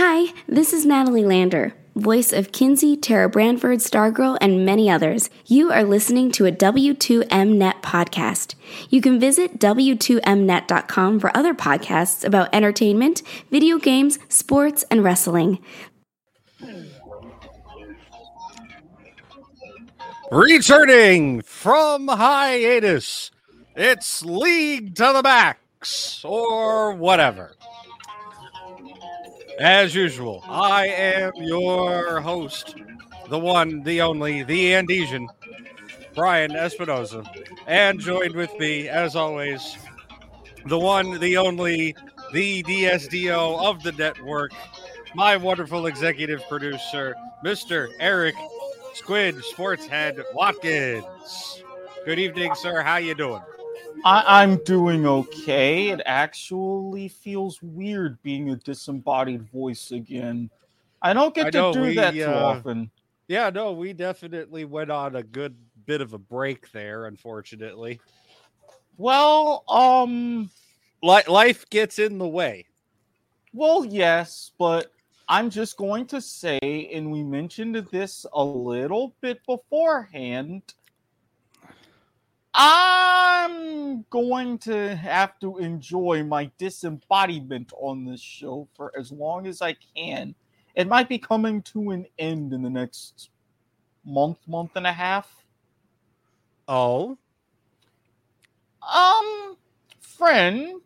Hi, this is Natalie Lander, voice of Kinsey, Tara Branford, Stargirl, and many others. You are listening to a W2Mnet podcast. You can visit W2Mnet.com for other podcasts about entertainment, video games, sports, and wrestling. Returning from hiatus, it's League to the Max, or whatever. As usual, I am your host, the one, the only, the Andesian, Brian Espinoza. And joined with me, as always, the one, the only, the DSDO of the network, my wonderful executive producer, Mr. Eric Squid Sportshead Watkins. Good evening, sir. How you doing? I, am doing okay. It actually feels weird being a disembodied voice again. I don't get I to do we, that too uh, often. Yeah, no, we definitely went on a good bit of a break there, unfortunately. Well, um life gets in the way. Well, yes, but I'm just going to say, and we mentioned this a little bit beforehand I'm going to have to enjoy my disembodiment on this show for as long as I can. It might be coming to an end in the next month, month and a half. Oh. Um, friend,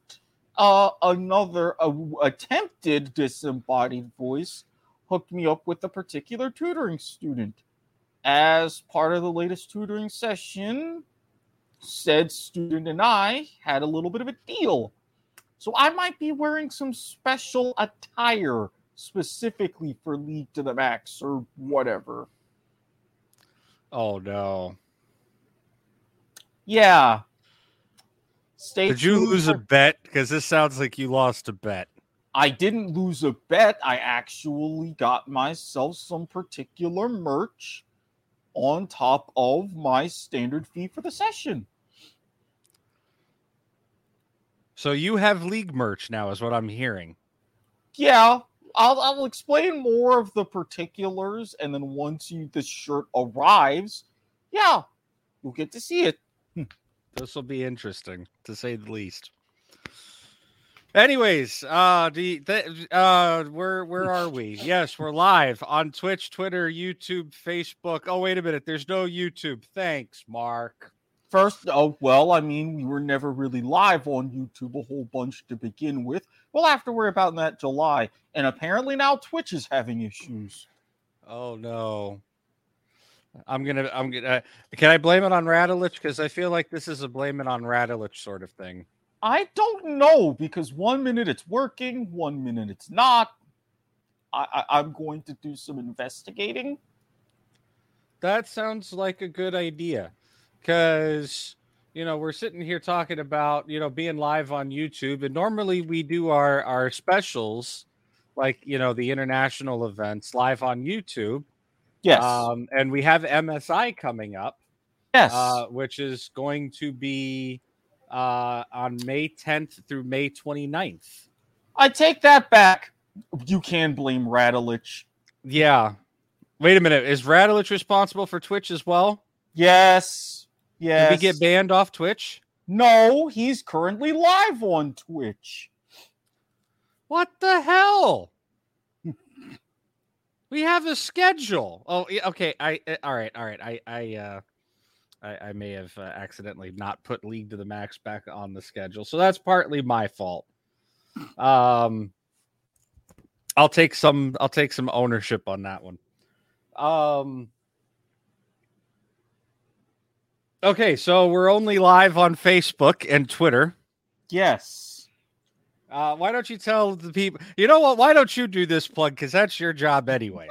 uh, another uh, attempted disembodied voice hooked me up with a particular tutoring student. As part of the latest tutoring session, said student and I had a little bit of a deal. So I might be wearing some special attire specifically for League to the Max or whatever. Oh no. Yeah. Stay Did you lose for... a bet? Because this sounds like you lost a bet. I didn't lose a bet. I actually got myself some particular merch on top of my standard fee for the session. So you have league merch now, is what I'm hearing. Yeah, I'll I'll explain more of the particulars, and then once you the shirt arrives, yeah, you'll get to see it. Hmm. This will be interesting to say the least. Anyways, uh, the, the uh, where where are we? Yes, we're live on Twitch, Twitter, YouTube, Facebook. Oh, wait a minute, there's no YouTube. Thanks, Mark. First, oh, well, I mean, we were never really live on YouTube a whole bunch to begin with. We'll have to worry about that July. And apparently now Twitch is having issues. Oh, no. I'm gonna. I'm gonna. Uh, can I blame it on Radulich? Because I feel like this is a blame it on Radulich sort of thing. I don't know because one minute it's working, one minute it's not. I, I I'm going to do some investigating. That sounds like a good idea because you know we're sitting here talking about you know being live on youtube and normally we do our our specials like you know the international events live on youtube. Yes. Um and we have msi coming up yes. uh, which is going to be uh on may 10th through may 29th i take that back. You can blame radulich. Yeah. Wait a minute. Is radulich responsible for twitch as well? Yes Yes. Did he get banned off Twitch? No, he's currently live on Twitch. What the hell? we have a schedule. Oh, okay. I uh, all right, all right. I I uh I, I may have uh, accidentally not put League to the Max back on the schedule, so that's partly my fault. Um, I'll take some. I'll take some ownership on that one. Um, Okay, so we're only live on Facebook and Twitter. Yes. Uh, why don't you tell the people? You know what? Why don't you do this plug? Because that's your job, anyways.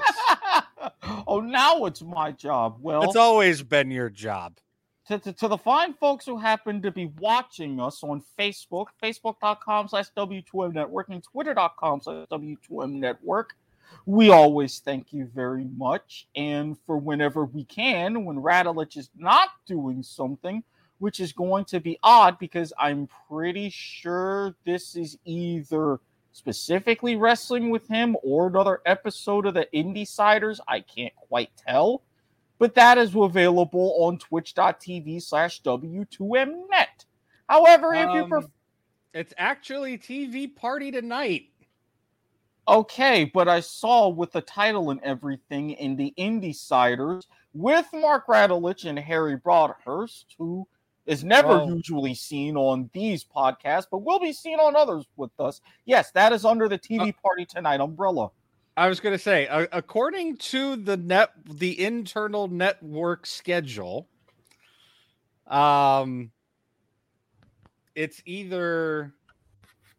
oh, now it's my job. Well, it's always been your job. To, to, to, the fine folks who happen to be watching us on Facebook, facebook.com slash W2M Network and twitter.com slash W2M Network, we always thank you very much. And for whenever we can, when Radulich is not doing something, which is going to be odd because I'm pretty sure this is either specifically wrestling with him or another episode of the Indie I can't quite tell. But that is available on twitch.tv slash W2Mnet. However, if you Um, prefer. It's actually TV Party Tonight. Okay, but I saw with the title and everything in the Indie with Mark Radulich and Harry Broadhurst, who is never usually seen on these podcasts, but will be seen on others with us. Yes, that is under the TV Party Tonight umbrella. I was going to say, uh, according to the net, the internal network schedule, um, it's either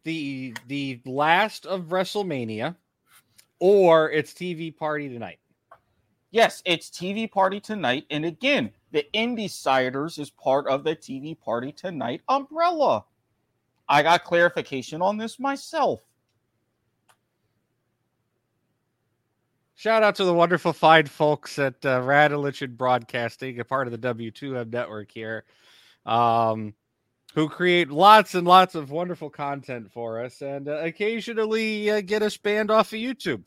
the the last of WrestleMania, or it's TV Party Tonight. Yes, it's TV Party Tonight. And again, the Indie Siders is part of the TV Party Tonight umbrella. I got clarification on this myself. Shout out to the wonderful fine folks at uh, Radulich and Broadcasting, a part of the W2M network here, um, who create lots and lots of wonderful content for us and uh, occasionally uh, get us banned off of YouTube.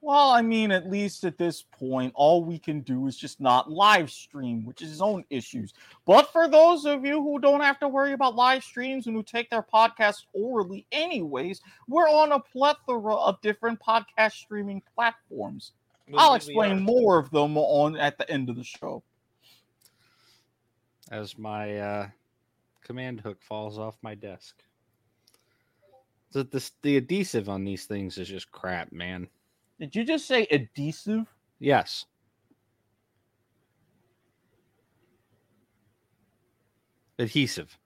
Well, I mean, at least at this point, all we can do is just not live stream, which is his own issues. But for those of you who don't have to worry about live streams and who take their podcasts orally, anyways, we're on a plethora of different podcast streaming platforms. I'll explain more of them on at the end of the show. as my uh, command hook falls off my desk. The, the the adhesive on these things is just crap, man. Did you just say adhesive? Yes. Adhesive.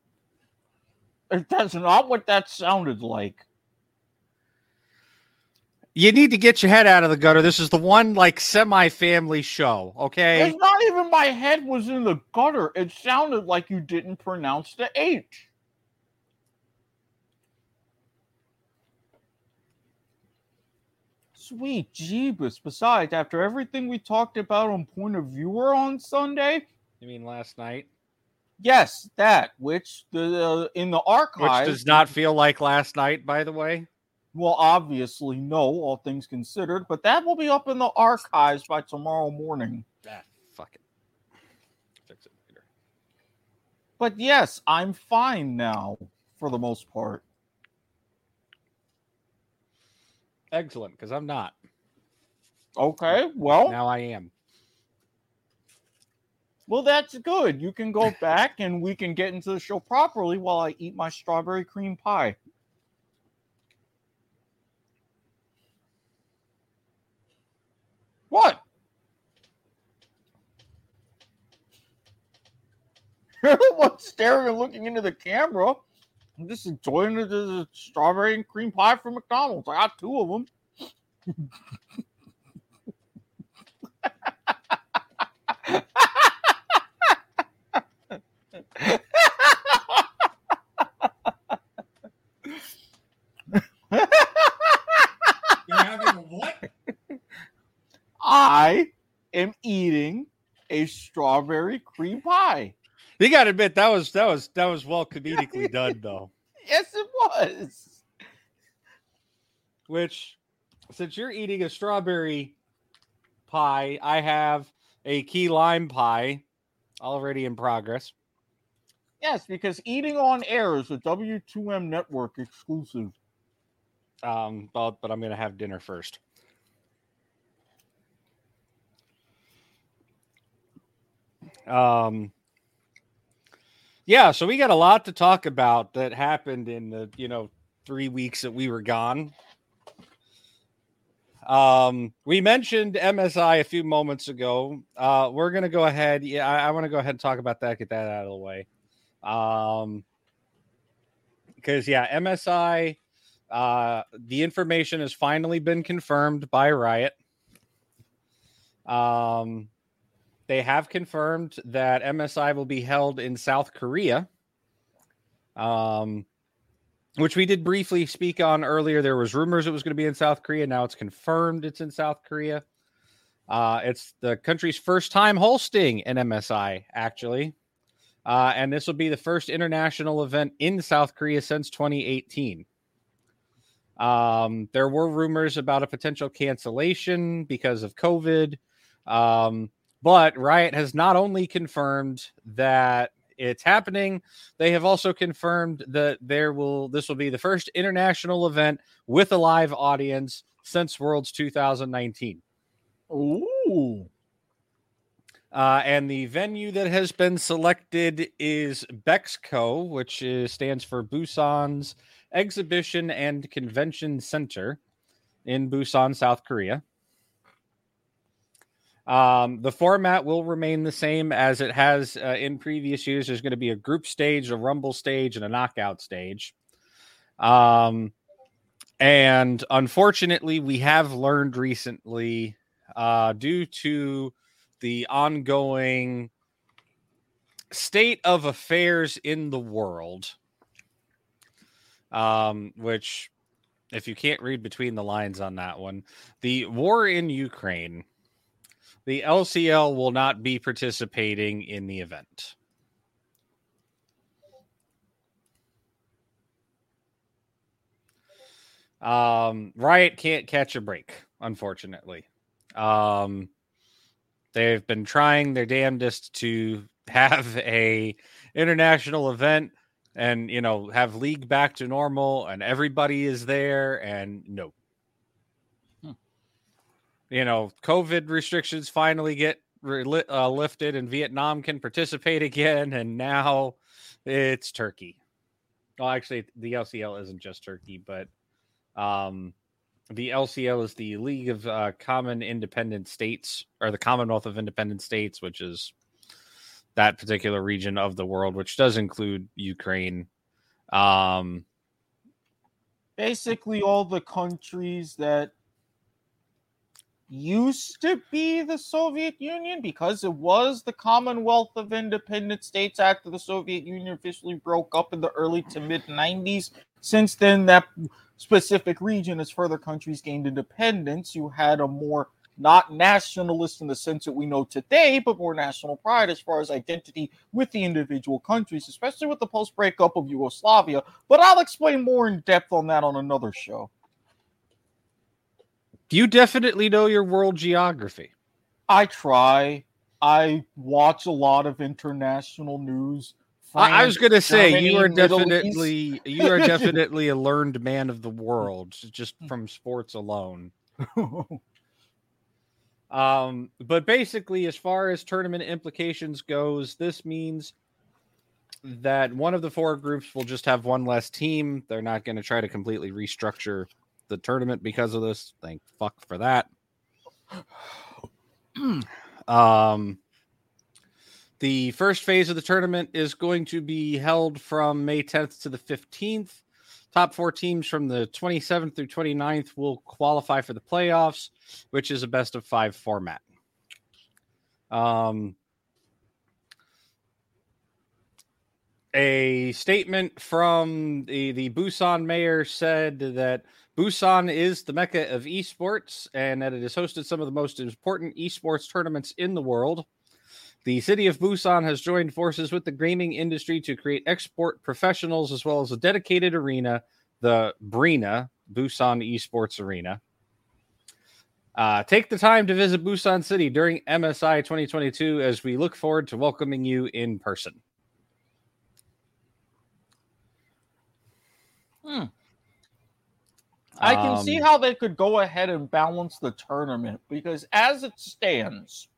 That's not what that sounded like. You need to get your head out of the gutter. This is the one like semi-family show, okay? It's not even my head was in the gutter. It sounded like you didn't pronounce the H. Sweet Jeebus. Besides, after everything we talked about on Point of Viewer on Sunday, You mean last night? yes, that which the uh, in the Which does not feel like last night, by the way. Well, obviously, no, all things considered, but that will be up in the archives by tomorrow morning. Ah, fuck it. Fix it later. But yes, I'm fine now for the most part. Excellent, because I'm not. Okay, well, Now I am. well, that's good. You can go back and we can get into the show properly while I eat my strawberry cream pie. What? One staring and looking into the camera. I'm just enjoying the, the strawberry and cream pie from McDonald's. I got two of them. You're having a what? I am eating a strawberry cream pie. You got to admit that was that was that was well comedically done, though. Yes, it was. Which, since you're eating a strawberry pie, I have a key lime pie already in progress. Yes, because eating on air is a W2M network exclusive. Um, but but I'm gonna have dinner first. Um, yeah, so we got a lot to talk about that happened in the you know three weeks that we were gone. Um, we mentioned MSI a few moments ago. Uh, we're gonna go ahead. Yeah, I, I want to go ahead and talk about that. Get that out of the way. Um, because yeah, MSI. Uh, the information has finally been confirmed by Riot. Um, they have confirmed that MSI will be held in South Korea. Um, which we did briefly speak on earlier. There was rumors it was going to be in South Korea. Now it's confirmed it's in South Korea. Uh, it's the country's first time hosting an MSI, actually. Uh, and this will be the first international event in South Korea since 2018. Um, there were rumors about a potential cancellation because of COVID. Um, but Riot has not only confirmed that it's happening, they have also confirmed that there will this will be the first international event with a live audience since Worlds 2019. Ooh. Uh, and the venue that has been selected is Bexco, which is, stands for Busan's Exhibition and Convention Center in Busan, South Korea. Um, the format will remain the same as it has uh, in previous years. There's going to be a group stage, a rumble stage, and a knockout stage. Um, and unfortunately, we have learned recently, uh, due to the ongoing state of affairs in the world, um, which, if you can't read between the lines on that one, the war in Ukraine, the LCL will not be participating in the event. Um, Riot can't catch a break, unfortunately. Um, they've been trying their damnedest to have a international event and you know have league back to normal and everybody is there and no Hmm. You know covid restrictions finally get re- uh, lifted and vietnam can participate again and now it's turkey well actually the lcl isn't just turkey but um the lcl is the league of uh, common independent states or the commonwealth of independent states which is that particular region of the world, which does include Ukraine. Um, Basically, all the countries that used to be the Soviet Union because it was the Commonwealth of Independent States after the Soviet Union officially broke up in the early to mid 90s. Since then, that specific region, as further countries gained independence, you had a more not nationalist in the sense that we know today, but more national pride as far as identity with the individual countries, especially with the post breakup of Yugoslavia. But I'll explain more in depth on that on another show. You definitely know your world geography. I try. I watch a lot of international news. I, I was going to say Germany, you are Middle definitely you are definitely a learned man of the world just from sports alone. Um, but basically, as far as tournament implications goes, this means that one of the four groups will just have one less team. They're not going to try to completely restructure the tournament because of this. Thank fuck for that. um, the first phase of the tournament is going to be held from May 10th to the 15th. Top four teams from the 27th through 29th will qualify for the playoffs, which is a best of five format. Um, a statement from the, the Busan mayor said that Busan is the mecca of esports and that it has hosted some of the most important esports tournaments in the world. The city of Busan has joined forces with the gaming industry to create esports professionals as well as a dedicated arena, the BRENA Busan Esports Arena. Uh, take the time to visit Busan City during MSI 2022 as we look forward to welcoming you in person. I can see Um, how they could go ahead and balance the tournament because, as it stands,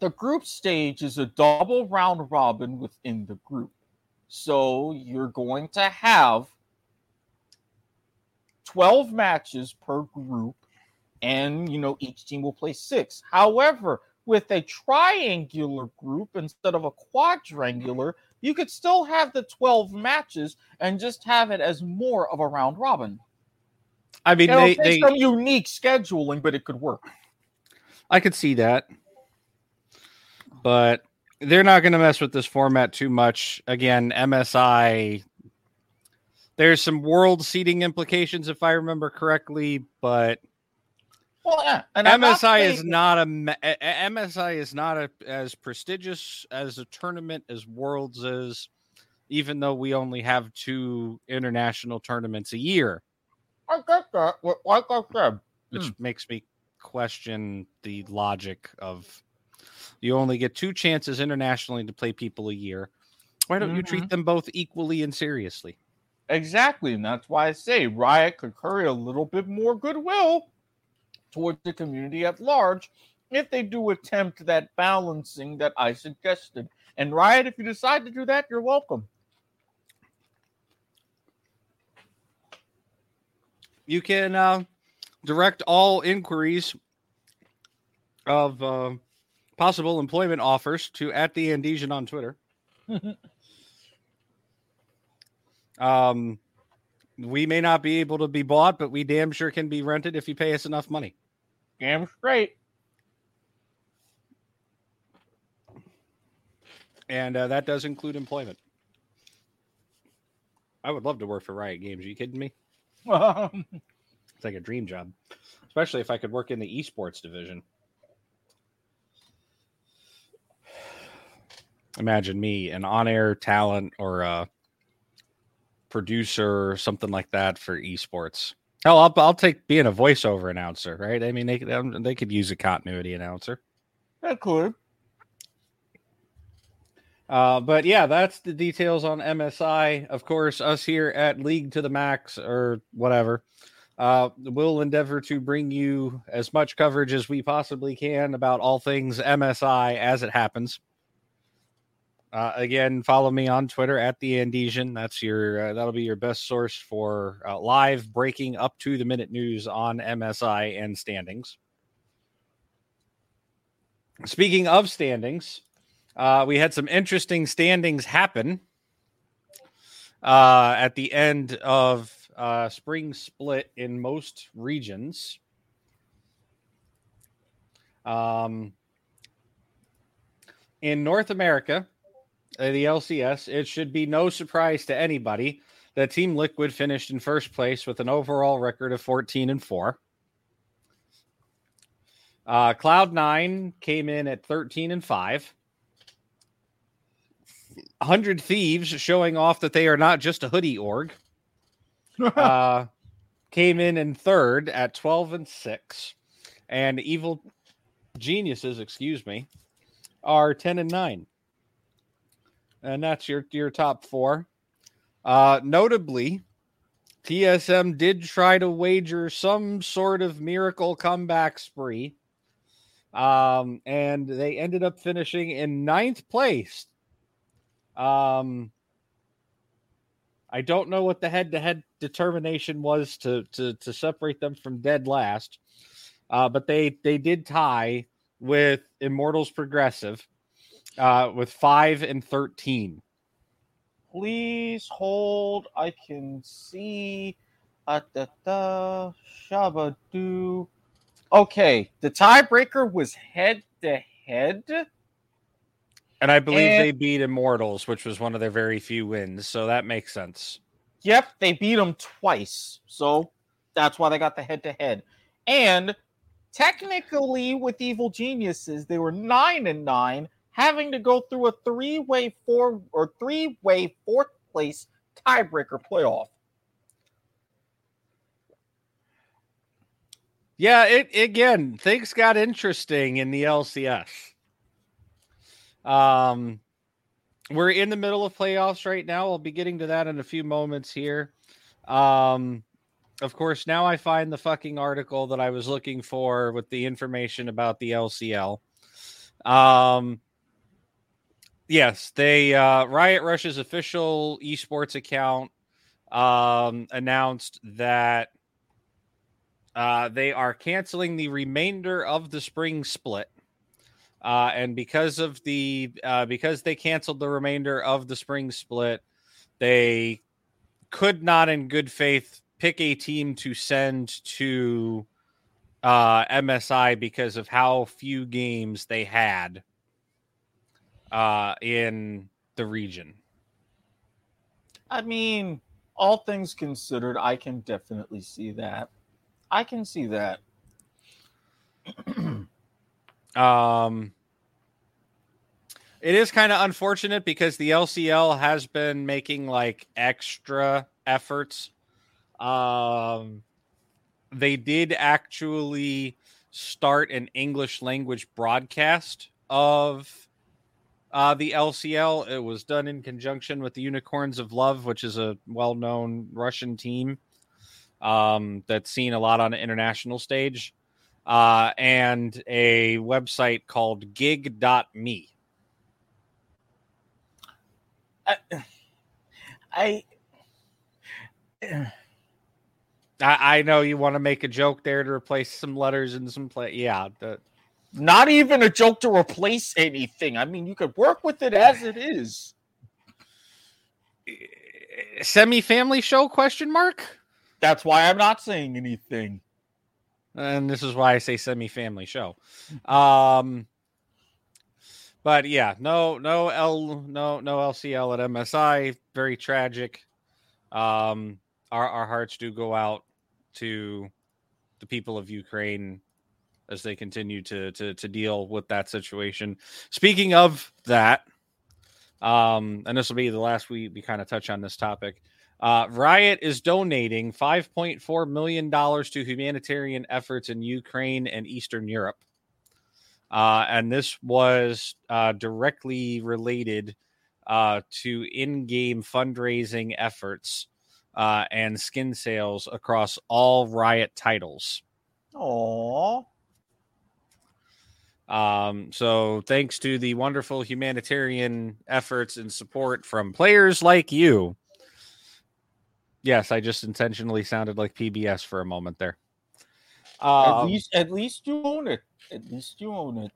the group stage is a double round robin within the group. So you're going to have 12 matches per group, and you know, each team will play six. However, with a triangular group instead of a quadrangular, you could still have the 12 matches and just have it as more of a round robin. I mean, It'll they, some unique scheduling, but it could work. I could see that. But they're not going to mess with this format too much. Again, MSI, there's some world seeding implications, if I remember correctly, but Well, yeah, and I'm not MSI is not a me- a- a- MSI is not a, as prestigious as a tournament as Worlds is. even though we only have two international tournaments a year, I get that. Like I said, which Hmm. makes me question the logic of you only get two chances internationally to play people a year. Why don't you Mm-hmm. treat them both equally and seriously? exactly, and that's why I say Riot could curry a little bit more goodwill towards the community at large if they do attempt that balancing that I suggested. And Riot, if you decide to do that, you're welcome. You can uh, direct all inquiries of uh, possible employment offers to at the Andesian on Twitter. um, we may not be able to be bought, but we damn sure can be rented if you pay us enough money. Damn straight. and uh, that does include employment. I would love to work for Riot Games. Are you kidding me? It's like a dream job, especially if I could work in the esports division. Imagine me, an on-air talent or a producer or something like that for esports. Hell, I'll, I'll take being a voiceover announcer, right? I mean, they could um, they could use a continuity announcer. that could. Uh, but yeah, that's the details on MSI. Of course, us here at League to the Max or whatever, uh, will endeavor to bring you as much coverage as we possibly can about all things MSI as it happens. Uh, again, follow me on Twitter at the Andesian. That's your uh, that'll be your best source for uh, live breaking up to the minute news on MSI and standings. Speaking of standings, uh, we had some interesting standings happen uh, at the end of uh, spring split in most regions. Um, in North America, the LCS, it should be no surprise to anybody that Team Liquid finished in first place with an overall record of 14 and 4. Uh, Cloud9 came in at 13 and 5. 100 Thieves showing off that they are not just a hoodie org. Uh, came in in third at 12 and 6. And Evil Geniuses, excuse me, are 10 and 9. And that's your your top 4. Uh, notably, TSM did try to wager some sort of miracle comeback spree. Um, and they ended up finishing in ninth place. Um, I don't know what the head-to-head determination was to to to separate them from dead last, uh, but they they did tie with Immortals Progressive uh, with five and thirteen. Please hold. I can see. Uh, da, da, shabadoo. Okay, the tiebreaker was head to head. And I believe And- they beat Immortals, which was one of their very few wins. So that makes sense. Yep, they beat them twice. So that's why they got the head to head. And technically, with Evil Geniuses, they were nine and nine, having to go through a three way four or three way fourth place tiebreaker playoff. Yeah, it again, things got interesting in the LCS. Um we're in the middle of playoffs right now. I'll be getting to that in a few moments here. Um of course, now I find the fucking article that I was looking for with the information about the LCL. Um yes, they uh Riot Russia's official esports account um announced that uh, they are canceling the remainder of the spring split. Uh, and because of the uh, because they canceled the remainder of the spring split, they could not, in good faith, pick a team to send to uh, MSI because of how few games they had uh, in the region. I mean, all things considered, I can definitely see that. I can see that. Um, it is kind of unfortunate because the LCL has been making like extra efforts. Um, they did actually start an English language broadcast of uh, the LCL. It was done in conjunction with the Unicorns of Love, which is a well known Russian team um, that's seen a lot on the international stage, uh, and a website called gig.me. I, I, I, I know you want to make a joke there to replace some letters and some play. Yeah, the, not even a joke to replace anything. I mean, you could work with it as it is. semi-family show question mark. That's why I'm not saying anything. And this is why I say semi-family show. Um, but yeah, no, no L, no, no LCL at MSI. Very tragic. Um, our our hearts do go out to the people of Ukraine as they continue to to to deal with that situation. Speaking of that, um, and this will be the last we we kind of touch on this topic. Uh, Riot is donating $5.4 million to humanitarian efforts in Ukraine and Eastern Europe. Uh, and this was uh, directly related uh, to in game fundraising efforts uh, and skin sales across all Riot titles. Aww. Um, so thanks to the wonderful humanitarian efforts and support from players like you. Yes, I just intentionally sounded like PBS for a moment there. at least, at least you own it. At least you own it.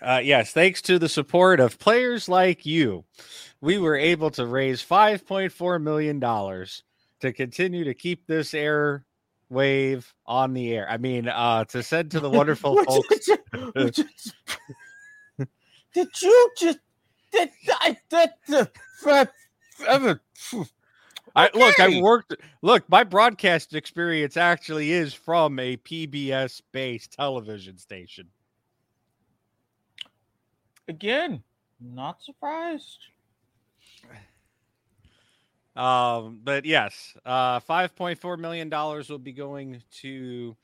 Uh, yes, thanks to the support of players like you, we were able to raise $5.4 million to continue to keep this air wave on the air. I mean, uh, to send to the wonderful folks. did you just did I that I look, I worked. Look, my broadcast experience actually is from a PBS based television station. again? Not surprised. Um, but yes, uh, five point four million dollars will be going to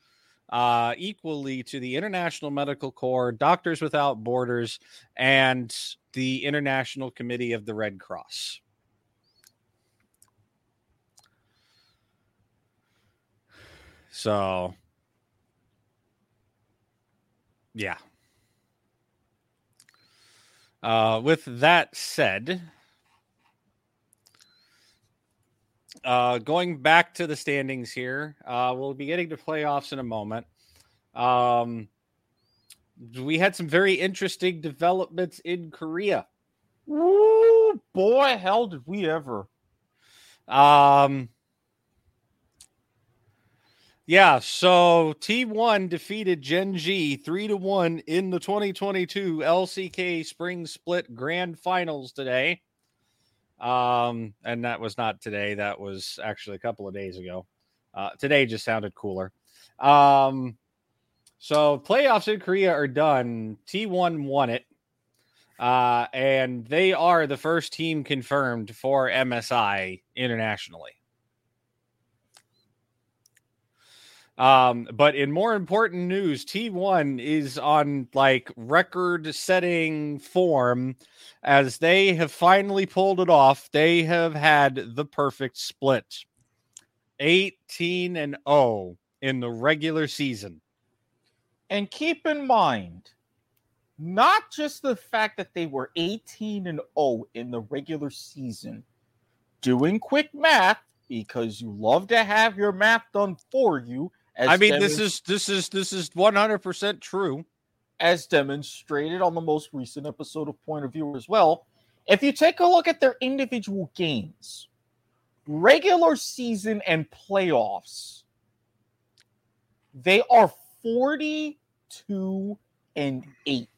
uh, equally to the International Medical Corps, Doctors Without Borders, and the International Committee of the Red Cross. So, yeah. Uh, with that said, uh, going back to the standings here, uh, we'll be getting to playoffs in a moment. Um, we had some very interesting developments in Korea. Ooh, boy, hell did we ever. Um, yeah, so T1 defeated Gen G 3 to 1 in the 2022 LCK Spring Split Grand Finals today. Um, and that was not today, that was actually a couple of days ago. Uh, today just sounded cooler. Um, so playoffs in Korea are done. T1 won it. Uh, and they are the first team confirmed for MSI internationally. Um, but in more important news, T1 is on like record setting form as they have finally pulled it off. They have had the perfect split 18 and 0 in the regular season. And keep in mind, not just the fact that they were 18 and 0 in the regular season, doing quick math because you love to have your math done for you. As I mean, this is this is this is 100% true. as demonstrated on the most recent episode of Point of View as well. If you take a look at their individual games, regular season and playoffs, they are 42 and 8.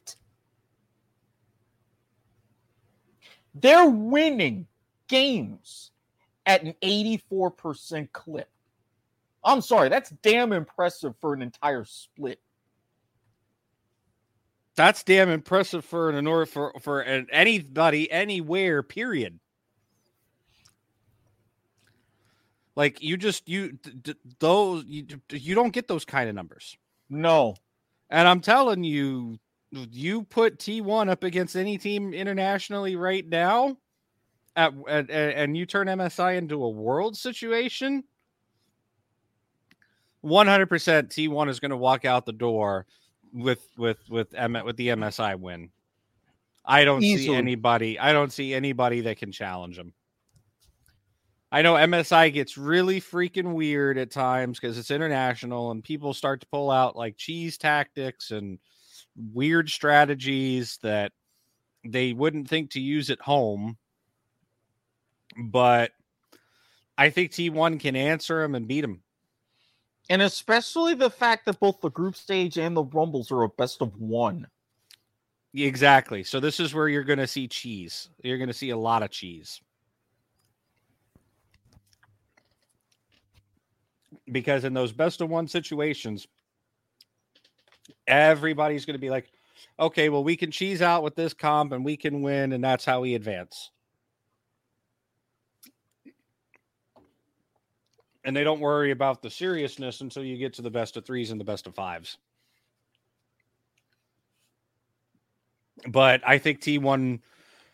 They're winning games at an 84% clip. I'm sorry, that's damn impressive for an entire split. That's damn impressive for an or for for an, anybody anywhere. Period. Like you just you d- d- those you, d- you don't get those kind of numbers. No. And I'm telling you, you put T1 up against any team internationally right now, at, at, at- and you turn MSI into a world situation, 100% T1 is going to walk out the door with with with M- with the MSI win. I don't see anybody. I don't see anybody that can challenge them. I know MSI gets really freaking weird at times because it's international and people start to pull out like cheese tactics and weird strategies that they wouldn't think to use at home. But I think T1 can answer them and beat them. And especially the fact that both the group stage and the rumbles are a best of one. Exactly. So this is where you're going to see cheese. You're going to see a lot of cheese. Because in those best of one situations, everybody's going to be like, okay, well, we can cheese out with this comp and we can win, and that's how we advance. And they don't worry about the seriousness until you get to the best of threes and the best of fives. but I think T1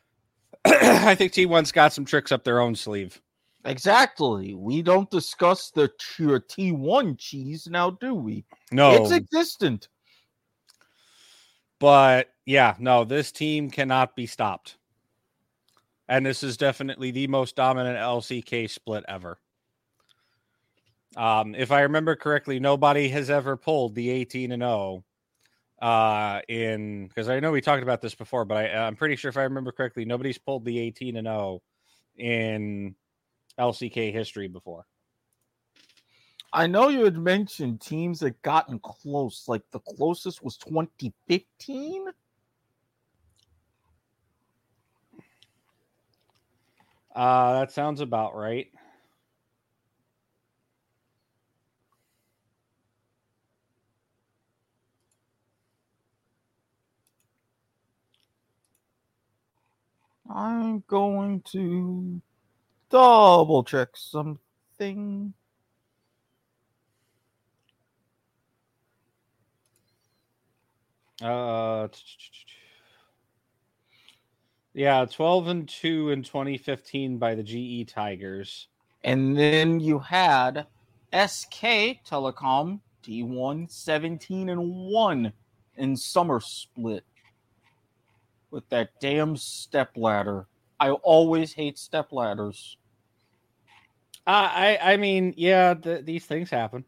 I think T1's got some tricks up their own sleeve. Exactly. We don't discuss the tier T1 cheese now, do we? No, It's existent. but yeah, no, this team cannot be stopped. And this is definitely the most dominant LCK split ever. Um, if I remember correctly, nobody has ever pulled the 18 and 0 uh in because I know we talked about this before, but I, I'm pretty sure if I remember correctly, nobody's pulled the 18 and 0 in LCK history before. I know you had mentioned teams that gotten close. Like the closest was 2015. Uh that sounds about right. I'm going to double check something. Uh, yeah, 12 and 2 in 2015 by the GE Tigers. And then you had SK Telecom T1 17 and 1 in summer split with that damn step ladder. I always hate step ladders. Uh, I I mean, yeah, th- these things happen.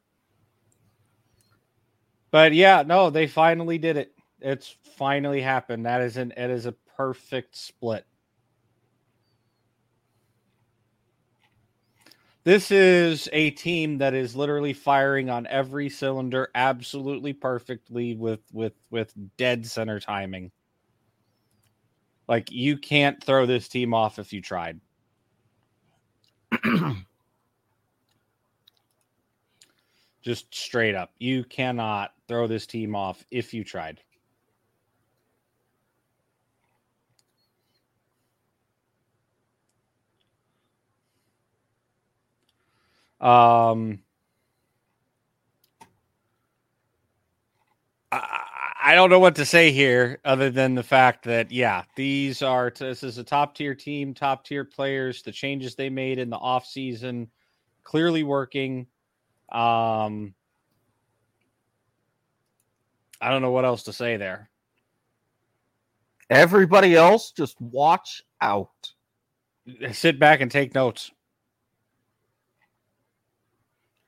But yeah, no, they finally did it. It's finally happened. That is an it is a perfect split. This is a team that is literally firing on every cylinder absolutely perfectly with with with dead center timing. Like you can't throw this team off if you tried. Just straight up. You cannot throw this team off if you tried. Um I don't know what to say here other than the fact that yeah, these are this is a top tier team, top tier players, the changes they made in the off season clearly working. Um, I don't know what else to say there. Everybody else, just watch out. Sit back and take notes.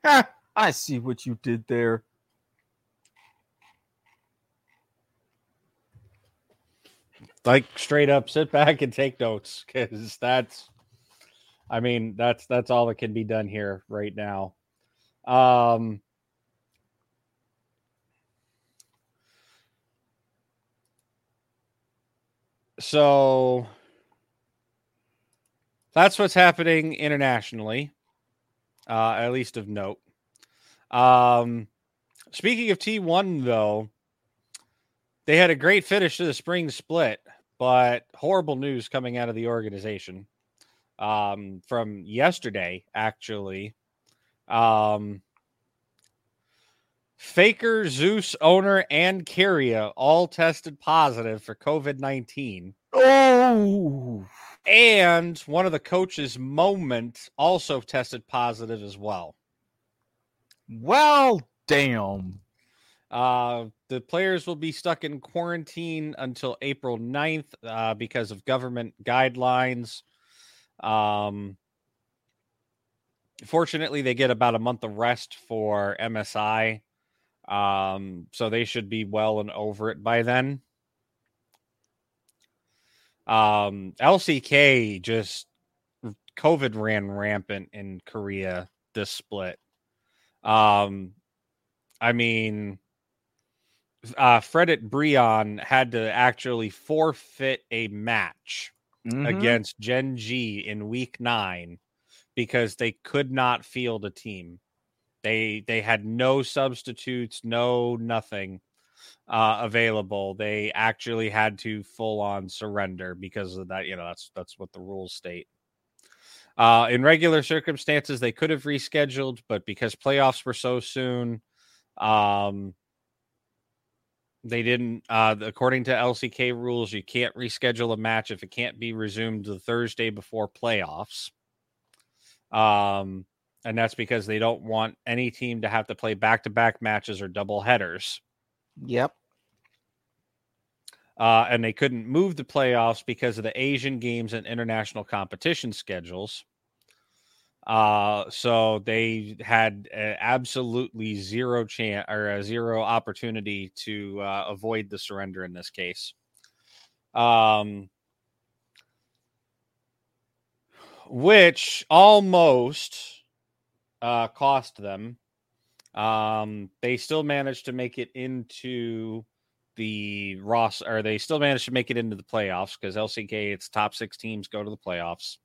I see what you did there. Like straight up, sit back and take notes because that's, I mean, that's that's all that can be done here right now. Um, so that's what's happening internationally, uh, at least of note. Um, speaking of T1, though, they had a great finish to the spring split, but horrible news coming out of the organization um, from yesterday, actually. Um, Faker, Zeus Oner, and Keria all tested positive for COVID 19. Oh, And one of the coaches, Moment, also tested positive as well. well, damn. Uh, the players will be stuck in quarantine until April 9th uh, because of government guidelines. Um, fortunately, they get about a month of rest for MSI. Um, so they should be well and over it by then. Um, LCK just COVID ran rampant in Korea this split. Um, I mean, uh, Fredit Brion had to actually forfeit a match Mhm. against Gen G in week nine because they could not field a team. They they had no substitutes, no nothing uh, available. They actually had to full on surrender because of that. You know, that's that's what the rules state. Uh, in regular circumstances, they could have rescheduled, but because playoffs were so soon, um, they didn't. Uh, according to LCK rules, you can't reschedule a match if it can't be resumed the Thursday before playoffs. Um, and that's because they don't want any team to have to play back to back matches or double headers. Yep. Uh, and they couldn't move the playoffs because of the Asian games and international competition schedules. Uh, so they had uh, absolutely zero chance or a zero opportunity to uh, avoid the surrender in this case. Um, which almost uh, cost them. Um, they still managed to make it into the Ross, or they still managed to make it into the playoffs because LCK, its top six teams go to the playoffs.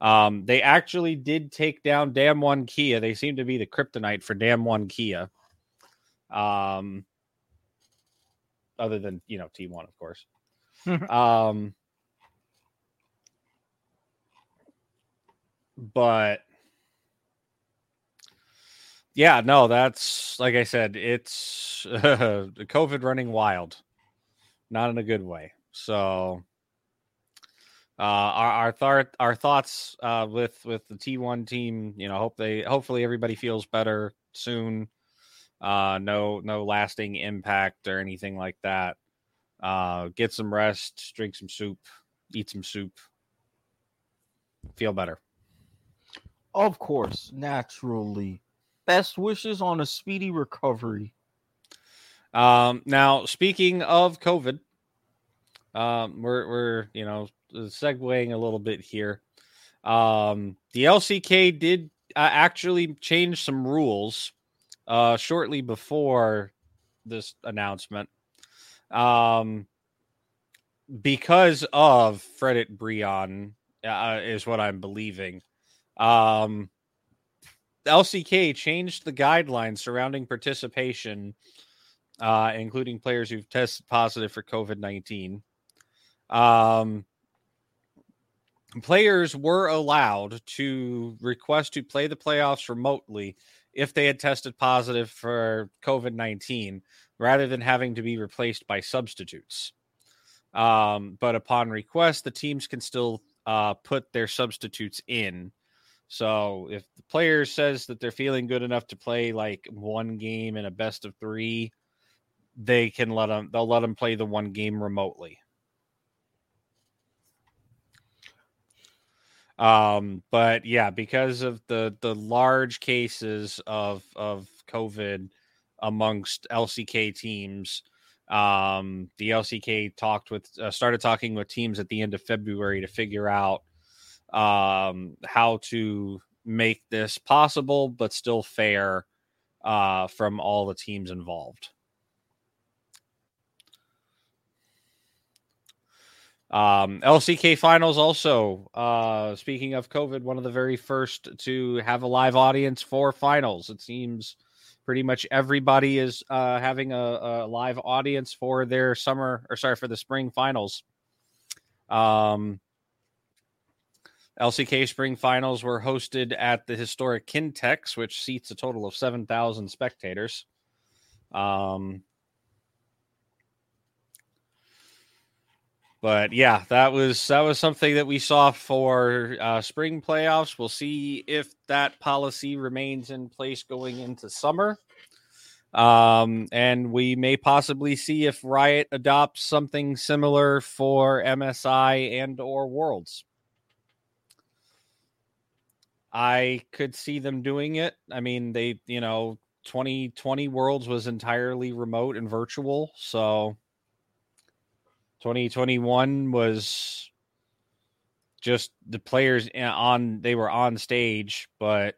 Um, they actually did take down Damwon Kia. They seem to be the kryptonite for Damwon Kia. Um, other than you know T1, of course. um, but yeah, no, that's like I said, it's uh, the COVID running wild, not in a good way. So, uh, our our, thar- our thoughts uh, with with the T1 team, you know, hope they hopefully everybody feels better soon. Uh, no no lasting impact or anything like that. Uh, get some rest, drink some soup, eat some soup, feel better. Of course, naturally. Best wishes on a speedy recovery. Um, now, speaking of COVID, um, we're we're you know segueing a little bit here. Um, the LCK did uh, actually change some rules uh, shortly before this announcement. Um, because of Fredit Brion uh, is what I'm believing. Um, LCK changed the guidelines surrounding participation, uh, including players who've tested positive for COVID 19. Um, players were allowed to request to play the playoffs remotely if they had tested positive for COVID 19 rather than having to be replaced by substitutes. Um, but upon request, the teams can still uh, put their substitutes in. So if the player says that they're feeling good enough to play like one game in a best of three, they can let them. They'll let them play the one game remotely. Um, but yeah, because of the the large cases of of COVID amongst LCK teams, um, the LCK talked with uh, started talking with teams at the end of February to figure out um, how to make this possible but still fair uh, from all the teams involved. Um, LCK finals also. Uh, speaking of COVID, one of the very first to have a live audience for finals. It seems Pretty much everybody is uh, having a, a live audience for their summer, or sorry, for the spring finals. Um, LCK Spring Finals were hosted at the historic Kintex, which seats a total of 7,000 spectators. Um, but yeah, that was that was something that we saw for uh, spring playoffs. We'll see if that policy remains in place going into summer. Um, and we may possibly see if Riot adopts something similar for MSI and or Worlds. I could see them doing it. I mean, they, you know, 2020 Worlds was entirely remote and virtual. So 2021 was just the players on, they were on stage, but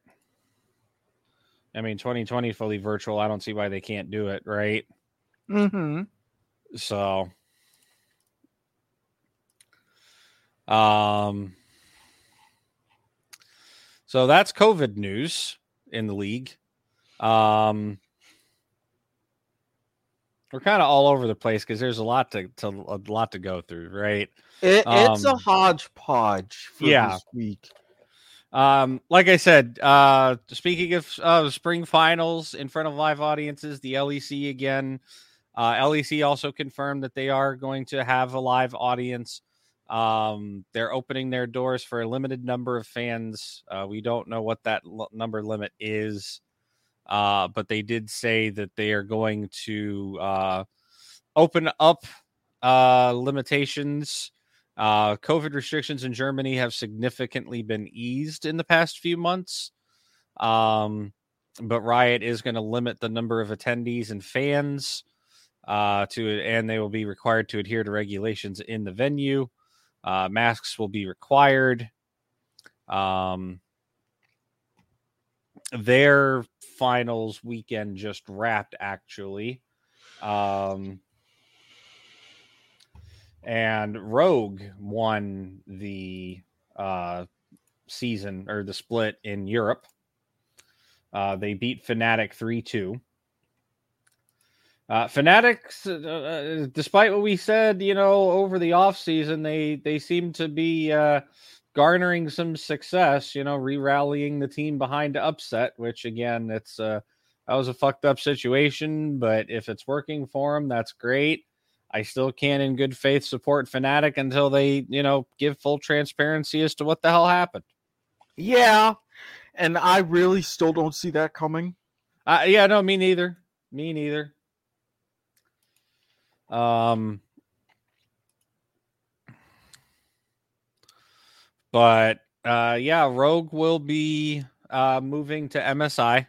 I mean, 2020 fully virtual. I don't see why they can't do it, right? Mm-hmm. So, um, so that's COVID news in the league. Um, we're kind of all over the place because there's a lot to, to a lot to go through, right? It, it's a Um, hodgepodge for yeah. this week. Um, like I said, uh, speaking of uh, spring finals in front of live audiences, the LEC again. Uh, LEC also confirmed that they are going to have a live audience. Um, they're opening their doors for a limited number of fans. Uh, we don't know what that l- number limit is, uh, but they did say that they are going to uh, open up uh, limitations. Uh, COVID restrictions in Germany have significantly been eased in the past few months. Um, but Riot is going to limit the number of attendees and fans uh, to, and they will be required to adhere to regulations in the venue. Uh, masks will be required. Um, their finals weekend just wrapped, actually. Um, and Rogue won the uh, season or the split in Europe. Uh, they beat Fnatic 3 2. Uh, Fnatic's, uh, despite what we said, you know, over the offseason, they they seem to be uh, garnering some success. You know, re-rallying the team behind Upset, which again, it's uh, that was a fucked up situation. But if it's working for them, that's great. I still can, in good faith, support Fnatic until they, you know, give full transparency as to what the hell happened. Yeah, and I really still don't see that coming. Uh, yeah, no, me neither. Me neither. Um, but uh, yeah, Rogue will be uh, moving to MSI,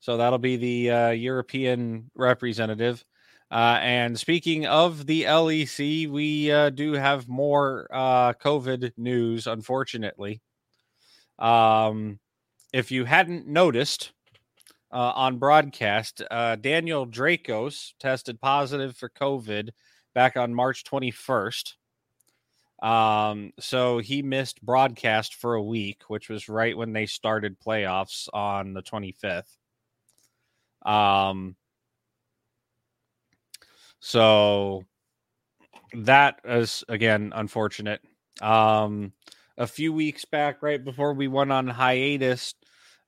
so that'll be the uh, European representative. Uh, and speaking of the LEC, we uh, do have more uh, COVID news, unfortunately. Um, if you hadn't noticed, uh, on broadcast. Uh, Daniel Drakos tested positive for COVID back on March 21st. Um, so he missed broadcast for a week, which was right when they started playoffs on the 25th. Um, so that is again unfortunate. Um, a few weeks back, right before we went on hiatus,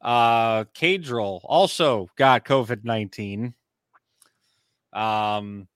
uh Caedrel also got COVID 19. Um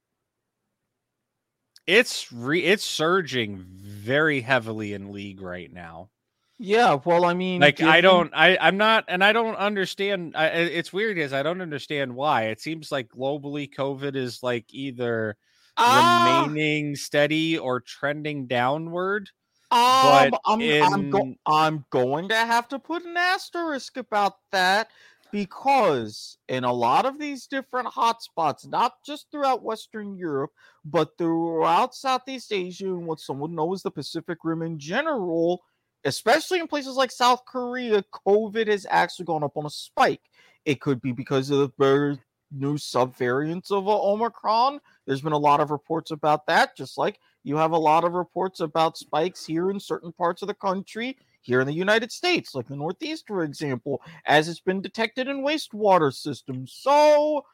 it's re it's surging very heavily in league right now. Yeah, well, I mean, Like I don't I I'm not and I don't understand I, it's weird is I don't understand why. It seems like globally COVID is like either Ah, remaining steady or trending downward. um, but I'm, I'm, go- I'm going to have to put an asterisk about that because in a lot of these different hotspots, not just throughout Western Europe, but throughout Southeast Asia and what some would know as the Pacific Rim in general, especially in places like South Korea, COVID has actually gone up on a spike. It could be because of the new subvariants of Omicron. There's been a lot of reports about that, just like you have a lot of reports about spikes here in certain parts of the country, here in the United States, like the Northeast, for example, as it's been detected in wastewater systems. So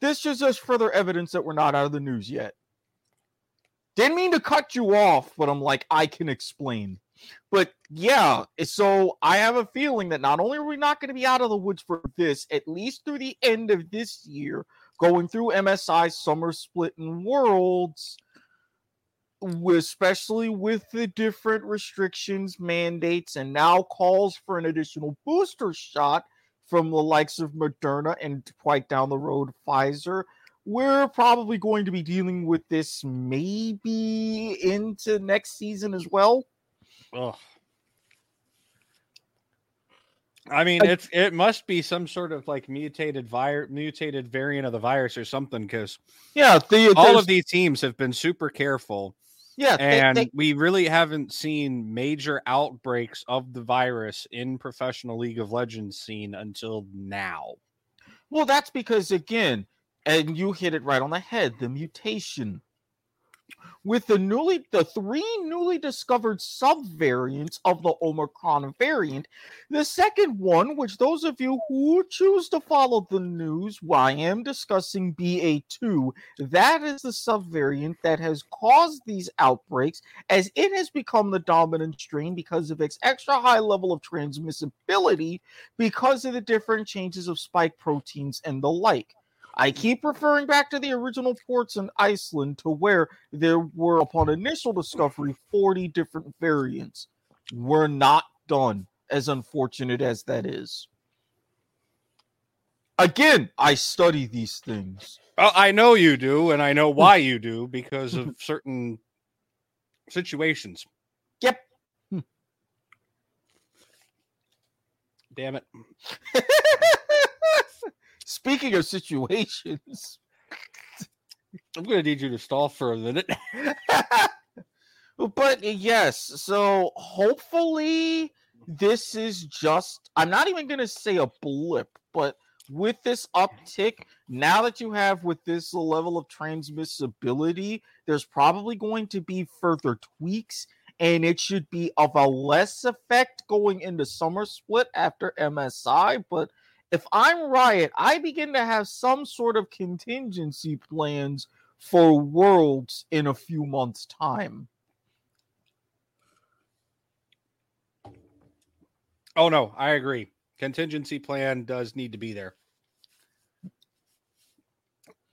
this is just further evidence that we're not out of the news yet. Didn't mean to cut you off, but I'm like, I can explain. But yeah, so I have a feeling that not only are we not going to be out of the woods for this, at least through the end of this year, going through MSI Summer Split and Worlds, especially with the different restrictions, mandates, and now calls for an additional booster shot from the likes of Moderna and quite down the road, Pfizer. We're probably going to be dealing with this maybe into next season as well. Ugh. I mean, it's it must be some sort of like mutated virus, mutated variant of the virus or something. Because Yeah, the, all of these teams have been super careful, yeah, they- and they- we really haven't seen major outbreaks of the virus in professional League of Legends scene until now. Well, that's because again, and you hit it right on the head, the mutation. With the newly the three newly discovered subvariants of the Omicron variant, the second one, which those of you who choose to follow the news, well, I am discussing BA2, that is the subvariant that has caused these outbreaks as it has become the dominant strain because of its extra high level of transmissibility because of the different changes of spike proteins and the like. I keep referring back to the original ports in Iceland to where there were, upon initial discovery, 40 different variants. We're not done, as unfortunate as that is. Again, I study these things. Well, I know you do, and I know why you do because of certain situations. Yep. Damn it. Speaking of situations, I'm going to need you to stall for a minute. but yes, so hopefully this is just I'm not even going to say a blip, but with this uptick, now that you have with this level of transmissibility, there's probably going to be further tweaks and it should be of a less effect going into summer split after MSI, but if I'm Riot, I begin to have some sort of contingency plans for Worlds in a few months' time. Oh no, I agree. Contingency plan does need to be there.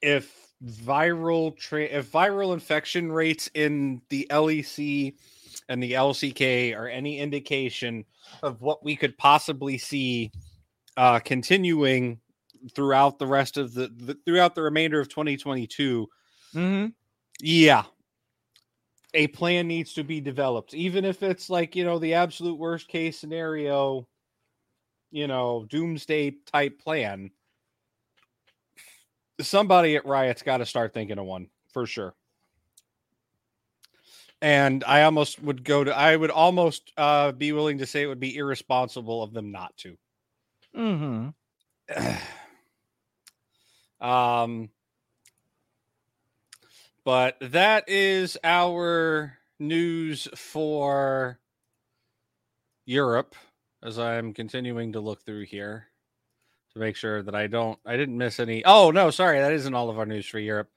If viral tra- if viral infection rates in the LEC and the LCK are any indication of what we could possibly see uh continuing throughout the rest of the, the throughout the remainder of 2022 Mm-hmm. yeah. A plan needs to be developed. Even if it's like you know the absolute worst case scenario you know doomsday type plan somebody at riot's got to start thinking of one for sure. And i almost would go to i would almost uh be willing to say it would be irresponsible of them not to Mm-hmm. um but that is our news for Europe as I'm continuing to look through here to make sure that I don't I didn't miss any. Oh no, sorry, that isn't all of our news for Europe.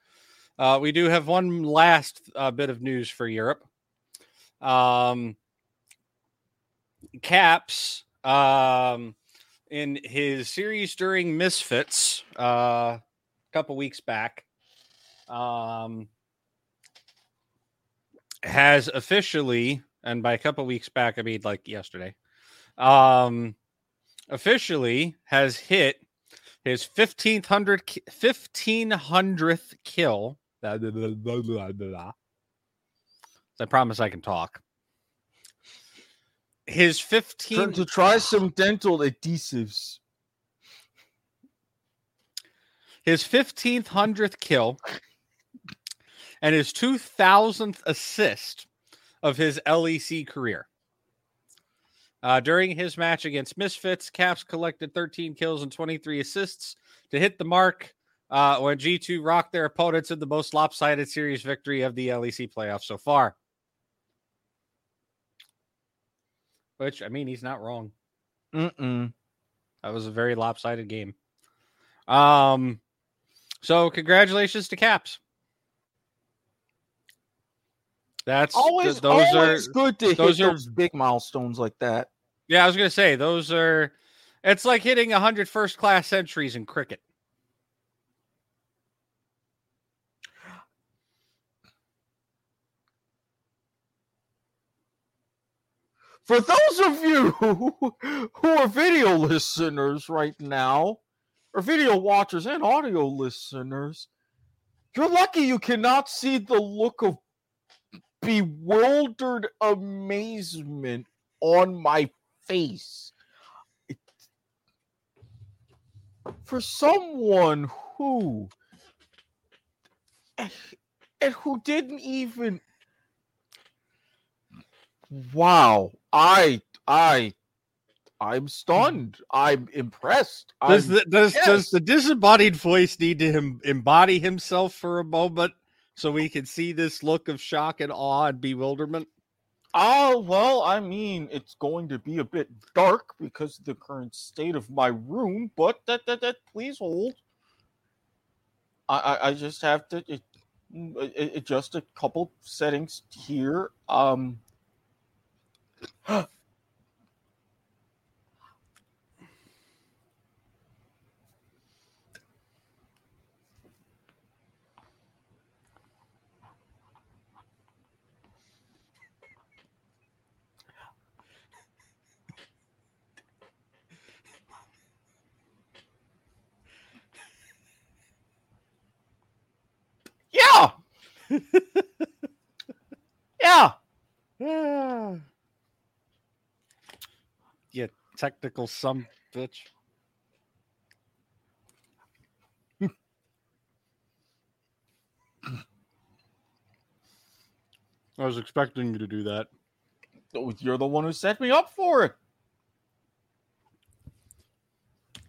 Uh, we do have one last uh, bit of news for Europe. Um, Caps um, in his series during Misfits uh, a couple weeks back um, has officially, and by a couple weeks back, I mean like yesterday, um, officially has hit his 1500 1500th kill. Blah, blah, blah. I promise I can talk. His 15 To try some dental adhesives. his 15th hundredth kill and his 2000th assist of his LEC career. Uh, during his match against Misfits, Caps collected 13 kills and 23 assists to hit the mark uh, when G2 rocked their opponents in the most lopsided series victory of the LEC playoffs so far. Which I mean, he's not wrong. Mm-mm. That was a very lopsided game. Um, so congratulations to Caps. That's Always, th- those always are good to hit those are- those big milestones like that. yeah. I was gonna say those are. It's like hitting a hundred first class centuries in cricket. For those of you who, are video listeners right now, or video watchers and audio listeners, you're lucky you cannot see the look of bewildered amazement on my face. For someone who eh, and who didn't even wow. I i i'm mm-hmm. stunned. I'm impressed. Does I'm- the does does the disembodied voice need to him, embody himself for a moment so we can see this look of shock and awe and bewilderment? oh well i mean it's going to be a bit dark because of the current state of my room but that that, that please hold. I i, I just have to it, mm, it, it- just a couple settings here. Um yeah yeah Ah. Technical some bitch. I was expecting you to do that. Oh, you're the one who set me up for it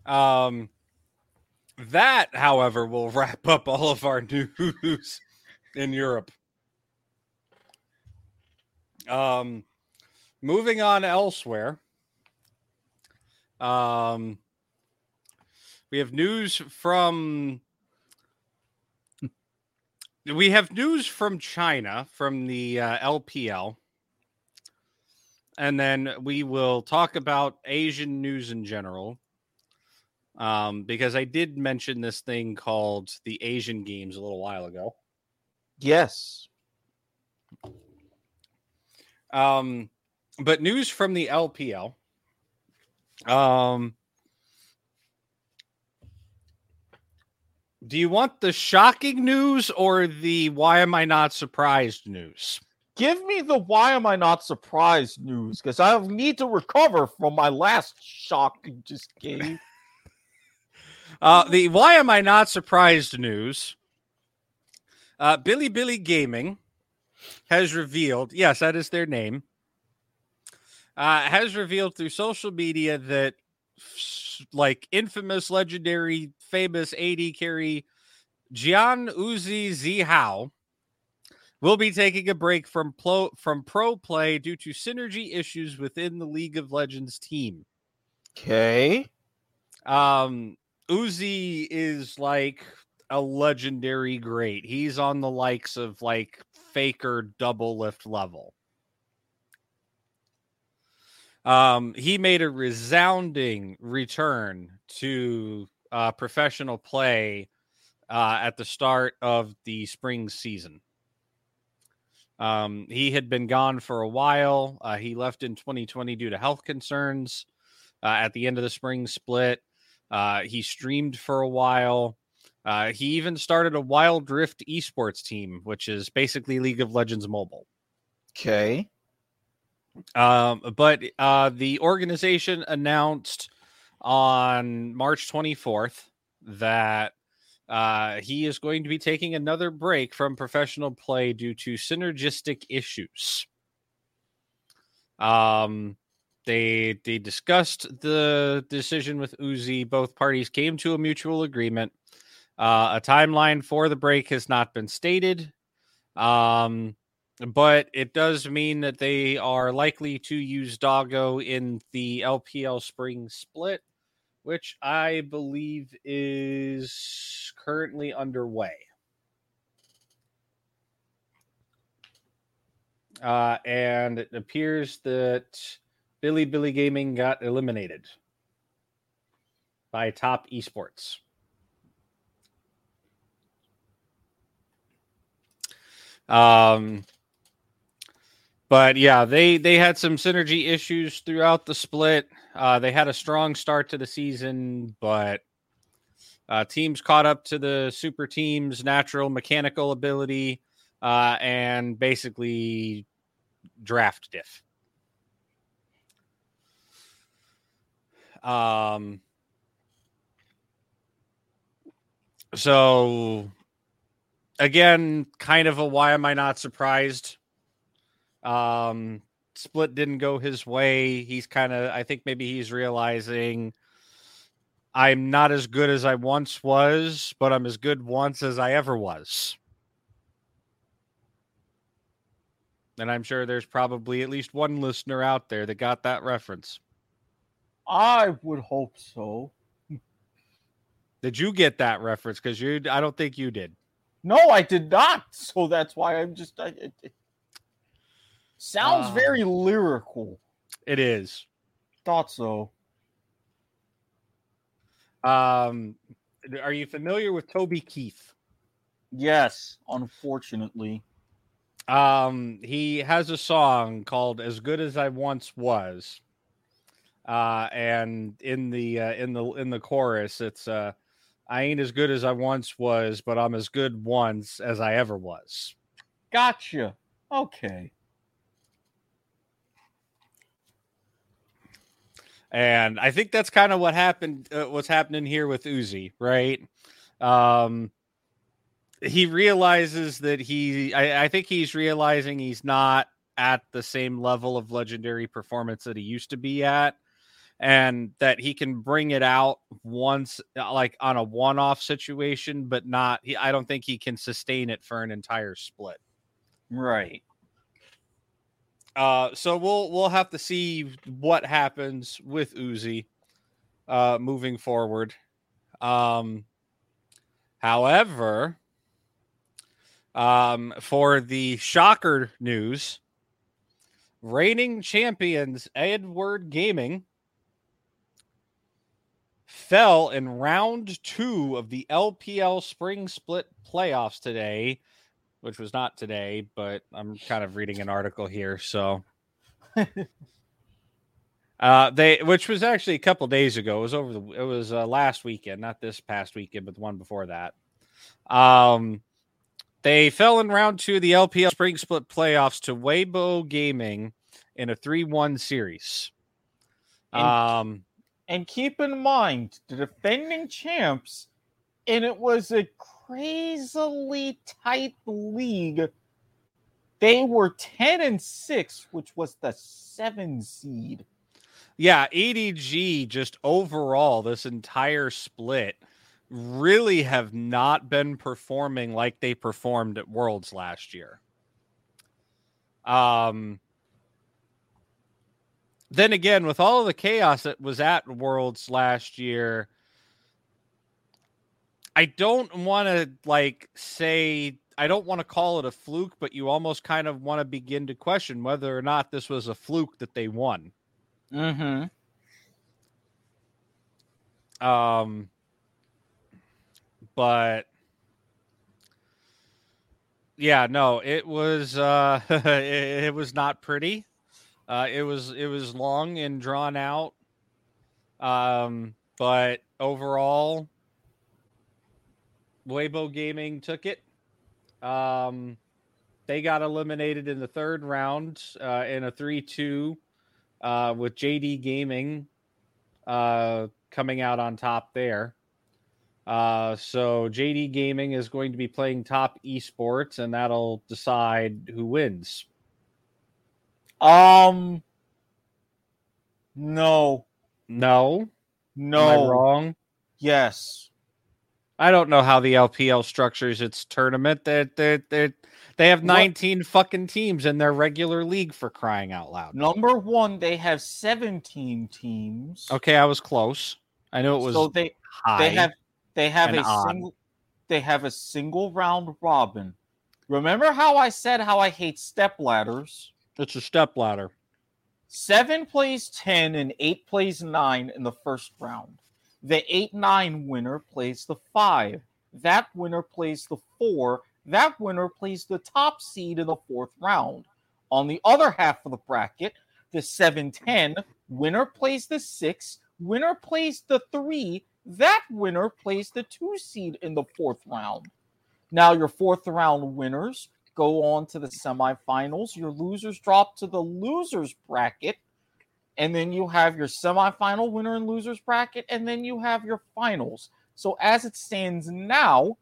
Um, that, however, will wrap up all of our news in Europe. Um, moving on elsewhere. Um, we have news from. We have news from China from the uh, LPL. And then we will talk about Asian news in general um, because I did mention this thing called the Asian Games a little while ago. yes Um, but news from the LPL. Um, do you want the shocking news or the why am I not surprised news? Give me the why am I not surprised news because I need to recover from my last shock you just gave. Uh, the why am I not surprised news? Uh, Bilibili Gaming has revealed, yes, that is their name, uh, has revealed through social media that like infamous, legendary, famous AD carry Jian Uzi Zihao will be taking a break from pro, from pro play due to synergy issues within the League of Legends team. Okay. Um, Uzi is like a legendary great. He's on the likes of like Faker Doublelift level. Um, he made a resounding return to uh, professional play uh, at the start of the spring season. Um, he had been gone for a while. Uh, he left in 2020 due to health concerns uh, at the end of the spring split. Uh, he streamed for a while. Uh, he even started a Wild Rift esports team, which is basically League of Legends Mobile. Okay. Um, but uh, the organization announced on March 24th that uh, he is going to be taking another break from professional play due to synergistic issues. Um, they they discussed the decision with Uzi. Both parties came to a mutual agreement. Uh, a timeline for the break has not been stated. Um, but it does mean that they are likely to use Doggo in the LPL spring split, which I believe is currently underway. Uh, and it appears that Bilibili Gaming got eliminated by Top Esports. Um, but yeah, they they had some synergy issues throughout the split. Uh, they had a strong start to the season, but uh, teams caught up to the super team's natural mechanical ability uh, and basically draft diff. Um, so again, kind of a why am I not surprised? Um, split didn't go his way. He's kind of, I think maybe he's realizing I'm not as good as I once was, but I'm as good once as I ever was. And I'm sure there's probably at least one listener out there that got that reference. I would hope so. Did you get that reference? Because you, I don't think you did. No, I did not. So that's why I'm just. I, it, it sounds Uh, very lyrical. It is. Thought so. Um, are you familiar with Toby Keith? Yes, unfortunately. Um, he has a song called "As Good as I Once Was," uh, and in the uh, in the in the chorus, it's uh, "I ain't as good as I once was, but I'm as good once as I ever was." Gotcha. Okay. And I think that's kind of what happened. Uh, what's happening here with Uzi, right? Um, he realizes that he. I, I think he's realizing he's not at the same level of legendary performance that he used to be at, and that he can bring it out once, uh, like on a one-off situation, but not. He, I don't think he can sustain it for an entire split. Right. Uh, so we'll we'll have to see what happens with Uzi uh, moving forward. Um, however, um, for the shocker news, reigning champions Edward Gaming fell in round two of the LPL Spring Split playoffs today which was not today, but I'm kind of reading an article here. So, uh, they, which was actually a couple days ago. It was over the, it was uh, last weekend, not this past weekend, but the one before that. Um, they fell in round two of the LPL Spring Split playoffs to Weibo Gaming in a three-one series. And- Um, And keep in mind, the defending champs, and it was a crazily tight league. They were 10 and 6, which was the seven seed. Yeah, EDG just overall this entire split really have not been performing like they performed at Worlds last year. Um then again with all of the chaos that was at Worlds last year I don't want to like say I don't want to call it a fluke but you almost kind of want to begin to question whether or not this was a fluke that they won. Mm-hmm. Um, but yeah, no, it was uh, it, it was not pretty. Uh, it was it was long and drawn out. Um, but overall, Weibo Gaming took it. Um, they got eliminated in the third round uh, in a three-two uh, with JD Gaming uh, coming out on top there. Uh, so JD Gaming is going to be playing top esports, and that'll decide who wins. Um, no, No, no, wrong? yes. I don't know how the LPL structures its tournament. That that that they have What- 19 fucking teams in their regular league for crying out loud. Number one, they have 17 teams. Okay, I was close. I knew it was so they they have they have a odd. single they have a single round robin. Remember how I said how I hate step ladders? it's a step ladder. Seven plays 10 and eight plays nine in the first round. The 8 9 winner plays the five. That winner plays the four. That winner plays the top seed in the fourth round. On the other half of the bracket, the 7 10 winner plays the six. Winner plays the three. That winner plays the two seed in the fourth round. Now, your fourth round winners go on to the semifinals. Your losers drop to the losers bracket. And then you have your semifinal winner and losers bracket. And then you have your finals. So, as it stands now,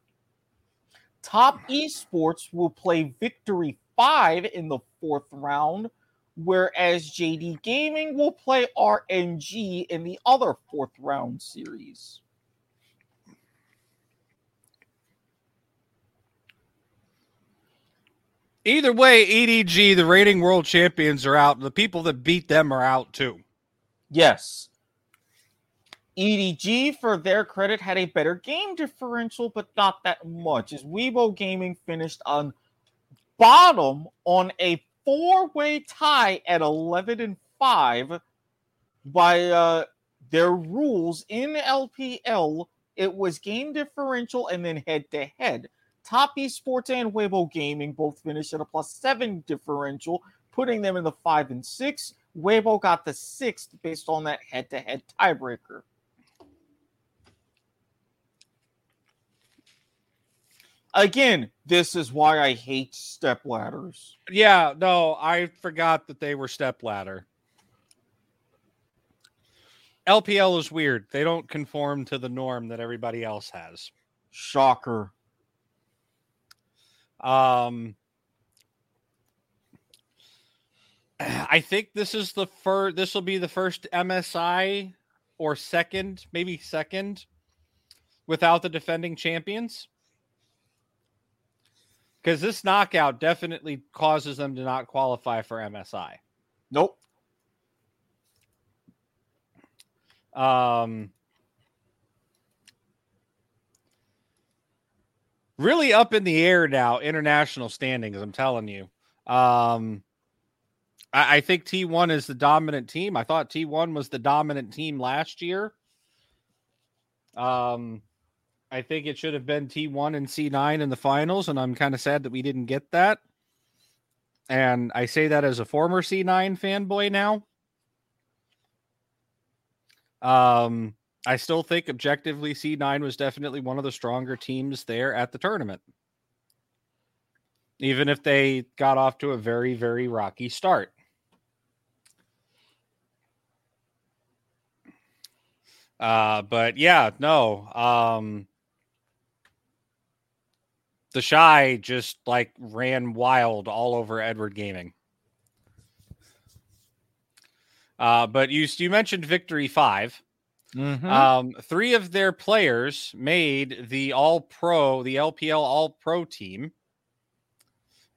Top Esports will play Victory 5 in the fourth round, whereas JD Gaming will play RNG in the other fourth round series. Either way, EDG, the reigning world champions, are out. The people that beat them are out too. Yes. EDG, for their credit, had a better game differential, but not that much. As Weibo Gaming finished on bottom on a four-way tie at 11 and 5 by uh, their rules in LPL. It was game differential and then head-to-head. Top Esports and Weibo Gaming both finished at a plus seven differential, putting them in the five and six. Weibo got the sixth based on that head to head tiebreaker. Again, this is why I hate step ladders. Yeah, no, I forgot that they were step ladder. LPL is weird. They don't conform to the norm that everybody else has. Shocker. Um, I think this is the first. This will be the first MSI or second, maybe second, without the defending champions. Because this knockout definitely causes them to not qualify for MSI. Nope. Um, really up in the air now, international standings. I'm telling you. Um, I, I think T1 is the dominant team. I thought T1 was the dominant team last year. Um, I think it should have been T1 and C9 in the finals, and I'm kind of sad that we didn't get that. And I say that as a former C9 fanboy now. Um, I still think objectively C9 was definitely one of the stronger teams there at the tournament. Even if they got off to a very, very rocky start. Uh, but yeah, no. Um, TheShy just like ran wild all over Edward Gaming. Uh, but you you mentioned Victory 5 Mm-hmm. Um, three of their players made the All Pro, the LPL All Pro team.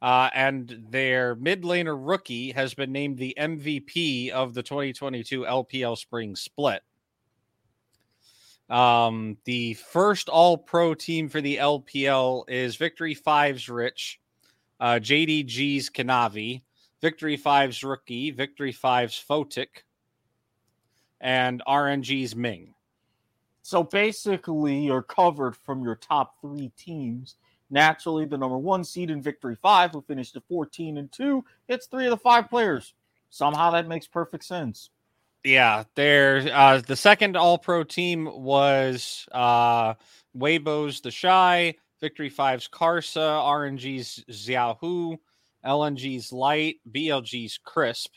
Uh, and their mid laner rookie has been named the MVP of the 2022 LPL Spring Split. Um, the first All Pro team for the LPL is Victory 5's Rich, uh, JDG's Kanavi, Victory 5's Rookie, Victory 5's Photic, and RNG's Ming. So basically, you're covered from your top three teams. Naturally, the number one seed in Victory 5, who finished at 14 and 2, hits three of the five players. Somehow that makes perfect sense. Yeah, there. Uh, the second All Pro team was uh, Weibo's The Shy, Victory 5's Karsa, RNG's Xiaohu, LNG's Light, BLG's Crisp.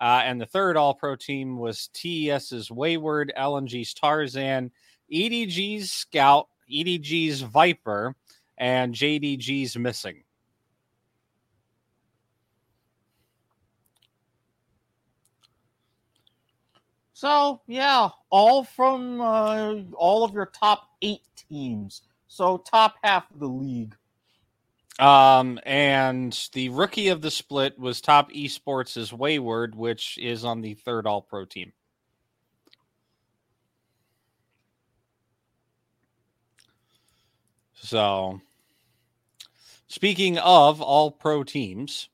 Uh, and the third All Pro team was TES's Wayward, LNG's Tarzan, EDG's Scout, EDG's Viper, and JDG's Missing. So yeah, all from uh, all of your top eight teams. So top half of the league. Um, and the rookie of the split was top esports is Wayward, which is on the third All Pro team. So, speaking of All Pro teams,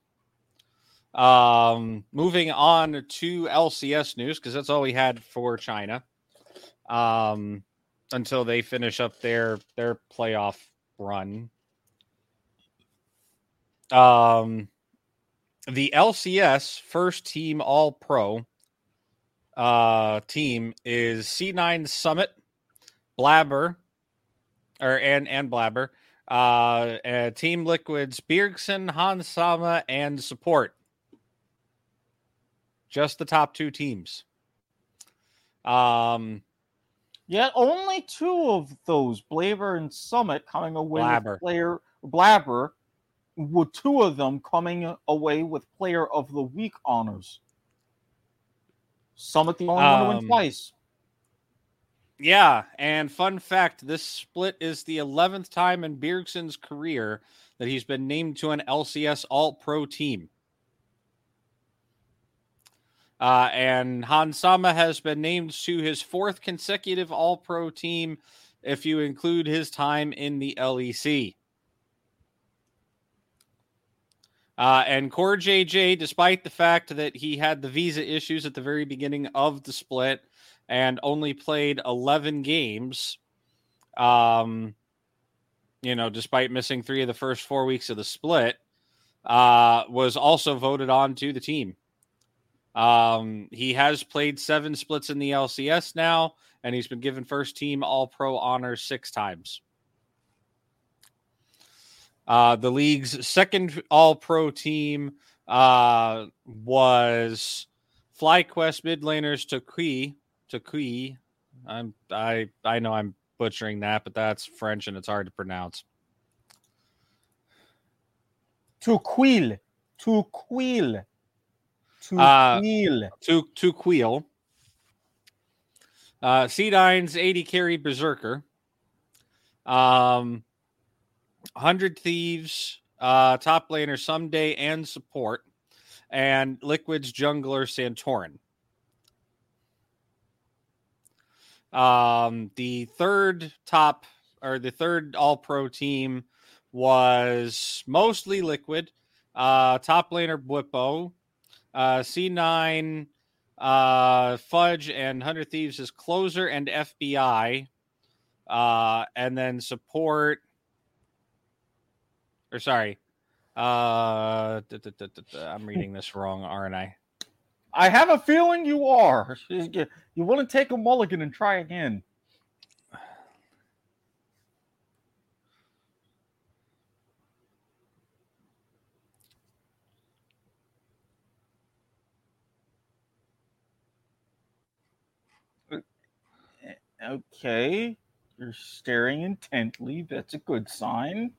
um, moving on to LCS news because that's all we had for China. Um, until they finish up their their playoff run. Um, the LCS first team All Pro uh team is C9 Summit, Blaber, or and and Blaber, uh, uh Team Liquids, Bjergsen, Hans Sama, and Support. Just the top two teams. Um, Yet only two of those, Blaber and Summit, coming away Blaber. player Blaber, with two of them coming away with player of the week honors. Summit the only one to win Um, twice. Yeah, and fun fact: this split is the eleventh time in Bjergsen's career that he's been named to an LCS All Pro team. Uh, and Han Sama has been named to his fourth consecutive All Pro team, if you include his time in the LEC. Uh, and CoreJJ, despite the fact that he had the visa issues at the very beginning of the split and only played 11 games, um, you know, despite missing three of the first four weeks of the split, uh, was also voted on to the team. Um, he has played seven splits in the LCS now, and he's been given first team All Pro honors six times. Uh, the league's second All Pro team uh, was FlyQuest mid laners Takui. Takui. I'm I I know I'm butchering that, but that's French and it's hard to pronounce. To Queel. To Uh. To to Uh C9's AD carry Berserker. Um 100 Thieves, uh top laner Ssumday and support, and Liquid's jungler Santorin. Um the third top or the third all pro team was mostly liquid. Uh top laner Bwipo, uh C9 uh Fudge and 100 Thieves is closer and FBI. Uh and then support or sorry. Uh I'm reading this wrong, aren't I? I have a feeling you are. You, you want to take a mulligan and try again. Okay. You're staring intently. That's a good sign.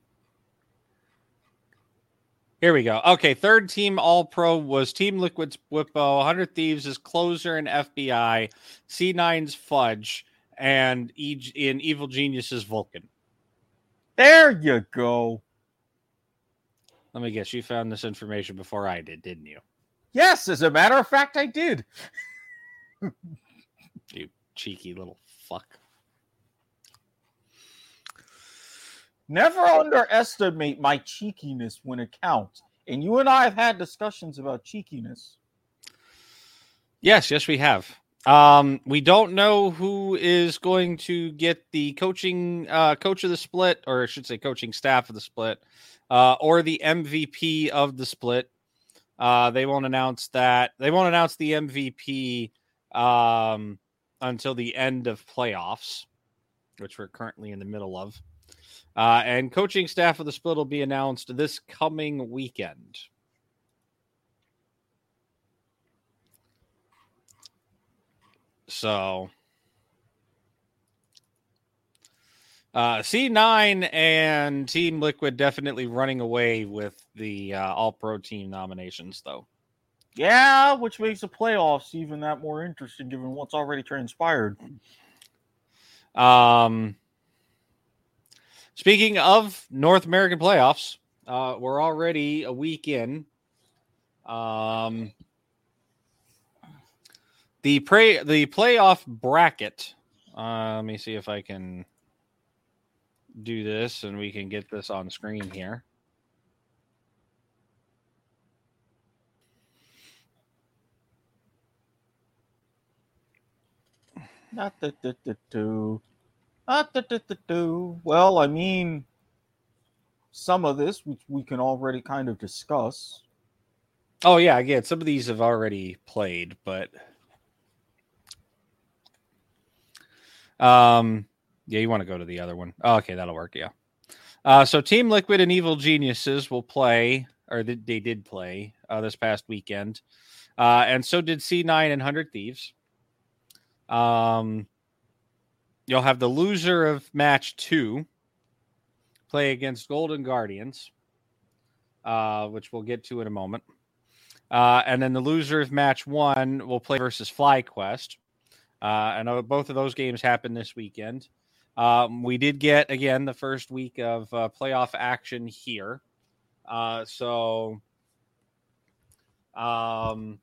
Here we go. Okay, third team All Pro was Team Liquid's Bwipo, 100 Thieves is Closer and FBI, C9's Fudge, and e- in Evil Genius's Vulcan. There you go. Let me guess, you found this information before I did, didn't you? Yes, as a matter of fact, I did. You cheeky little fuck. Never underestimate my cheekiness when it counts. And you and I have had discussions about cheekiness. Yes, yes, we have. Um, we don't know who is going to get the coaching uh, coach of the split, or I should say, coaching staff of the split, uh, or the MVP of the split. Uh, they won't announce that. They won't announce the MVP um, until the end of playoffs, which we're currently in the middle of. Uh, and coaching staff of the split will be announced this coming weekend. So uh, C9 and Team Liquid definitely running away with the uh, All Pro team nominations, though. Yeah, which makes the playoffs even that more interesting given what's already transpired. Um, speaking of North American playoffs, uh, we're already a week in. Um, the pray the playoff bracket. Uh, let me see if I can do this and we can get this on screen here. Not the the the do. Not the the the do. Well, I mean, some of this which we can already kind of discuss. Oh yeah, again, some of these have already played, but um, yeah, you want to go to the other one. Oh, okay, that'll work. Yeah. Uh, so Team Liquid and Evil Geniuses will play, or they, they did play uh, this past weekend, uh, and so did C9 and Hundred Thieves. Um, you'll have the loser of match two play against Golden Guardians, uh, which we'll get to in a moment. Uh, and then the loser of match one will play versus FlyQuest. Uh, and uh, both of those games happen this weekend. Um, we did get again the first week of uh, playoff action here. Uh, so, um,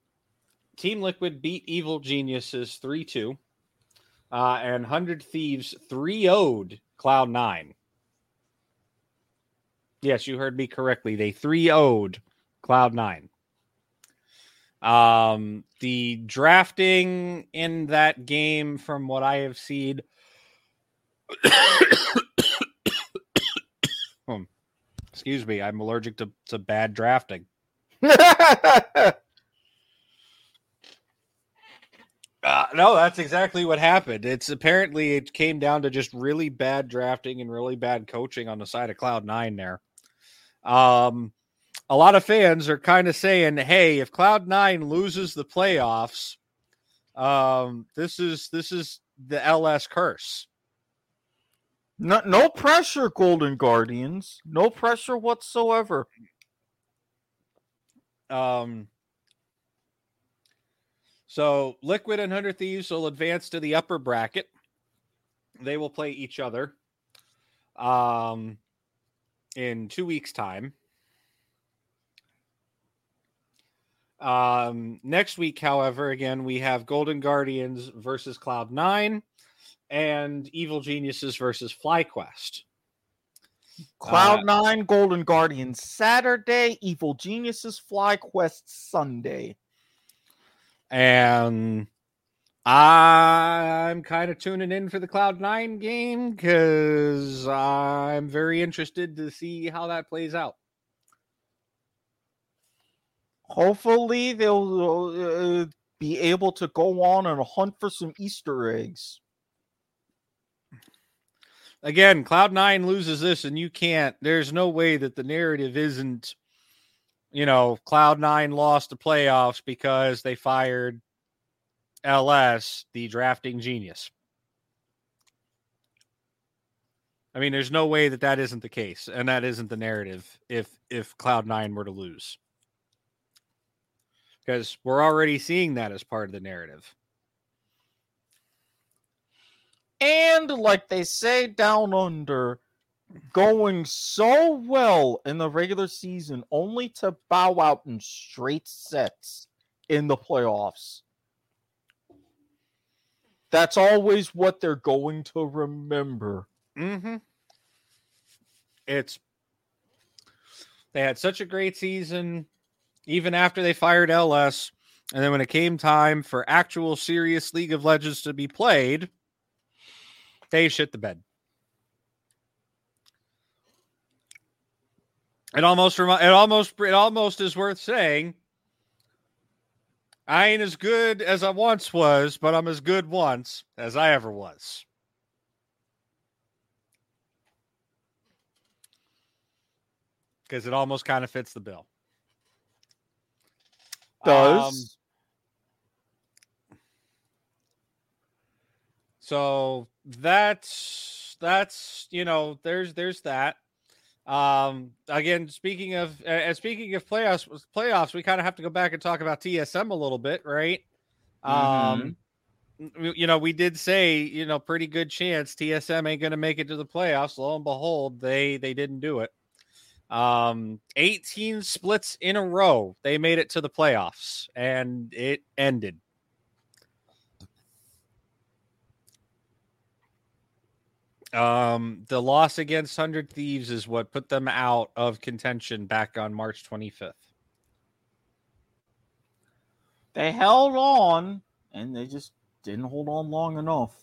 Team Liquid beat Evil Geniuses 3 2, uh, and 100 Thieves 3 0'd Cloud9. Yes, you heard me correctly. They 3 0'd Cloud9. Um, the drafting in that game, from what I have seen, um, excuse me, I'm allergic to, to bad drafting. Uh, no, that's exactly what happened. It's apparently it came down to just really bad drafting and really bad coaching on the side of Cloud Nine there. Um, a lot of fans are kind of saying, "Hey, if Cloud Nine loses the playoffs, um, this is this is the LS curse." no, no pressure, Golden Guardians. No pressure whatsoever. Um, so Liquid and Hundred Thieves will advance to the upper bracket. They will play each other um, in two weeks' time. Um, next week, however, again, we have Golden Guardians versus Cloud Nine and Evil Geniuses versus FlyQuest. Cloud Nine, Golden Guardians Saturday, Evil Geniuses, Fly Quest Sunday. And I'm kind of tuning in for the Cloud Nine game because I'm very interested to see how that plays out. Hopefully, they'll uh, be able to go on and hunt for some Easter eggs. Again, Cloud Nine loses this, and you can't. There's no way that the narrative isn't, you know, Cloud Nine lost the playoffs because they fired LS, the drafting genius. I mean, there's no way that that isn't the case, and that isn't the narrative if if Cloud Nine were to lose, because we're already seeing that as part of the narrative. And like they say down under, going so well in the regular season only to bow out in straight sets in the playoffs. That's always what they're going to remember. Mm-hmm. It's they had such a great season, even after they fired LS, and then when it came time for actual serious League of Legends to be played, they shit the bed. It almost remi- it almost it almost is worth saying. I ain't as good as I once was, but I'm as good once as I ever was. Because it almost kind of fits the bill. Does Um, So that's that's you know there's there's that. Um, again, speaking of uh, and speaking of playoffs, playoffs, we kind of have to go back and talk about TSM a little bit, right? Um, you know, we did say, you know, pretty good chance TSM ain't going to make it to the playoffs. Lo and behold, they they didn't do it. Um, 18 splits in a row, they made it to the playoffs, and it ended. Um, the loss against Hundred Thieves is what put them out of contention back on March 25th. They held on, and they just didn't hold on long enough.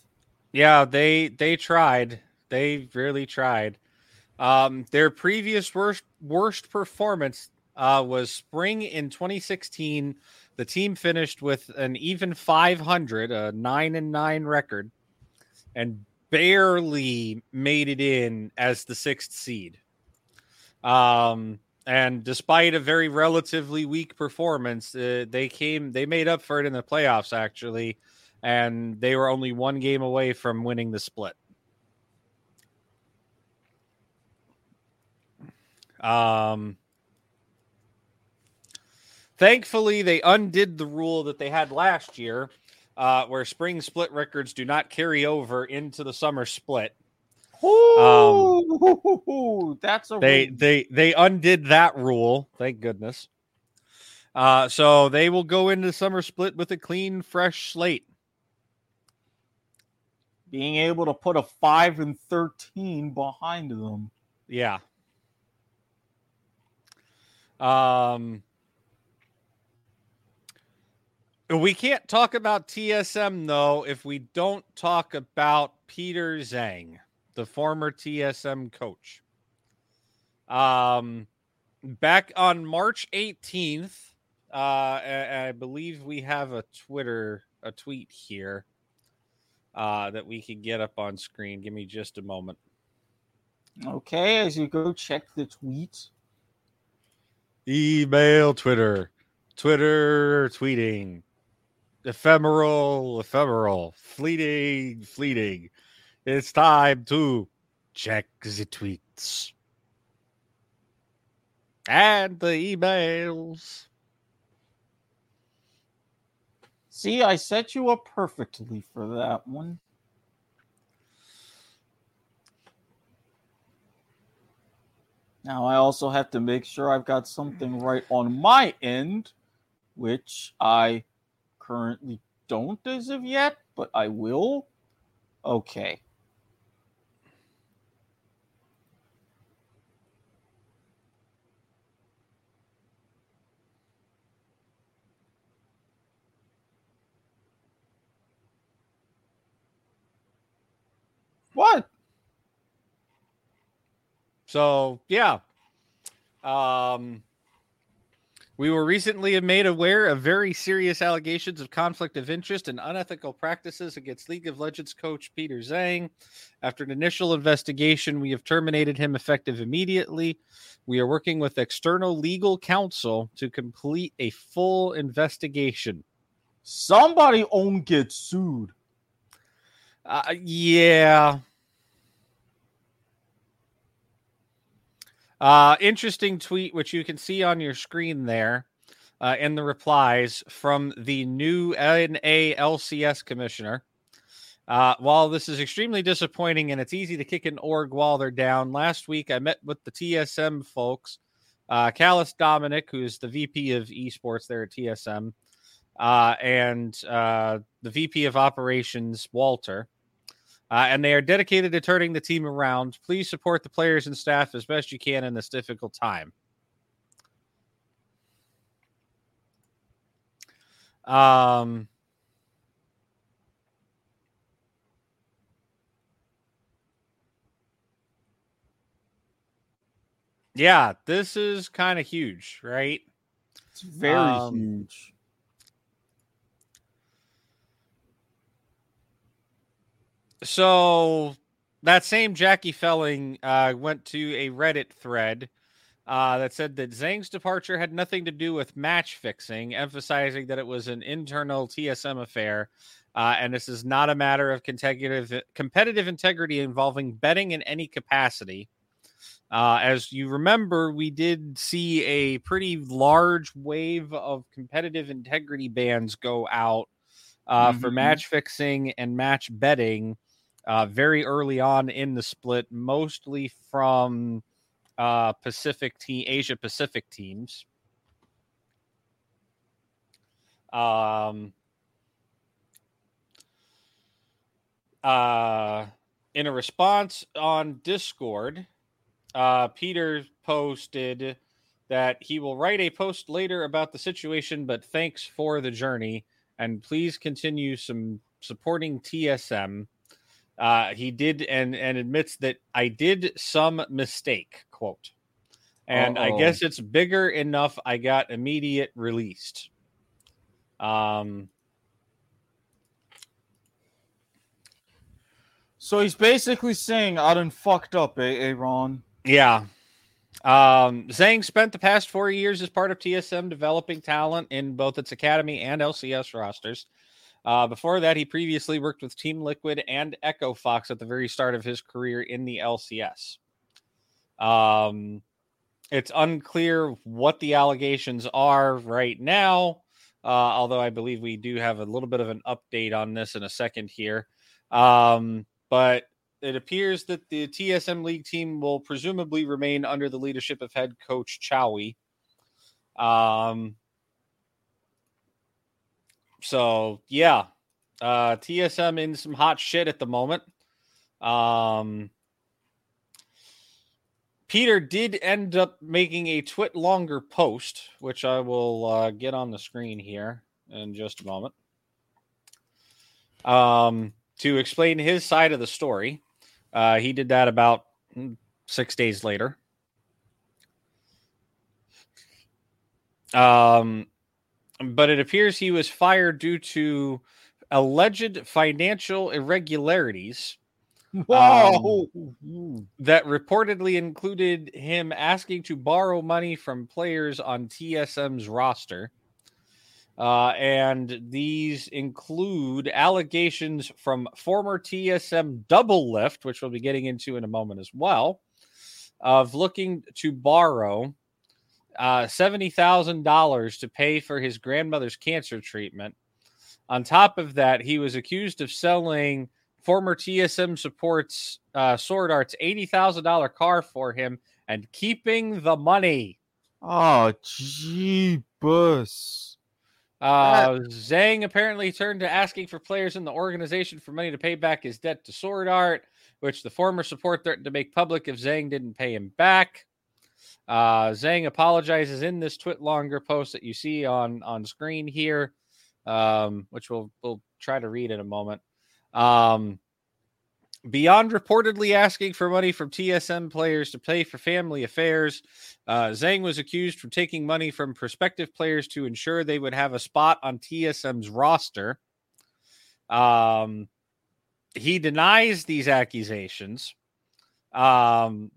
Yeah, they they tried. They really tried. Um, their previous worst worst performance uh, was spring in 2016. The team finished with an even 500, a nine and nine record, and barely made it in as the sixth seed. Um, and despite a very relatively weak performance, uh, they came, they made up for it in the playoffs actually, and they were only one game away from winning the split. Um, thankfully, they undid the rule that they had last year uh, where spring split records do not carry over into the summer split. Um, that's a they they they undid that rule. Thank goodness. Uh, so they will go into summer split with a clean, fresh slate. Being able to put a five and thirteen behind them. Yeah. Um, We can't talk about TSM though if we don't talk about Peter Zhang, the former TSM coach. Um, back on March 18th, uh, I believe we have a Twitter, a tweet here uh, that we can get up on screen. Give me just a moment. Okay, as you go check the tweet. Email Twitter, Twitter tweeting ephemeral, ephemeral, fleeting, fleeting. It's time to check the tweets and the emails. See, I set you up perfectly for that one. Now, I also have to make sure I've got something right on my end, which I currently don't as of yet, but I will. Okay. What? So, yeah. Um we were recently made aware of very serious allegations of conflict of interest and unethical practices against League of Legends coach Peter Zhang. After an initial investigation, we have terminated him effective immediately. We are working with external legal counsel to complete a full investigation. Somebody own get sued. Uh, yeah. Uh, interesting tweet, which you can see on your screen there uh, in the replies from the new NALCS commissioner. Uh, while this is extremely disappointing and it's easy to kick an org while they're down, last week I met with the TSM folks, uh, Callis Dominic, who's the VP of esports there at TSM, uh, and uh, the VP of operations, Walter uh, and they are dedicated to turning the team around. Please support the players and staff as best you can in this difficult time. Um, yeah, this is kind of huge, right? It's very um, huge. So that same Jackie Felling uh, went to a Reddit thread uh, that said that Zhang's departure had nothing to do with match fixing, emphasizing that it was an internal TSM affair. Uh, and this is not a matter of competitive, competitive integrity involving betting in any capacity. Uh, as you remember, we did see a pretty large wave of competitive integrity bans go out uh, for Mhm. match fixing and match betting uh, very early on in the split, mostly from uh, Pacific team, Asia Pacific teams. Um, uh, in a response on Discord, uh, Peter posted that he will write a post later about the situation, but thanks for the journey and please continue some supporting TSM. Uh, he did and and admits that I did some mistake. Quote, and I Uh-oh. guess it's bigger enough. I got immediate released. Um, So he's basically saying I done fucked up, eh, eh Ron? Yeah. Um, Zhang spent the past four years as part of TSM developing talent in both its academy and LCS rosters. Uh, before that, he previously worked with Team Liquid and Echo Fox at the very start of his career in the LCS. Um, it's unclear what the allegations are right now, uh, although I believe we do have a little bit of an update on this in a second here. Um, but it appears that the TSM League team will presumably remain under the leadership of head coach Chawy. Um, so yeah, uh, TSM in some hot shit at the moment. Um, Peter did end up making a TwitLonger post, which I will uh, get on the screen here in just a moment. Um, to explain his side of the story. Uh, he did that about mm, six days later. Um, but it appears he was fired due to alleged financial irregularities Whoa! that reportedly included him asking to borrow money from players on TSM's roster. Uh, and these include allegations from former TSM Doublelift, which we'll be getting into in a moment as well, of looking to borrow uh, $70,000 to pay for his grandmother's cancer treatment. On top of that, he was accused of selling former TSM supports uh, SwordArt's $80,000 car for him and keeping the money. oh, jeebus. Uh, Zhang apparently turned to asking for players in the organization for money to pay back his debt to SwordArt, which the former support threatened to make public if Zhang didn't pay him back. Uh, Zhang apologizes in this TwitLonger post that you see on on screen here, um, which we'll we'll try to read in a moment. Um, beyond reportedly asking for money from TSM players to pay for family affairs, uh, Zhang was accused for taking money from prospective players to ensure they would have a spot on TSM's roster. Um, he denies these accusations, um,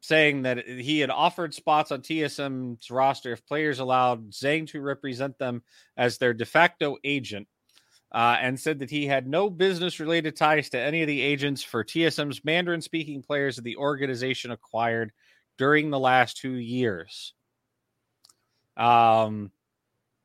saying that he had offered spots on TSM's roster if players allowed Zhang to represent them as their de facto agent. Uh, and said that he had no business related ties to any of the agents for TSM's Mandarin speaking players that the organization acquired during the last two years. Um,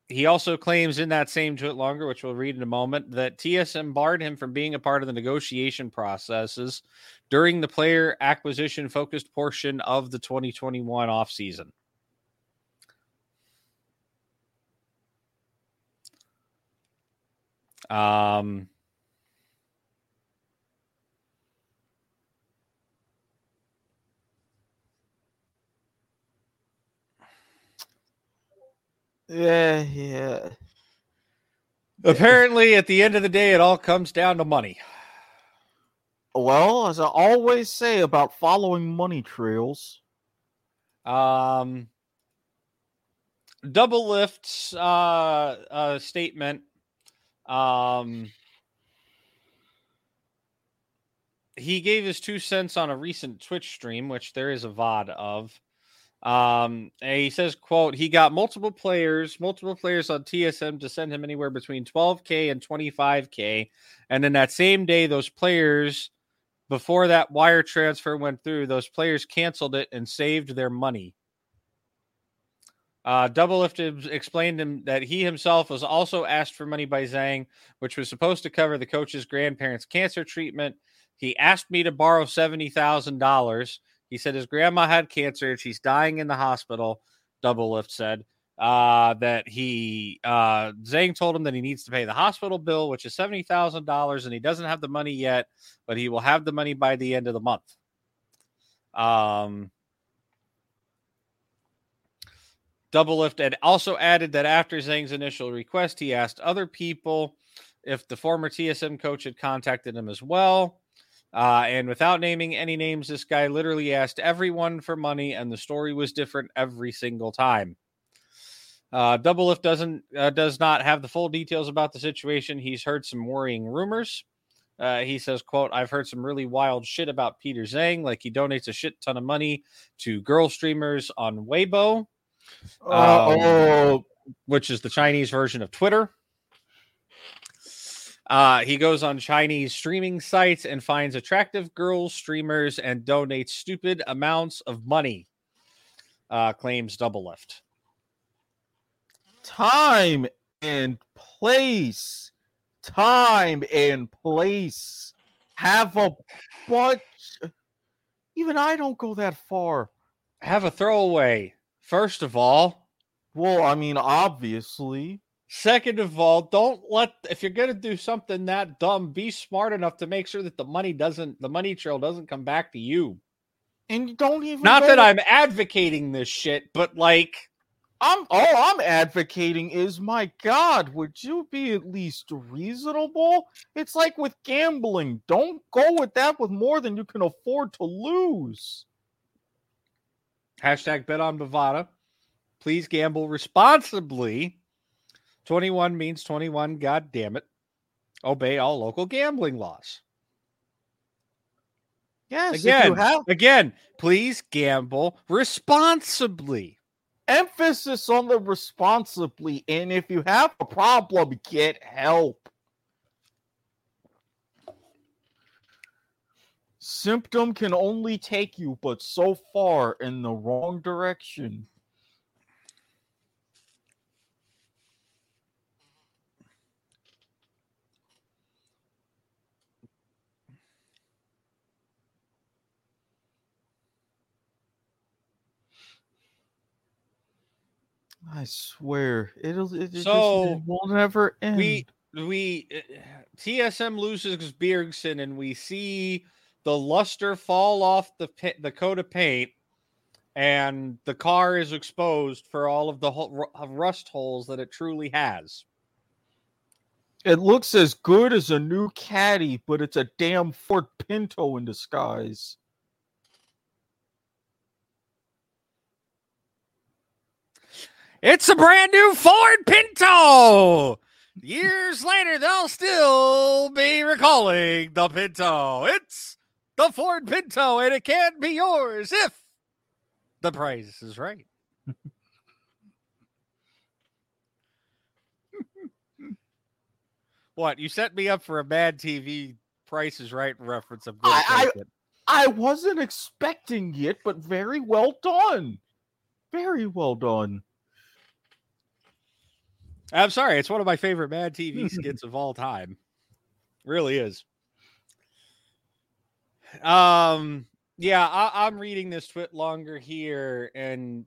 he also claims in that same tweet longer, which we'll read in a moment, that TSM barred him from being a part of the negotiation processes during the player acquisition focused portion of the 2021 offseason. Um, Yeah, yeah. apparently, at the end of the day, it all comes down to money. Well, as I always say about following money trails, Um, Doublelift's uh, uh, statement. Um, he gave his two cents on a recent Twitch stream, which there is a VOD of. Um, he says, "quote He got multiple players, multiple players on TSM to send him anywhere between 12k and 25k, and then that same day, those players before that wire transfer went through, those players canceled it and saved their money. Uh, Double Doublelift explained him that he himself was also asked for money by Zhang, which was supposed to cover the coach's grandparents' cancer treatment. He asked me to borrow seventy thousand dollars. He said his grandma had cancer and she's dying in the hospital. Doublelift said uh, that he uh, Zhang told him that he needs to pay the hospital bill, which is seventy thousand dollars, and he doesn't have the money yet, but he will have the money by the end of the month. Um, Doublelift had also added that after Zhang's initial request, he asked other people if the former TSM coach had contacted him as well. Uh, and without naming any names, this guy literally asked everyone for money, and the story was different every single time. Uh, Doublelift doesn't uh, does not have the full details about the situation. He's heard some worrying rumors. Uh, he says, "quote I've heard some really wild shit about Peter Zhang, like he donates a shit ton of money to girl streamers on Weibo, Uh, oh, which is the Chinese version of Twitter." Uh, he goes on Chinese streaming sites and finds attractive girls streamers and donates stupid amounts of money. Uh, claims Doublelift. time and place. Time and place. Have a bunch. Even I don't go that far. Have a throwaway. First of all, Well, I mean, obviously. Second of all, don't let if you're gonna do something that dumb, be smart enough to make sure that the money doesn't the money trail doesn't come back to you. And you don't even Not that to- I'm advocating this shit, but like I'm all I'm advocating is my God, would you be at least reasonable? It's like with gambling. Don't go with that with more than you can afford to lose. hashtag bet on Bovada. Please gamble responsibly. 21 means 21, god damn it. Obey all local gambling laws. Yes, Again, you have again, please gamble responsibly. emphasis on the responsibly, and if you have a problem, get help. Symptom can only take you but so far in the wrong direction. I swear it'll it, it just- So, it will never end. we we uh, TSM loses Bjergsen and we see the luster fall off the pa- the coat of paint and the car is exposed for all of the ho- ru- rust holes that it truly has. It looks as good as a new caddy, but it's a damn Ford Pinto in disguise. It's a brand new Ford Pinto. Years later, they'll still be recalling the Pinto. It's the Ford Pinto, and it can't be yours if the price is right. what? You set me up for a bad TV Price is Right reference. I'm going to I- I wasn't expecting it, but very well done. Very well done. I'm sorry. It's one of my favorite Mad TV skits of all time. Really is. Um. Yeah, I, I'm reading this TwitLonger here, and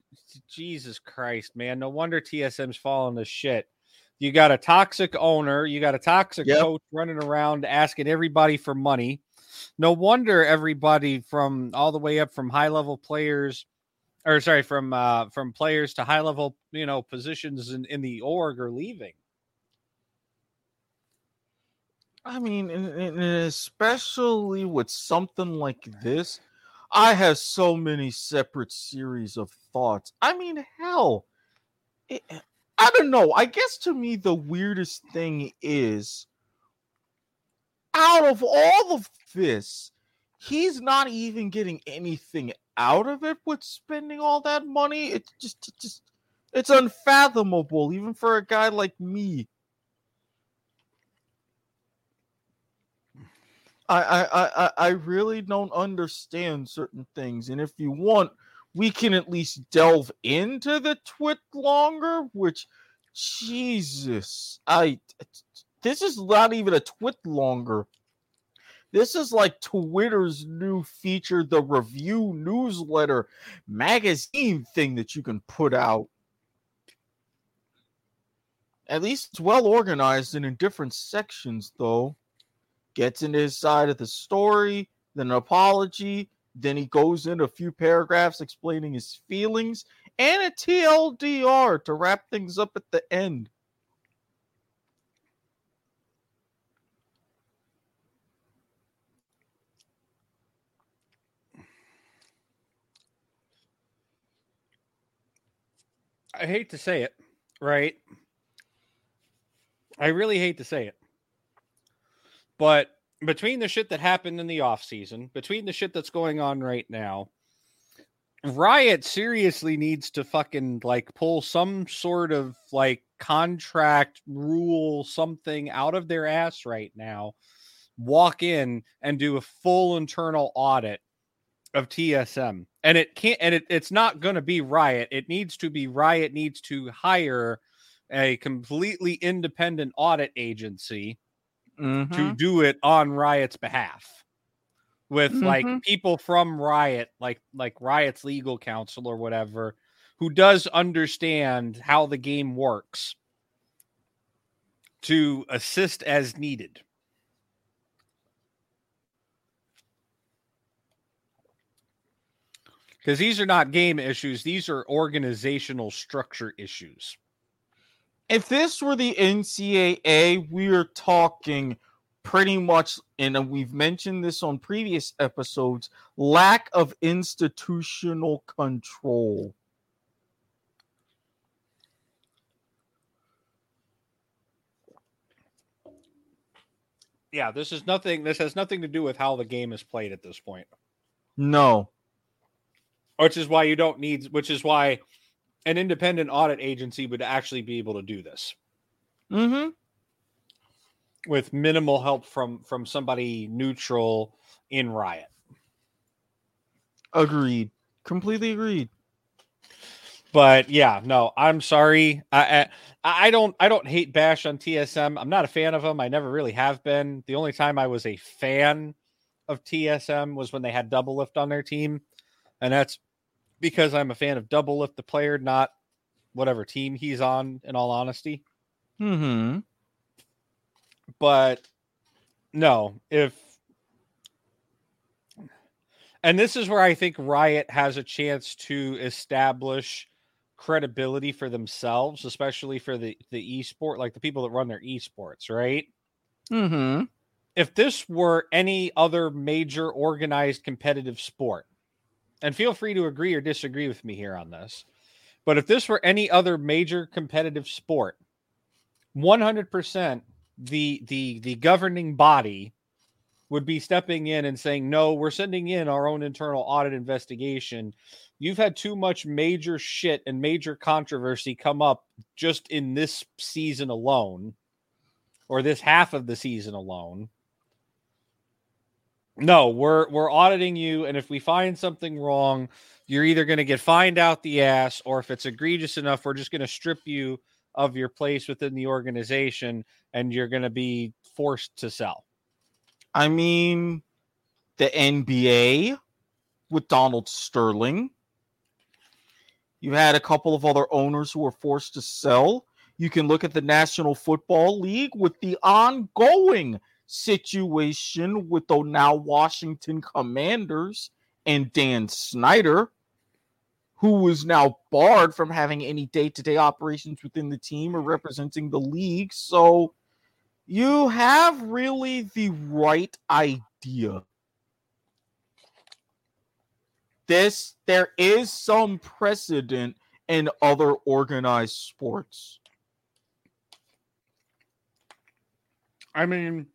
Jesus Christ, man! No wonder TSM's falling to shit. You got a toxic owner. You got a toxic Yep. coach running around asking everybody for money. No wonder everybody from all the way up from high level players, or sorry, from uh, from players to high level, you know, positions in, in the org are leaving. I mean, and, and especially with something like this, I have so many separate series of thoughts. I mean, hell, it, I don't know. I guess to me, the weirdest thing is out of all of this, he's not even getting anything out of it with spending all that money. It's just, it just, it's unfathomable, even for a guy like me. I, I, I, I really don't understand certain things. And if you want, we can at least delve into the twit longer, which Jesus, I this is not even a twit longer. This is like Twitter's new feature, the review newsletter magazine thing that you can put out. At least it's well organized and in different sections, though. Gets into his side of the story, then an apology, then he goes in a few paragraphs explaining his feelings, and a TLDR to wrap things up at the end. I hate to say it, right? I really hate to say it. But between the shit that happened in the off season, between the shit that's going on right now, Riot seriously needs to fucking like pull some sort of like contract rule something out of their ass right now. Walk in and do a full internal audit of TSM. And it can't and it, it's not going to be Riot. It needs to be Riot needs to hire a completely independent audit agency Mm-hmm. to do it on Riot's behalf with like Mhm. people from Riot, like like Riot's legal counsel or whatever, who does understand how the game works to assist as needed. Because these are not game issues, these are organizational structure issues. if this were the NCAA, we're talking pretty much, and uh, we've mentioned this on previous episodes lack of institutional control. Yeah, this is nothing. This has nothing to do with how the game is played at this point. No. Which is why you don't need which is why an independent audit agency would actually be able to do this Mm-hmm. with minimal help from from somebody neutral in riot Agreed. Completely agreed. but yeah no i'm sorry i i, I don't i don't hate bash on tsm i'm not a fan of them i never really have been the only time i was a fan of tsm was when they had Doublelift on their team and that's because i'm a fan of Doublelift the player not whatever team he's on in all honesty Mm-hmm. but no, if and this is where I think Riot has a chance to establish credibility for themselves, especially for the the esport, like the people that run their esports, right? Mm-hmm. If this were any other major organized competitive sport, and feel free to agree or disagree with me here on this, but if this were any other major competitive sport, 100% the the the governing body would be stepping in and saying no we're sending in our own internal audit investigation. You've had too much major shit and major controversy come up just in this season alone or this half of the season alone no we're we're auditing you and if we find something wrong you're either going to get fined out the ass or if it's egregious enough we're just going to strip you of your place within the organization and you're going to be forced to sell. I mean, the NBA with Donald Sterling. You had a couple of other owners who were forced to sell. You can look at the National Football League with the ongoing situation with the now Washington Commanders and Dan Snyder, who is now barred from having any day to day operations within the team or representing the league. So you have really the right idea. This, there is some precedent in other organized sports. I mean,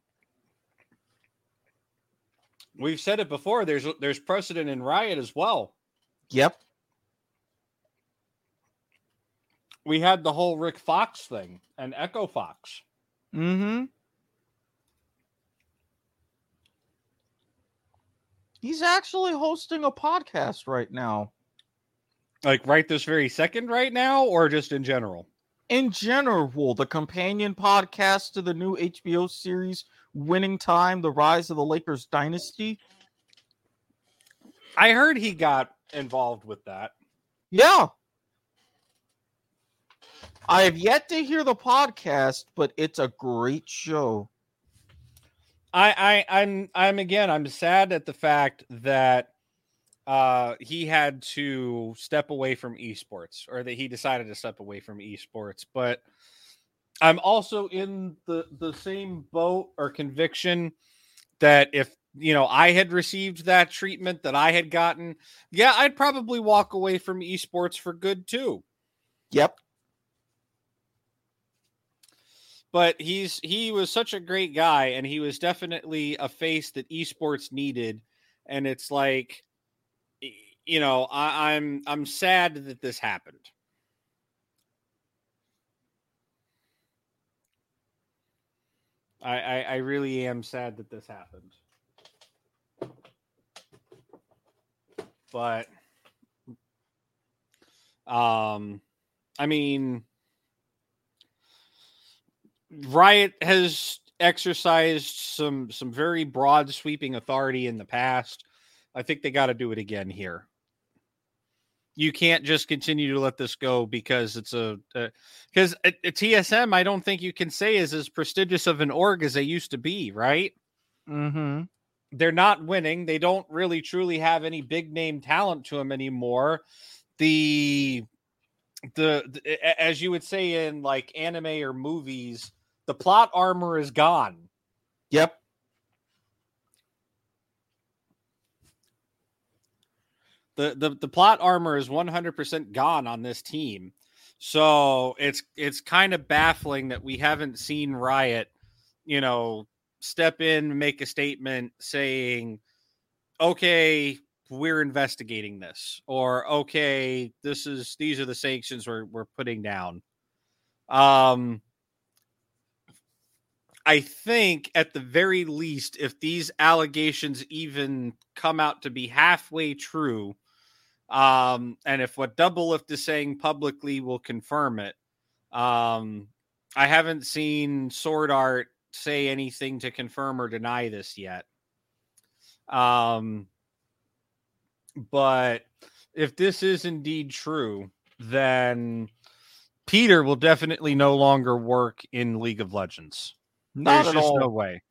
we've said it before. There's there's precedent in Riot as well. Yep. We had the whole Rick Fox thing and Echo Fox. Mm-hmm. He's actually hosting a podcast right now. Like right this very second, right now, or just in general? In general, the companion podcast to the new HBO series Winning Time: The Rise of the Lakers Dynasty. I heard he got involved with that. Yeah. I have yet to hear the podcast, but it's a great show. I, I I'm I'm again I'm sad at the fact that uh he had to step away from esports or that he decided to step away from esports but i'm also in the the same boat or conviction that if you know i had received that treatment that i had gotten yeah i'd probably walk away from esports for good too. Yep. but he's he was such a great guy and he was definitely a face that esports needed. And it's like you know I, i'm i'm sad that this happened I, I i really am sad that this happened but um i mean Riot has exercised some some very broad sweeping authority in the past. I think they got to do it again here. You can't just continue to let this go because it's a because a, a TSM. I don't think you can say is as prestigious of an org as they used to be. Right? Mm-hmm. They're not winning. They don't really truly have any big name talent to them anymore. The the, the as you would say in like anime or movies the plot armor is gone. Yep. The the the plot armor is 100% gone on this team. So it's it's kind of baffling that we haven't seen Riot, you know, step in, make a statement saying, "Okay, we're investigating this," or "Okay, this is these are the sanctions we're we're putting down." Um, I think at the very least, if these allegations even come out to be halfway true, um, and if what Doublelift is saying publicly will confirm it, um, I haven't seen SwordArt say anything to confirm or deny this yet. Um, but if this is indeed true, then Peter will definitely no longer work in League of Legends. Not There's at just all. no way.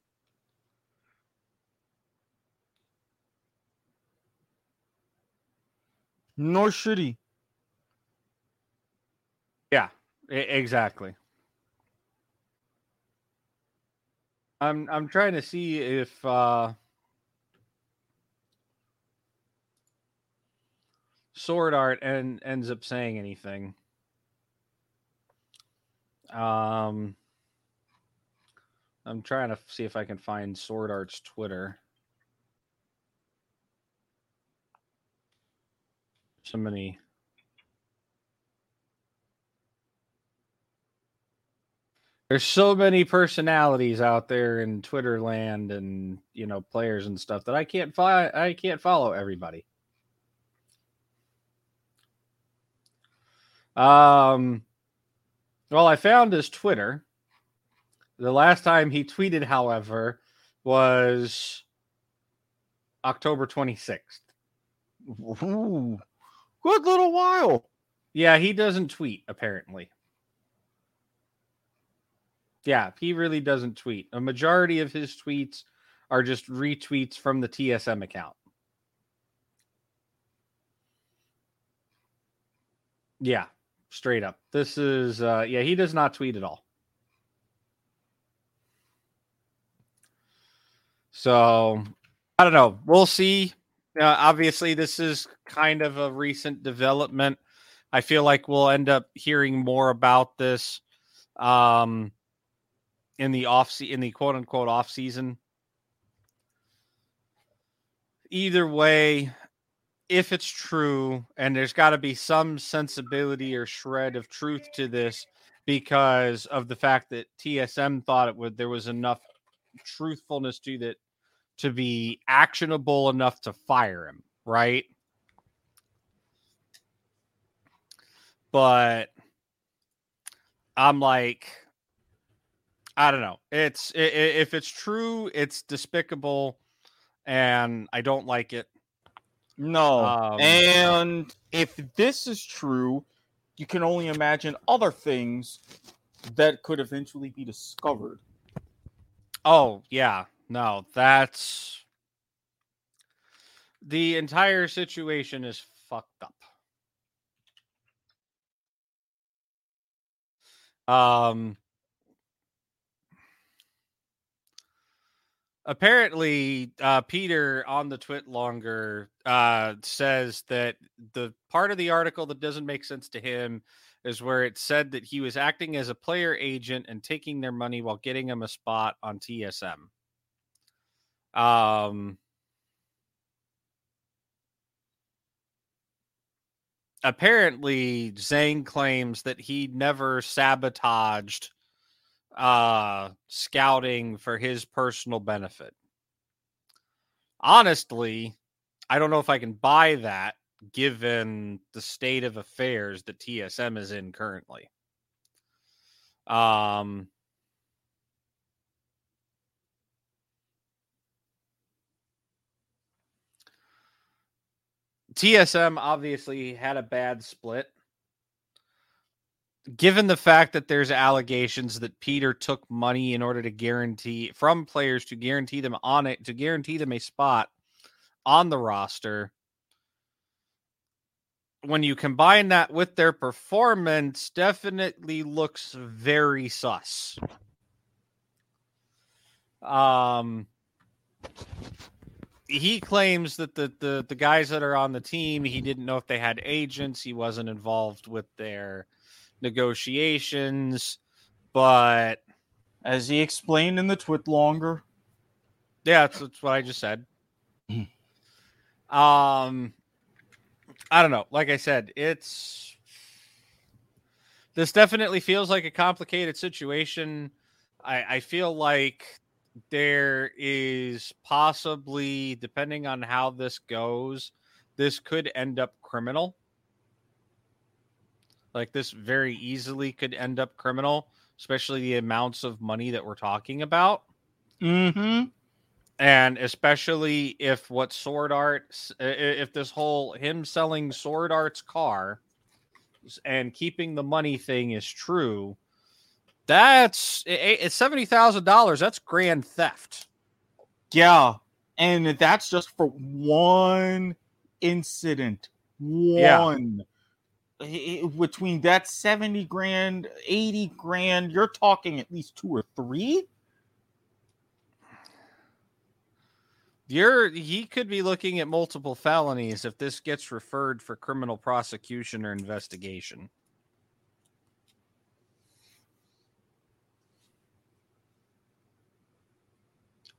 Nor should he. Yeah, exactly. I'm I'm trying to see if uh SwordArt and ends up saying anything. Um I'm trying to see if I can find SwordArt's Twitter. So many there's so many personalities out there in Twitter land and you know players and stuff that I can't fi- I can't follow everybody. Um well I found his Twitter. The last time he tweeted however was October 26th. Ooh, good little while. Yeah, he doesn't tweet apparently. Yeah, he really doesn't tweet. A majority of his tweets are just retweets from the TSM account. Yeah, straight up. This is uh yeah, he does not tweet at all. So, I don't know. We'll see. Uh, obviously this is kind of a recent development. I feel like we'll end up hearing more about this um in the off in the quote unquote off season. Either way, if it's true, and there's got to be some sensibility or shred of truth to this, because of the fact that TSM thought it would there was enough truthfulness to that to be actionable enough to fire him, right? But I'm like, I don't know. It's if it's true, it's despicable, and I don't like it. No. Um, and if this is true, you can only imagine other things that could eventually be discovered. Oh yeah, no, that's the entire situation is fucked up. Um apparently uh Peter on the TwitLonger uh says that the part of the article that doesn't make sense to him is where it said that he was acting as a player agent and taking their money while getting him a spot on TSM. Um apparently Zhang claims that he never sabotaged uh scouting for his personal benefit. Honestly, I don't know if I can buy that given the state of affairs that TSM is in currently. Um TSM obviously had a bad split. Given the fact that there's allegations that Peter took money in order to guarantee from players to guarantee them on it to guarantee them a spot on the roster, when you combine that with their performance, definitely looks very sus. Um, he claims that the, the the guys that are on the team, he didn't know if they had agents. He wasn't involved with their negotiations, but As he explained in the TwitLonger. yeah, that's, that's what I just said. um, I don't know. Like I said, it's this definitely feels like a complicated situation. I, I feel like there is possibly, depending on how this goes, this could end up criminal. Like this very easily could end up criminal, especially the amounts of money that we're talking about Mm-hmm. and especially if what SwordArt s- i- i- if this whole him selling SwordArt's car and keeping the money thing is true that's i- i- it's $70000 that's grand theft Yeah. And that's just for one incident. One. I- Between that 70 grand, 80 grand, you're talking at least two or three. you're he could be looking at multiple felonies if this gets referred for criminal prosecution or investigation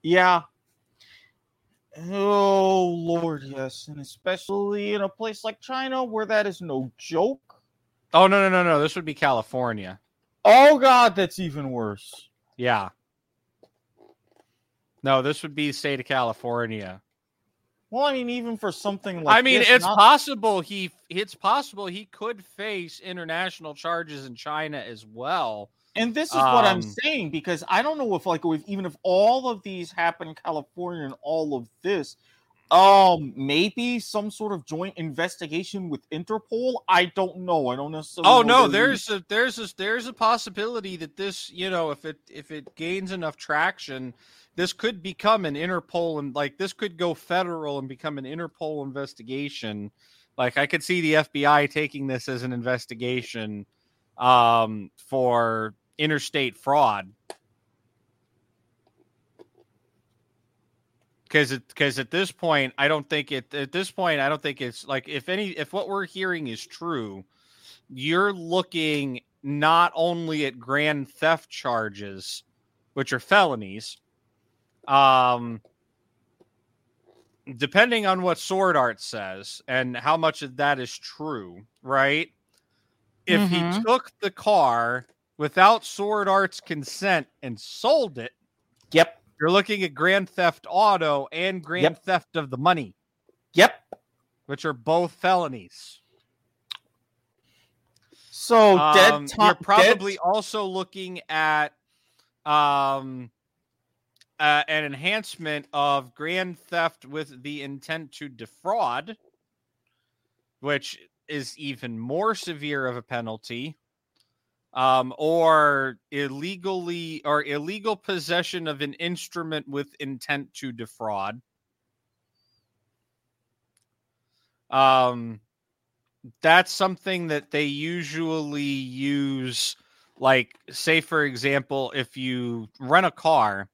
Yeah. Oh Lord, yes, and especially in a place like China where that is no joke. oh no no no no this would be california Oh God, that's even worse. yeah no this would be the state of california Well, I mean, even for something like I mean, this, it's not- possible he it's possible he could face international charges in China as well. And this is what I'm um, saying because I don't know if like if, even if all of these happen in California and all of this, um, maybe some sort of joint investigation with Interpol. I don't know. I don't necessarily. Oh no, there's a there's a there's a possibility that this, you know, if it if it gains enough traction, this could become an Interpol and like this could go federal and become an Interpol investigation. Like I could see the FBI taking this as an investigation um for interstate fraud. Because it because at this point, I don't think it at this point, I don't think it's like if any if what we're hearing is true, you're looking not only at grand theft charges, which are felonies, um, depending on what SwordArt says and how much of that is true, right? If he Mhm. took the car without SwordArt's consent and sold it, Yep. You're looking at grand theft auto and grand Yep. theft of the money, Yep. which are both felonies. So Um, dead you're time. probably also looking at um uh, an enhancement of grand theft with the intent to defraud, which is even more severe of a penalty. Um, or illegally or illegal possession of an instrument with intent to defraud. Um, that's something that they usually use like say for example if you rent a car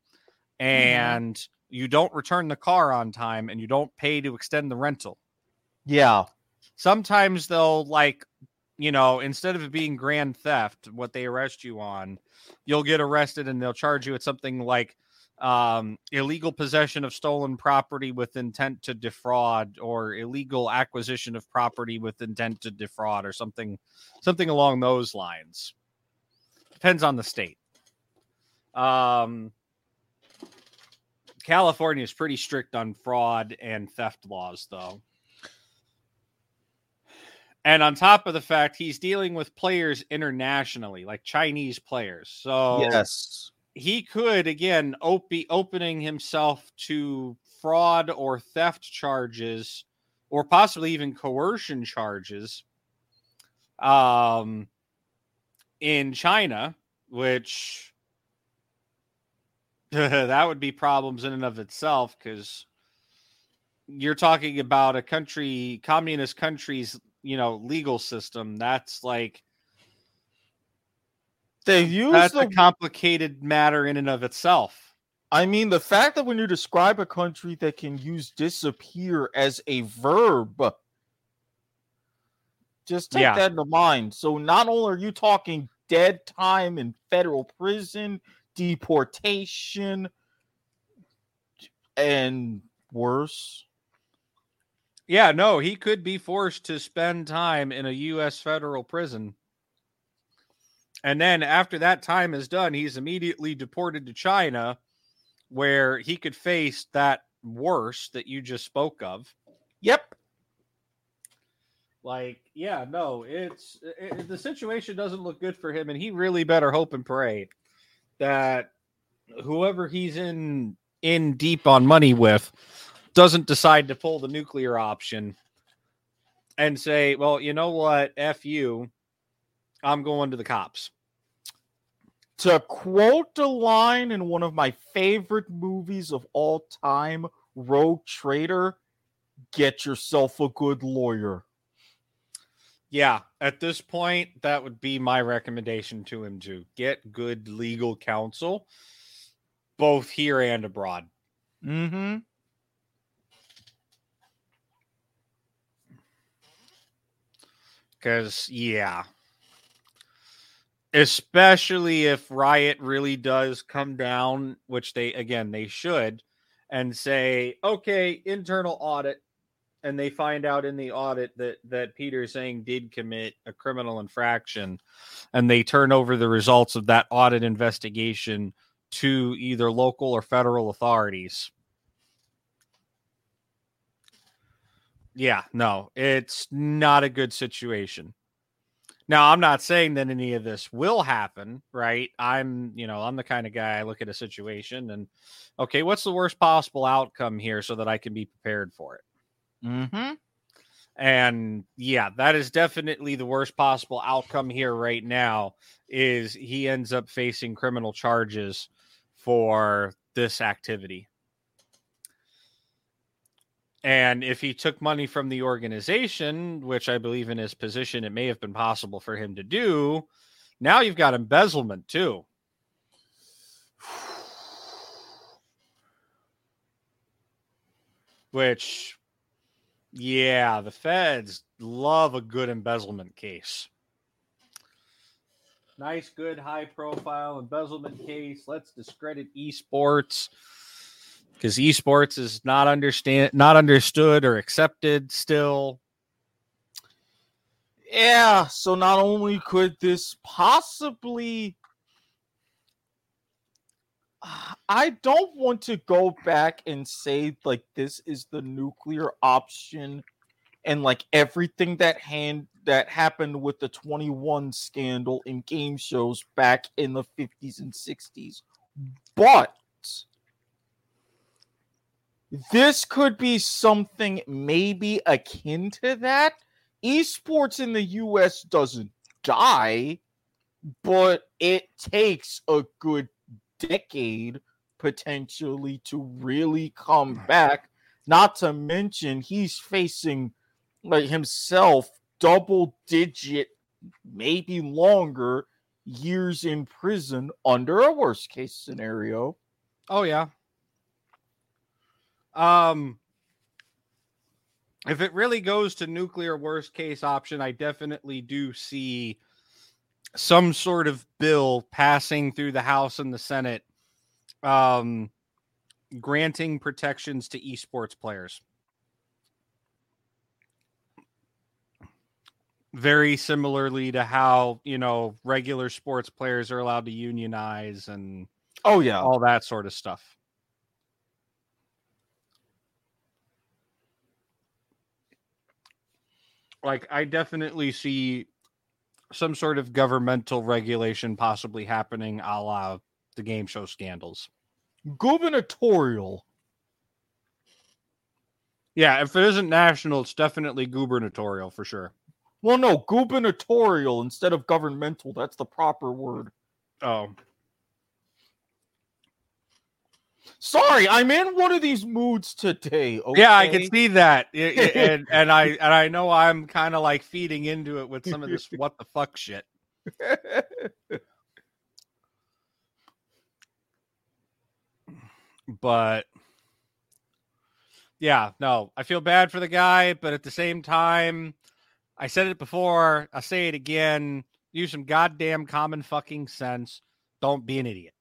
and you don't return the car on time and you don't pay to extend the rental yeah. sometimes they'll like you know instead of it being grand theft what they arrest you on you'll get arrested and they'll charge you with something like um, illegal possession of stolen property with intent to defraud or illegal acquisition of property with intent to defraud or something something along those lines. Depends on the state. Um california is pretty strict on fraud and theft laws though and on top of the fact he's dealing with players internationally like chinese players so yes. he could again op- be opening himself to fraud or theft charges or possibly even coercion charges um in China which that would be problems in and of itself cuz you're talking about a country communist country's you know legal system that's like They use that's the a complicated matter in and of itself I mean, the fact that when you describe a country that can use disappear as a verb, just take Yeah. that into mind. So, not only are you talking dead time in federal prison, deportation, and worse. Yeah, no, he could be forced to spend time in a U.S. federal prison. And then after that time is done, he's immediately deported to China, where he could face that worse that you just spoke of. Yep. Like, yeah, no, it's it, the situation doesn't look good for him, and he really better hope and pray that whoever he's in in deep on money with doesn't decide to pull the nuclear option and say, "Well, you know what? F you, I'm going to the cops." To quote a line in one of my favorite movies of all time, Rogue Trader, get yourself a good lawyer. Yeah, at this point, that would be my recommendation to him to get good legal counsel, both here and abroad. Mm-hmm. Because, yeah. Especially if Riot really does come down, which they, again, they should, and say, okay, internal audit. And they find out in the audit that, that Peter Zhang did commit a criminal infraction. And they turn over the results of that audit investigation to either local or federal authorities. Yeah, no, it's not a good situation. Now, I'm not saying that any of this will happen, right? I'm, you know, I'm the kind of guy I look at a situation and okay, what's the worst possible outcome here so that I can be prepared for it? Mm-hmm. And yeah, that is definitely the worst possible outcome here right now is he ends up facing criminal charges for this activity. And if he took money from the organization, which I believe in his position it may have been possible for him to do, now you've got embezzlement too. Which, yeah, the feds love a good embezzlement case. Nice, good, high profile embezzlement case. Let's discredit esports because esports is not understand not understood or accepted still. Yeah, so not only could this possibly I don't want to go back and say like this is the nuclear option and like everything that hand that happened with the 21 scandal in game shows back in the 50s and 60s. But this could be something maybe akin to that. Esports in the US doesn't die, but it takes a good decade potentially to really come back. Not to mention, he's facing like himself double digit, maybe longer years in prison under a worst case scenario. Oh yeah. Um if it really goes to nuclear worst case option, I definitely do see some sort of bill passing through the House and the Senate um granting protections to esports players. Very similarly to how, you know, regular sports players are allowed to unionize and Oh yeah. all that sort of stuff. Like, I definitely see some sort of governmental regulation possibly happening a la the game show scandals. Gubernatorial. Yeah, if it isn't national, it's definitely gubernatorial for sure. Well, no, gubernatorial instead of governmental. That's the proper word. Oh, Sorry, I'm in one of these moods today. Okay? yeah, I can see that, I- I- and and I and I know I'm kind of like feeding into it with some of this what the fuck shit. but yeah, no, I feel bad for the guy, but at the same time, I said it before, I'll say it again. Use some goddamn common fucking sense. Don't be an idiot.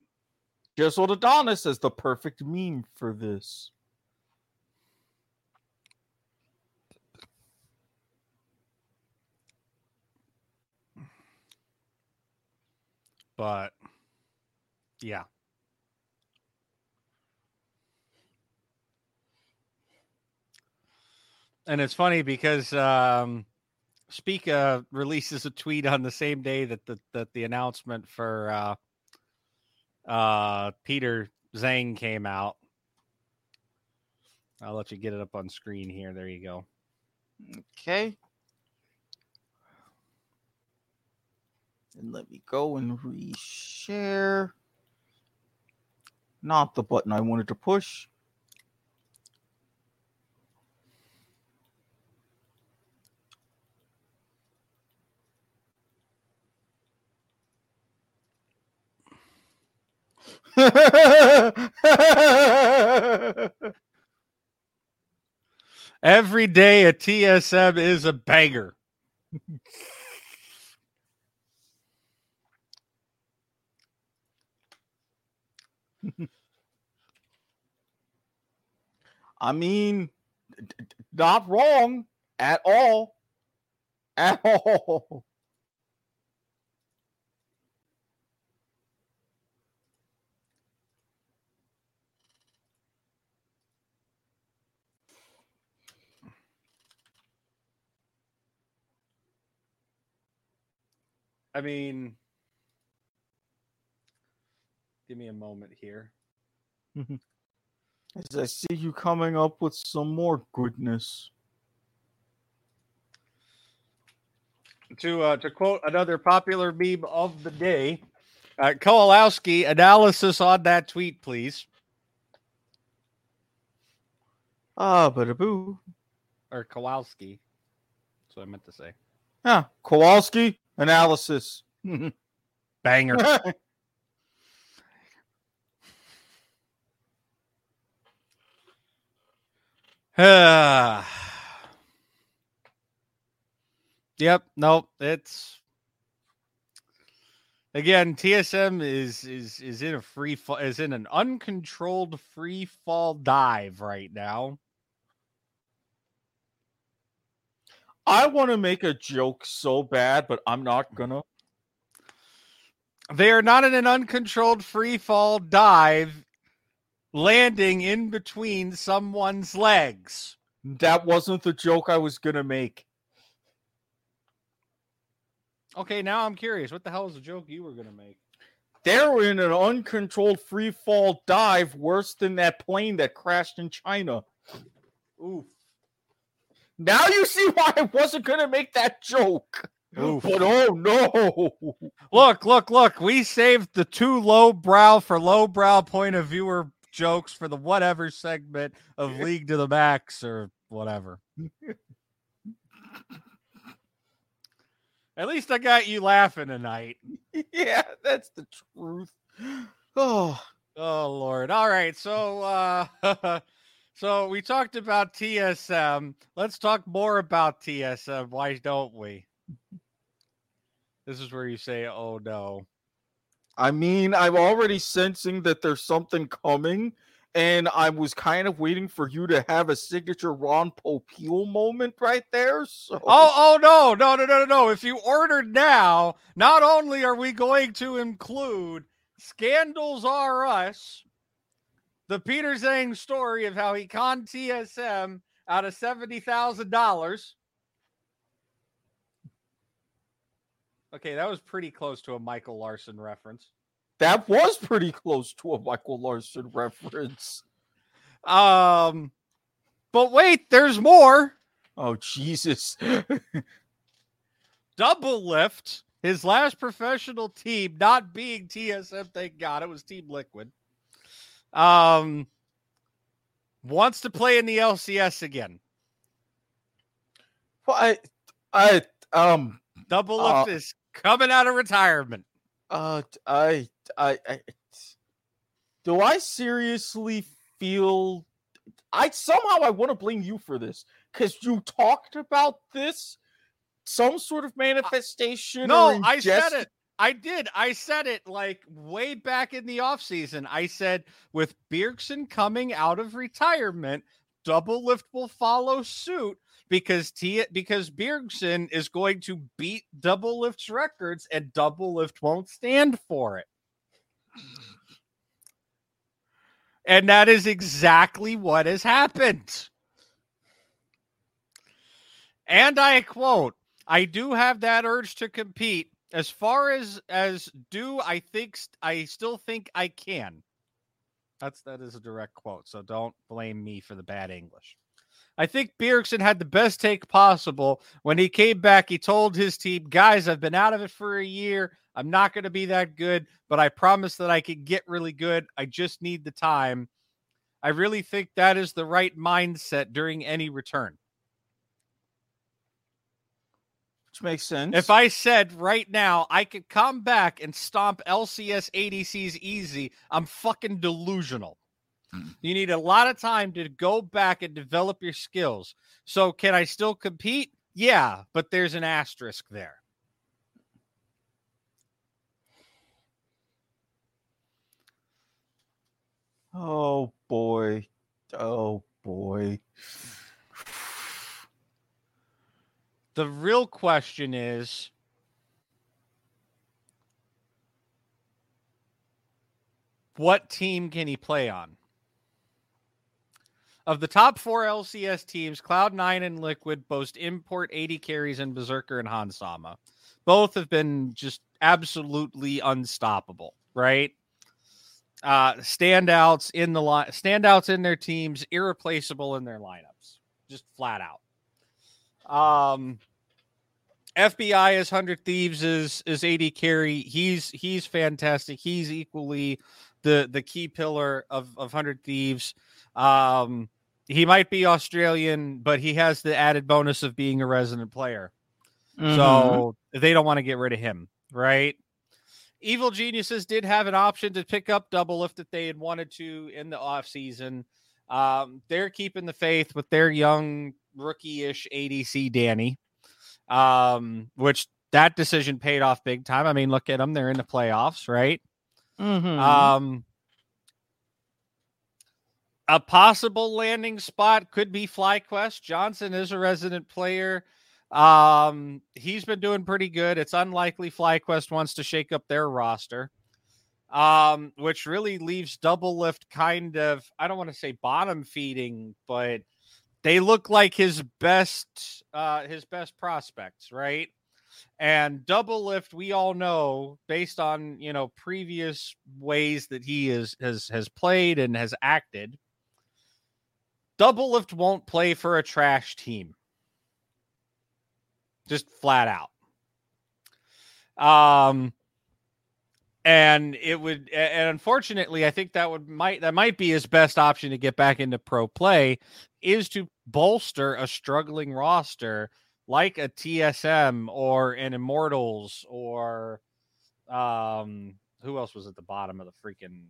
Jizzled Adonis is the perfect meme for this. But yeah. And it's funny because um Spica releases a tweet on the same day that the that the announcement for uh uh Peter Zhang came out. I'll let you get it up on screen here. There you go. Okay. And let me go and reshare. Not the button I wanted to push. Every day a TSM is a banger. I mean, not wrong at all. At all. I mean, give me a moment here. As I see you coming up with some more goodness. To uh, to quote another popular meme of the day, uh, Kowalowski analysis on that tweet, please. Ah, but a boo. Or Kowalski. That's what I meant to say. Yeah, Kowalski analysis. Banger. yep. Nope. It's again. TSM is is is in a free fall. Is in an uncontrolled free fall dive right now. I want to make a joke so bad, but I'm not gonna. They are not in an uncontrolled free fall dive landing in between someone's legs. That wasn't the joke I was gonna make. Okay, now I'm curious. What the hell is the joke you were going to make? They're in an uncontrolled free fall dive worse than that plane that crashed in China. Oof. Now you see why I wasn't gonna make that joke. Oof. But oh no. Look, look, look. We saved the two low brow for low brow point of viewer jokes for the whatever segment of League to the Max or whatever. At least I got you laughing tonight. yeah, that's the truth. Oh, Oh Lord. All right. So uh so we talked about TSM. Let's talk more about TSM. Why don't we? This is where you say, "Oh no." I mean, I'm already sensing that there's something coming, and I was kind of waiting for you to have a signature Ron Popeil moment right there. So Oh, oh no, no, no, no, no, no. If you ordered now, not only are we going to include Scandals Are Us, the Peter Zhang story of how he conned TSM out of $70,000. Okay, that was pretty close to a Michael Larson reference. that was pretty close to a Michael Larson reference. Um, but wait, there's more. Oh Jesus! Doublelift, his last professional team, not being TSM, thank God, it was Team Liquid. Um, wants to play in the LCS again. well, I, I, um, Double Uh, Lift is coming out of retirement. uh, I, I, I, do I seriously feel? I somehow I want to blame you for this because you talked about this, some sort of manifestation. No, I said it. I did. I said it like way back in the offseason. I said with Bjergsen coming out of retirement, Doublelift will follow suit because T because Bjergsen is going to beat Doublelift's records and Doublelift won't stand for it. And that is exactly what has happened. And I quote, I do have that urge to compete. As far as as do I think I still think I can. That's that is a direct quote, so don't blame me for the bad English. I think Bjergsen had the best take possible. When he came back, he told his team, guys, I've been out of it for a year. I'm not going to be that good, but I promise that I can get really good. I just need the time. I really think that is the right mindset during any return. Which makes sense. If I said right now I could come back and stomp LCS ADCs easy, I'm fucking delusional. Mm. You need a lot of time to go back and develop your skills. So, can I still compete? Yeah, but there's an asterisk there. oh boy, oh boy. The real question is what team can he play on? Of the top four LCS teams, Cloud9 and Liquid boast import AD carries and Berserker and Hans Sama. Both have been just absolutely unstoppable, right? Uh standouts in the line, standouts in their teams, irreplaceable in their lineups, just flat out. Um, FBI as Hundred Thieves is is AD carry. He's he's fantastic. He's equally the the key pillar of of Hundred Thieves. Um, he might be Australian, but he has the added bonus of being a resident player. Mm-hmm. So they don't want to get rid of him, right? Evil Geniuses did have an option to pick up Doublelift if they had wanted to in the offseason. Um, they're keeping the faith with their young rookie-ish ADC Danny. Um, which that decision paid off big time. I mean, look at them, they're in the playoffs, right? Mhm. Um, a possible landing spot could be FlyQuest. Johnsun is a resident player. Um, he's been doing pretty good. It's unlikely FlyQuest wants to shake up their roster. Um, which really leaves Doublelift kind of I don't want to say bottom feeding, but they look like his best uh his best prospects, right? And Doublelift, we all know based on you know previous ways that he is has has played and has acted, Doublelift won't play for a trash team. Just flat out. Um and it would and unfortunately i think that would might that might be his best option to get back into pro play is to bolster a struggling roster like a tsm or an immortals or um who else was at the bottom of the freaking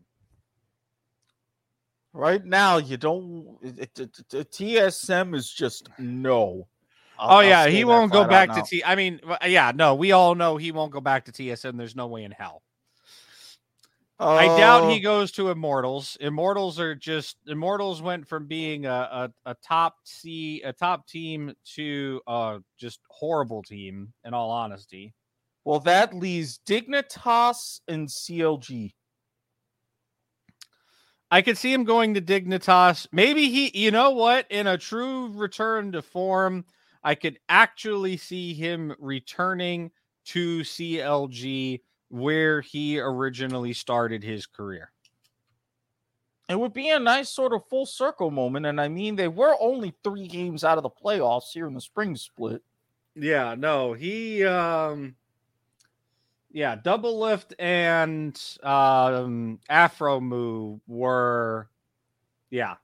Right now, you don't. It, it, it, TSM is just no. I'll- oh yeah he won't go back to t i mean yeah no we all know he won't go back to tsm there's no way in hell I doubt he Uh, goes to Immortals. Immortals are just Immortals went from being a, a, a top C a top team to uh just horrible team in all honesty. Well, that leaves Dignitas and CLG. I could see him going to Dignitas. Maybe he you know what? In a true return to form, I could actually see him returning to CLG where he originally started his career. It would be a nice sort of full circle moment. And I mean, they were only three games out of the playoffs here in the spring split. Yeah, no, he um yeah, Doublelift and um Aphromoo were yeah.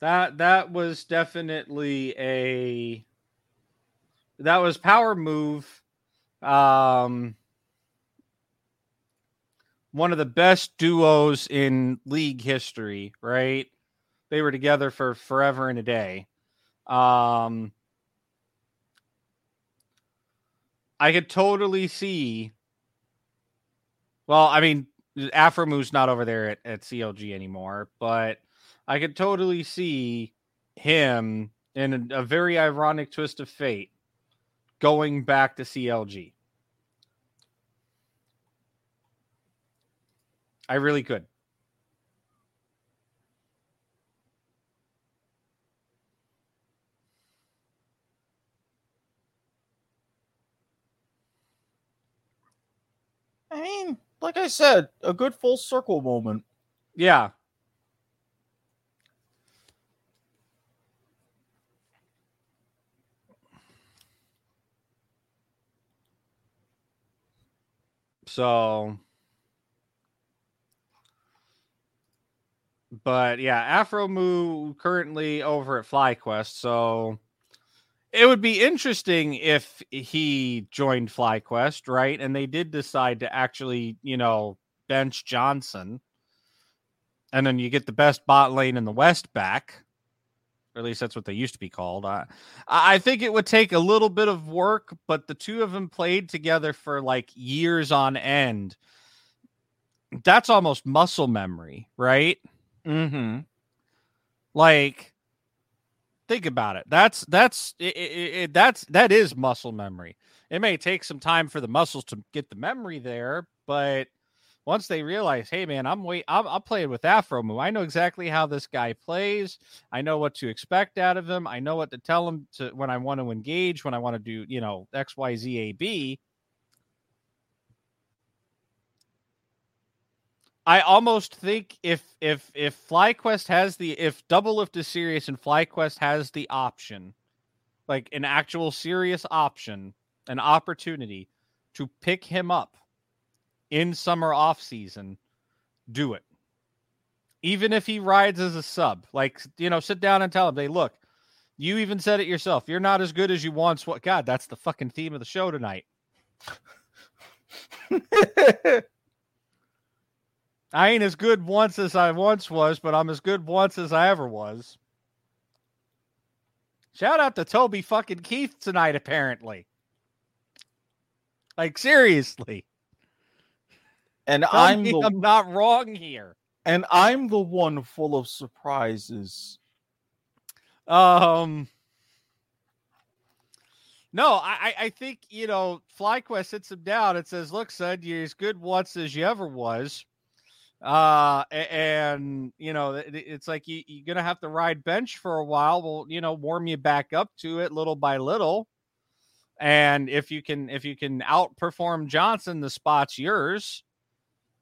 That that was definitely a that was power move. Um one of the best duos in league history, right? They were together for forever and a day. Um, I could totally see. Well, I mean, Aphromoo's not over there at, at CLG anymore, but I could totally see him in a, a very ironic twist of fate going back to CLG. I really could. I mean, like I said, a good full circle moment. Yeah. So, but yeah, Aphromoo currently over at FlyQuest. So it would be interesting if he joined FlyQuest, right? And they did decide to actually, you know, bench Johnsun. And then you get the best bot lane in the West back. Or at least that's what they used to be called. I, I think it would take a little bit of work, but the two of them played together for like years on end. That's almost muscle memory, right? Mm-hmm. Like, think about it. That's that's it, it, it, that's that is muscle memory. It may take some time for the muscles to get the memory there, but once they realize, hey man, I'm wait, I'm, I'm playing with Aphromoo. I know exactly how this guy plays. I know what to expect out of him. I know what to tell him to when I want to engage, when I want to do, you know, X, Y, Z, A, B. I almost think if if if FlyQuest has the if Doublelift is serious and FlyQuest has the option, like an actual serious option, an opportunity to pick him up in summer off season, do it. Even if he rides as a sub, like you know, sit down and tell him, "Hey, look, you even said it yourself. You're not as good as you once. What? God, that's the fucking theme of the show tonight. I ain't as good once as I once was, but I'm as good once as I ever was. Shout out to Toby fucking Keith tonight, apparently. Like, seriously. And Tell I'm the I'm not wrong here. and I'm the one full of surprises. Um. No, I, I- think you know FlyQuest sits him down and says, "Look, son, you're as good once as you ever was." Uh, and you know it's like you, you're gonna have to ride bench for a while. We'll you know warm you back up to it little by little. And if you can if you can outperform Johnsun, the spot's yours.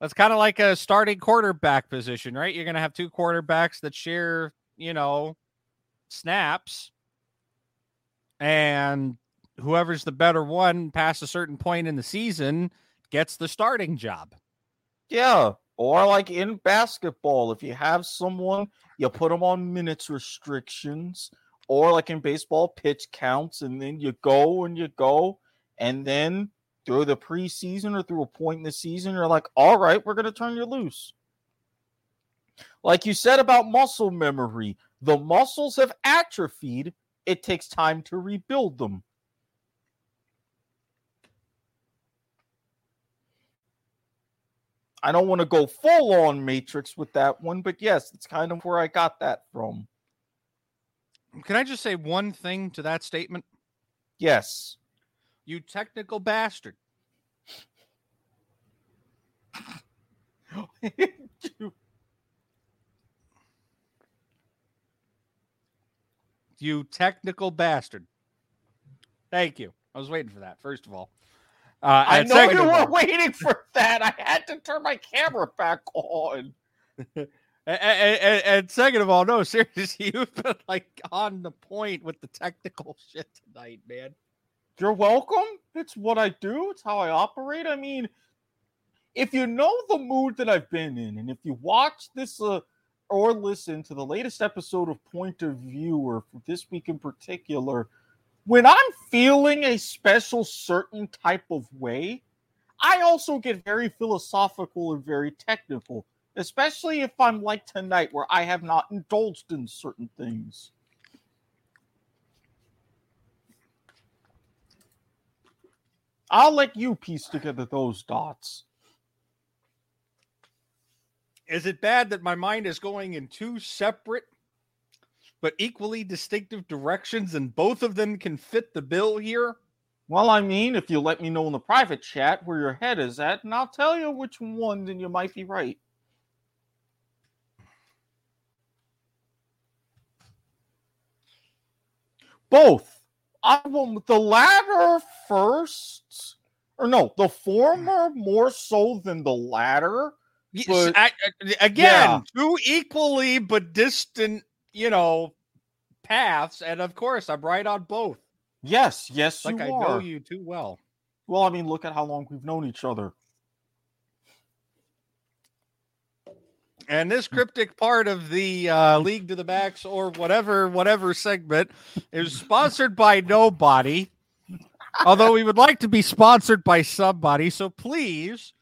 That's kind of like a starting quarterback position, right? You're gonna have two quarterbacks that share, you know, snaps and whoever's the better one past a certain point in the season gets the starting job. Yeah. Or like in basketball, if you have someone, you put them on minutes restrictions. Or like in baseball, pitch counts, and then you go and you go. And then through the preseason or through a point in the season, you're like, all right, we're going to turn you loose. Like you said about muscle memory, the muscles have atrophied. It takes time to rebuild them. I don't want to go full on Matrix with that one, but yes, it's kind of where I got that from. Can I just say one thing to that statement? Yes. You technical bastard. You technical bastard. Thank you. I was waiting for that, first of all. Uh, I know you were all- waiting for that. I had to turn my camera back on. And, and, and second of all, no, seriously, you've been like on the point with the technical shit tonight, man. You're welcome. It's what I do. It's how I operate. I mean, if you know the mood that I've been in, and if you watch this uh, or listen to the latest episode of Point of View, or this week in particular, when I'm feeling a special certain type of way, I also get very philosophical and very technical, especially if I'm like tonight, where I have not indulged in certain things. I'll let you piece together those dots. Is it bad that my mind is going in two separate but equally distinctive directions and both of them can fit the bill here? Well, I mean, if you let me know in the private chat where your head is at, and I'll tell you which one, then you might be right. Both. I will the latter first, or no, the former more so than the latter. But- I- I- again, two equally but distant, you know, paths. And of course, I'm right on both. Yes, yes, Like I are. know you too well. Well, I mean, look at how long we've known each other. And this cryptic part of the uh, League to the Max or whatever whatever segment is sponsored by nobody. Although we would like to be sponsored by somebody, so please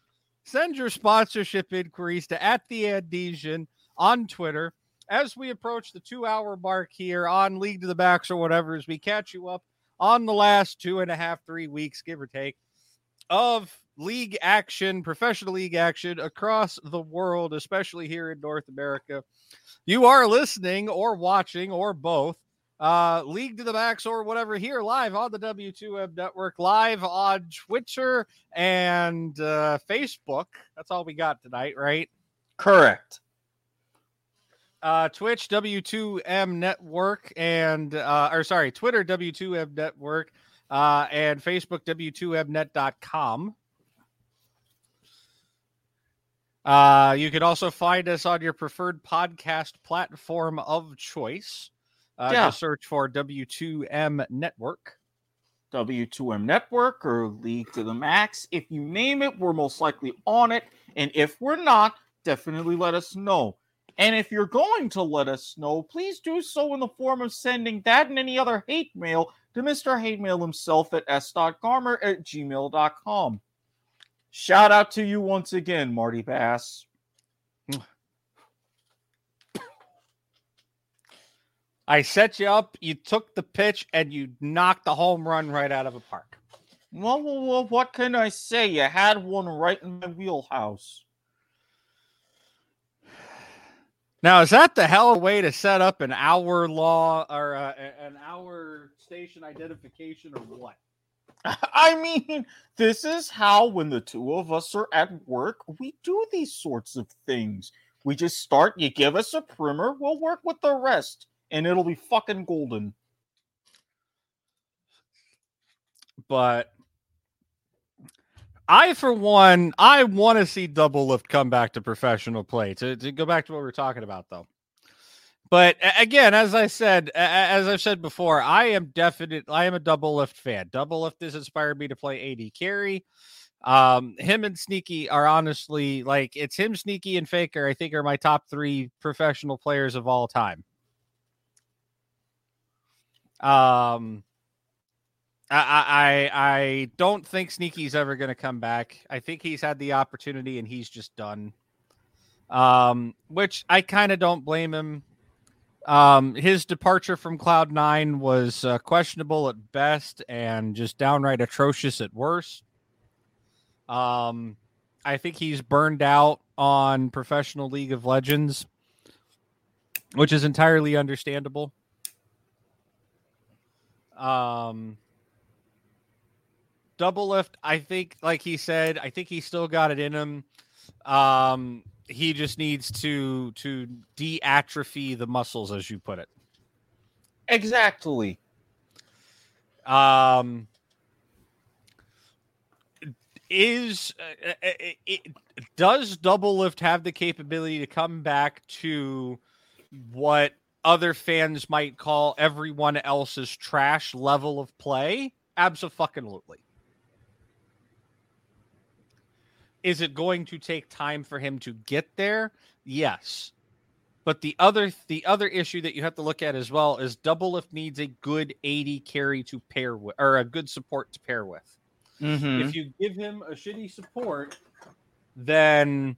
send your sponsorship inquiries to at the Andesian on Twitter as we approach the two-hour mark here on League to the Backs or whatever. As we catch you up on the last two and a half, three weeks, give or take, of league action, professional league action across the world, especially here in North America. You are listening or watching or both. Uh, League to the Max or whatever here live on the W2M network, live on Twitter and uh, Facebook. That's all we got tonight, right? Correct. uh twitch w2m network and uh or sorry twitter w2m network uh and facebook w2mnet.com uh you can also find us on your preferred podcast platform of choice uh Yeah. just search for w2m network W2M Network or League to the Max. If you name it, we're most likely on it. And if we're not, definitely let us know. And if you're going to let us know, please do so in the form of sending that and any other hate mail to Mr. Hate Mail himself at s.garmer at gmail.com. Shout out to you once again, Marty Bass. I set you up you took the pitch and you knocked the home run right out of a park Well, well, well, what can I say? You had one right in my wheelhouse. Now, is that the hell of a way to set up an hour law or uh, an hour station identification or what? I mean, this is how, when the two of us are at work, we do these sorts of things. We just start, you give us a primer, we'll work with the rest, and it'll be fucking golden. But I, for one, I want to see Doublelift come back to professional play. To, to go back to what we were talking about, though. But again, as I said, as I've said before, I am definite. I am a Doublelift fan. Doublelift has inspired me to play AD carry. Um, him and Sneaky are honestly like it's him, Sneaky, and Faker. I think are my top three professional players of all time. Um, I I I don't think Sneaky's ever going to come back. I think he's had the opportunity and he's just done. Um, which I kind of don't blame him. Um, his departure from Cloud Nine was uh, questionable at best and just downright atrocious at worst. Um, I think he's burned out on professional League of Legends, which is entirely understandable. Um, Doublelift, I think, like he said, I think he still got it in him. Um, he just needs to to de-atrophy the muscles, as you put it. Exactly. Um, is uh, uh, it, it, does Doublelift have the capability to come back to what other fans might call everyone else's trash level of play? Absolutely. Is it going to take time for him to get there? Yes. But the other the other issue that you have to look at as well is Doublelift needs a good AD carry to pair with or a good support to pair with. Mm-hmm. If you give him a shitty support, then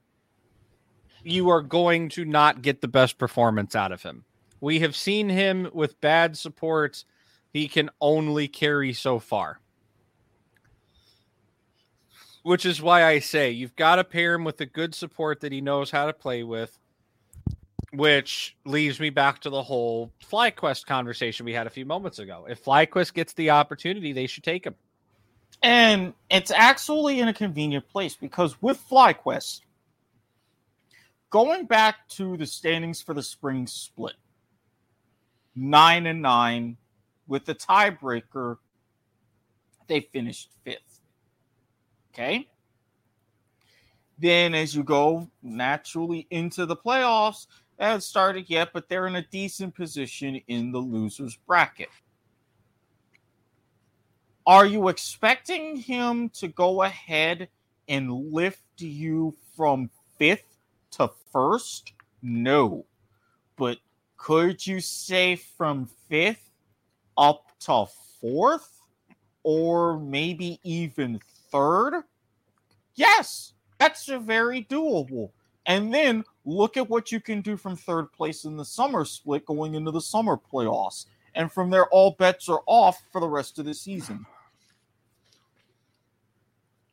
you are going to not get the best performance out of him. We have seen him with bad support. He can only carry so far. Which is why I say you've got to pair him with a good support that he knows how to play with. Which leaves me back to the whole FlyQuest conversation we had a few moments ago. If FlyQuest gets the opportunity, they should take him. And it's actually in a convenient place because with FlyQuest, going back to the standings for the spring split, nine and nine, with the tiebreaker, they finished fifth. Okay. Then, as you go naturally into the playoffs, they haven't started yet, but they're in a decent position in the losers bracket. Are you expecting him to go ahead and lift you from fifth to first? No. But could you say from fifth up to fourth? Or maybe even third? Yes, that's a very doable. And then look at what you can do from third place in the summer split going into the summer playoffs. And from there, all bets are off for the rest of the season.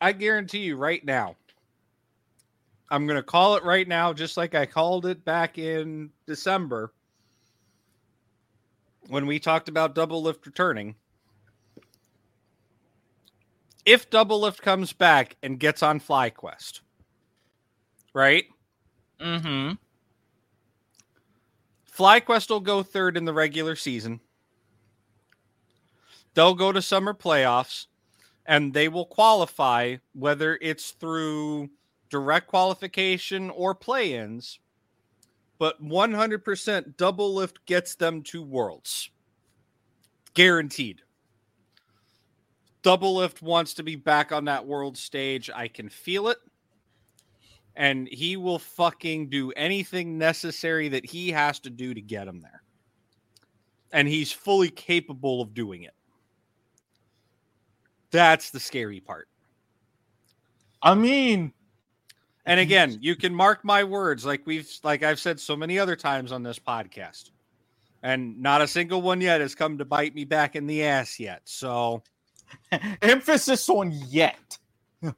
I guarantee you right now. I'm going to call it right now, just like I called it back in December when we talked about Doublelift returning. If Doublelift comes back and gets on FlyQuest, right? Mm-hmm. FlyQuest will go third in the regular season. They'll go to summer playoffs and they will qualify whether it's through direct qualification or play ins. But 100% Doublelift gets them to worlds. Guaranteed. Doublelift wants to be back on that world stage. I can feel it. And he will fucking do anything necessary that he has to do to get him there. And he's fully capable of doing it. That's the scary part. I mean, And again, you can mark my words like we've like I've said so many other times on this podcast. And not a single one yet has come to bite me back in the ass yet. So Emphasis on yet.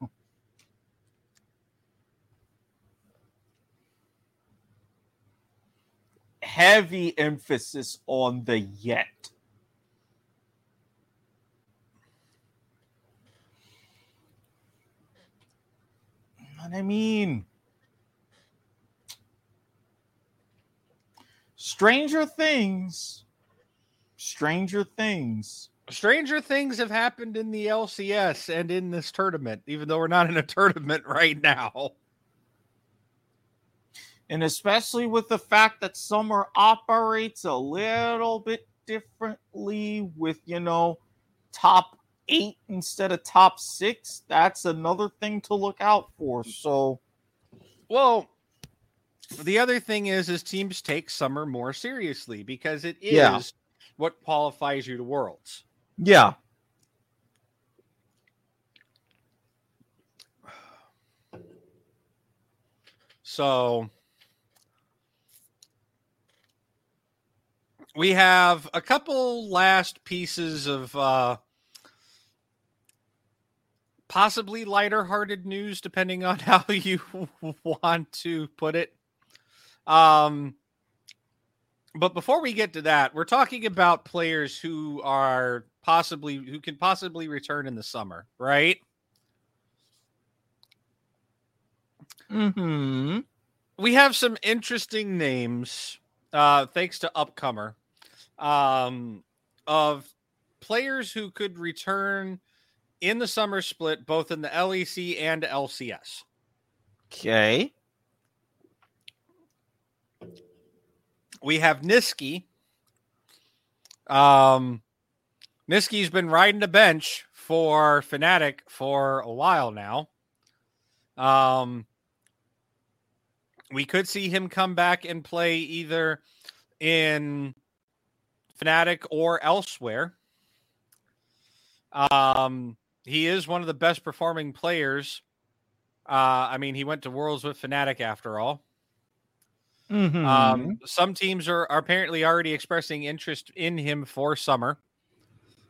Heavy emphasis on the yet. What I mean, Stranger Things. Stranger Things. Stranger things have happened in the LCS and in this tournament, even though we're not in a tournament right now. And especially with the fact that summer operates a little bit differently with, you know, top eight instead of top six, that's another thing to look out for. So, Well, the other thing is, is teams take summer more seriously because it is Yeah. what qualifies you to Worlds. yeah. So we have a couple last pieces of uh possibly lighter hearted news depending on how you want to put it. Um but before we get to that, we're talking about players who are possibly who can possibly return in the summer, right? Mm-hmm. we have some interesting names uh thanks to upcomer um of players who could return in the summer split both in the lec and lcs Okay. we have Nisqy um Nisqy's been riding the bench for fnatic for a while now um we could see him come back and play either in Fnatic or elsewhere. Um, he is one of the best performing players. Uh, I mean, he went to Worlds with Fnatic after all. Mm-hmm. Um, some teams are, are apparently already expressing interest in him for summer.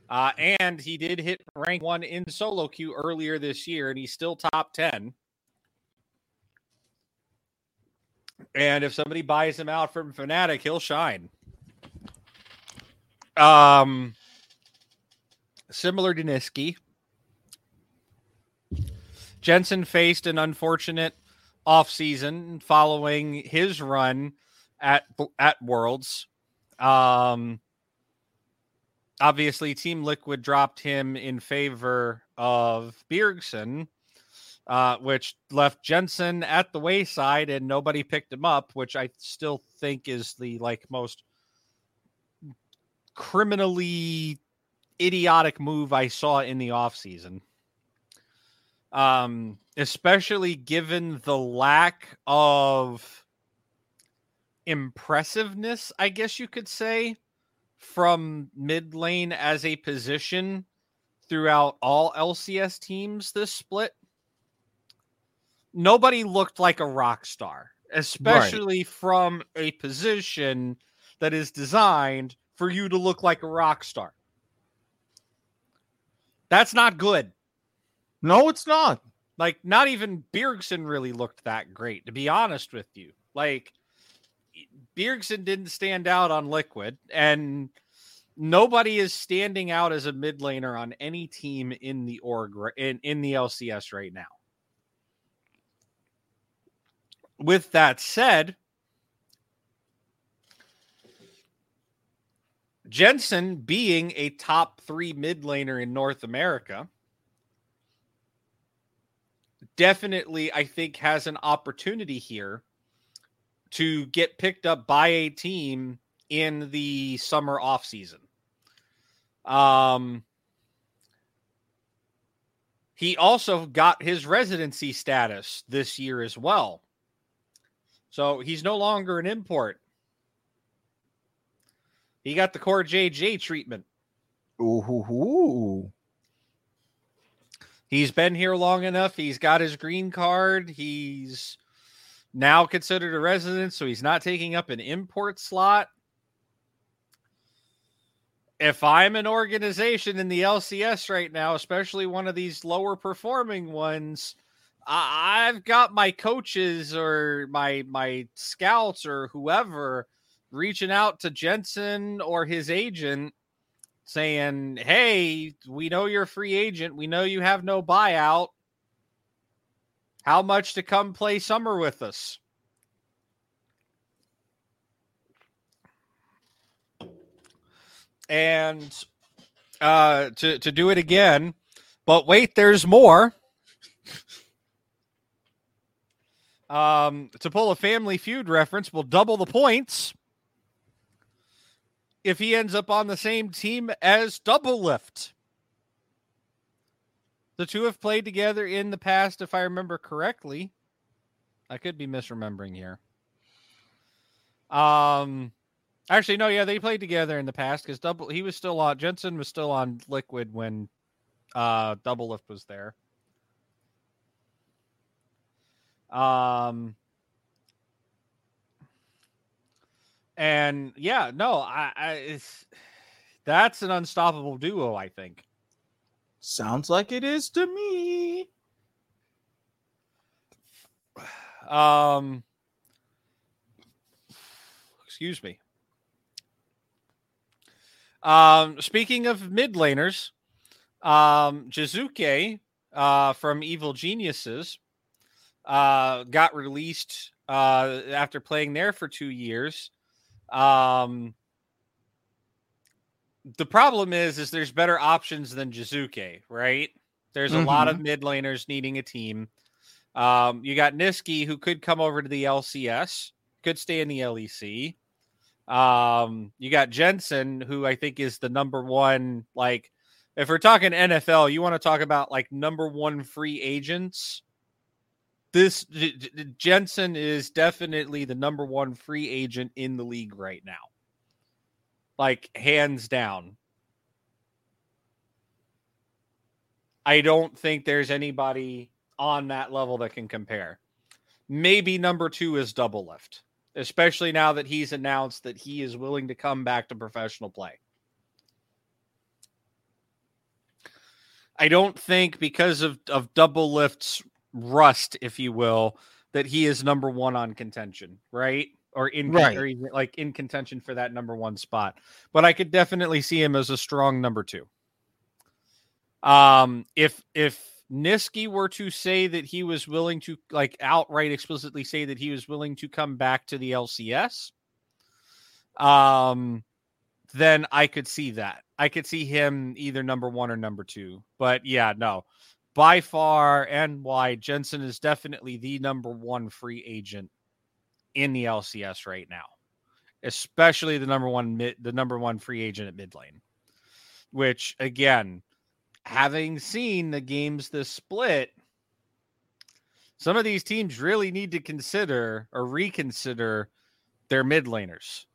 Uh, and he did hit rank one in solo queue earlier this year, and he's still top 10. And if somebody buys him out from Fnatic, he'll shine. Um, similar to Nisqy, Jensen faced an unfortunate offseason following his run at at Worlds. Um, obviously, Team Liquid dropped him in favor of Bjergsen, uh, which left Jensen at the wayside, and nobody picked him up. Which I still think is the like most criminally idiotic move I saw in the offseason. Um, especially given the lack of impressiveness, I guess you could say, from mid lane as a position throughout all LCS teams this split. Nobody looked like a rock star, especially from a position that is designed for you to look like a rock star. That's not good. No, it's not. Like, not even Bjergsen really looked that great, to be honest with you. Like, Bjergsen didn't stand out on Liquid, and nobody is standing out as a mid laner on any team in the org in, in the LCS right now. With that said, Jensen being a top three mid laner in North America definitely, I think, has an opportunity here to get picked up by a team in the summer off season. Um, he also got his residency status this year as well. So he's no longer an import. He got the CoreJJ treatment. Ooh. He's been here long enough. He's got his green card. He's now considered a resident, so he's not taking up an import slot. if I'm an organization in the LCS right now, especially one of these lower performing ones, I've got my coaches or my my scouts or whoever reaching out to Jensen or his agent saying, "Hey, we know you're a free agent. We know you have no buyout. How much to come play summer with us?" And uh to to do it again, but wait, there's more. Um, to pull a family feud reference, we'll double the points if he ends up on the same team as Doublelift. The two have played together in the past, if I remember correctly. I could be misremembering here. Um, actually, no, yeah, they played together in the past because double he was still on Jensen was still on Liquid when uh Doublelift was there. Um, and yeah, no, I, I it's that's an unstoppable duo. I think. Sounds like it is to me. Um, excuse me. Um, speaking of mid laners, um, Jiizuke uh, from Evil Geniuses uh, got released uh, after playing there for two years. Um, the problem is, is there's better options than Jiizuke, right? There's a lot of mid laners needing a team. Um, you got Nisqy who could come over to the LCS, could stay in the LEC. Um, you got Jensen who I think is the number one. Like, if we're talking NFL, you want to talk about like number one free agents. This Jensen is definitely the number one free agent in the league right now, like hands down. I don't think there's anybody on that level that can compare. Maybe number two is Doublelift, especially now that he's announced that he is willing to come back to professional play. I don't think because of, of Doublelift's rust, if you will, that he is number one on contention, right? Or in Right. or like in contention for that number one spot. But I could definitely see him as a strong number two. Um, if if Nisqy were to say that he was willing to like outright explicitly say that he was willing to come back to the LCS, um, then I could see that. I could see him either number one or number two. But yeah, no, by far and wide, Jensen is definitely the number one free agent in the LCS right now, especially the number one mid, the number one free agent at mid lane. Which again, having seen the games this split, some of these teams really need to consider or reconsider their mid laners.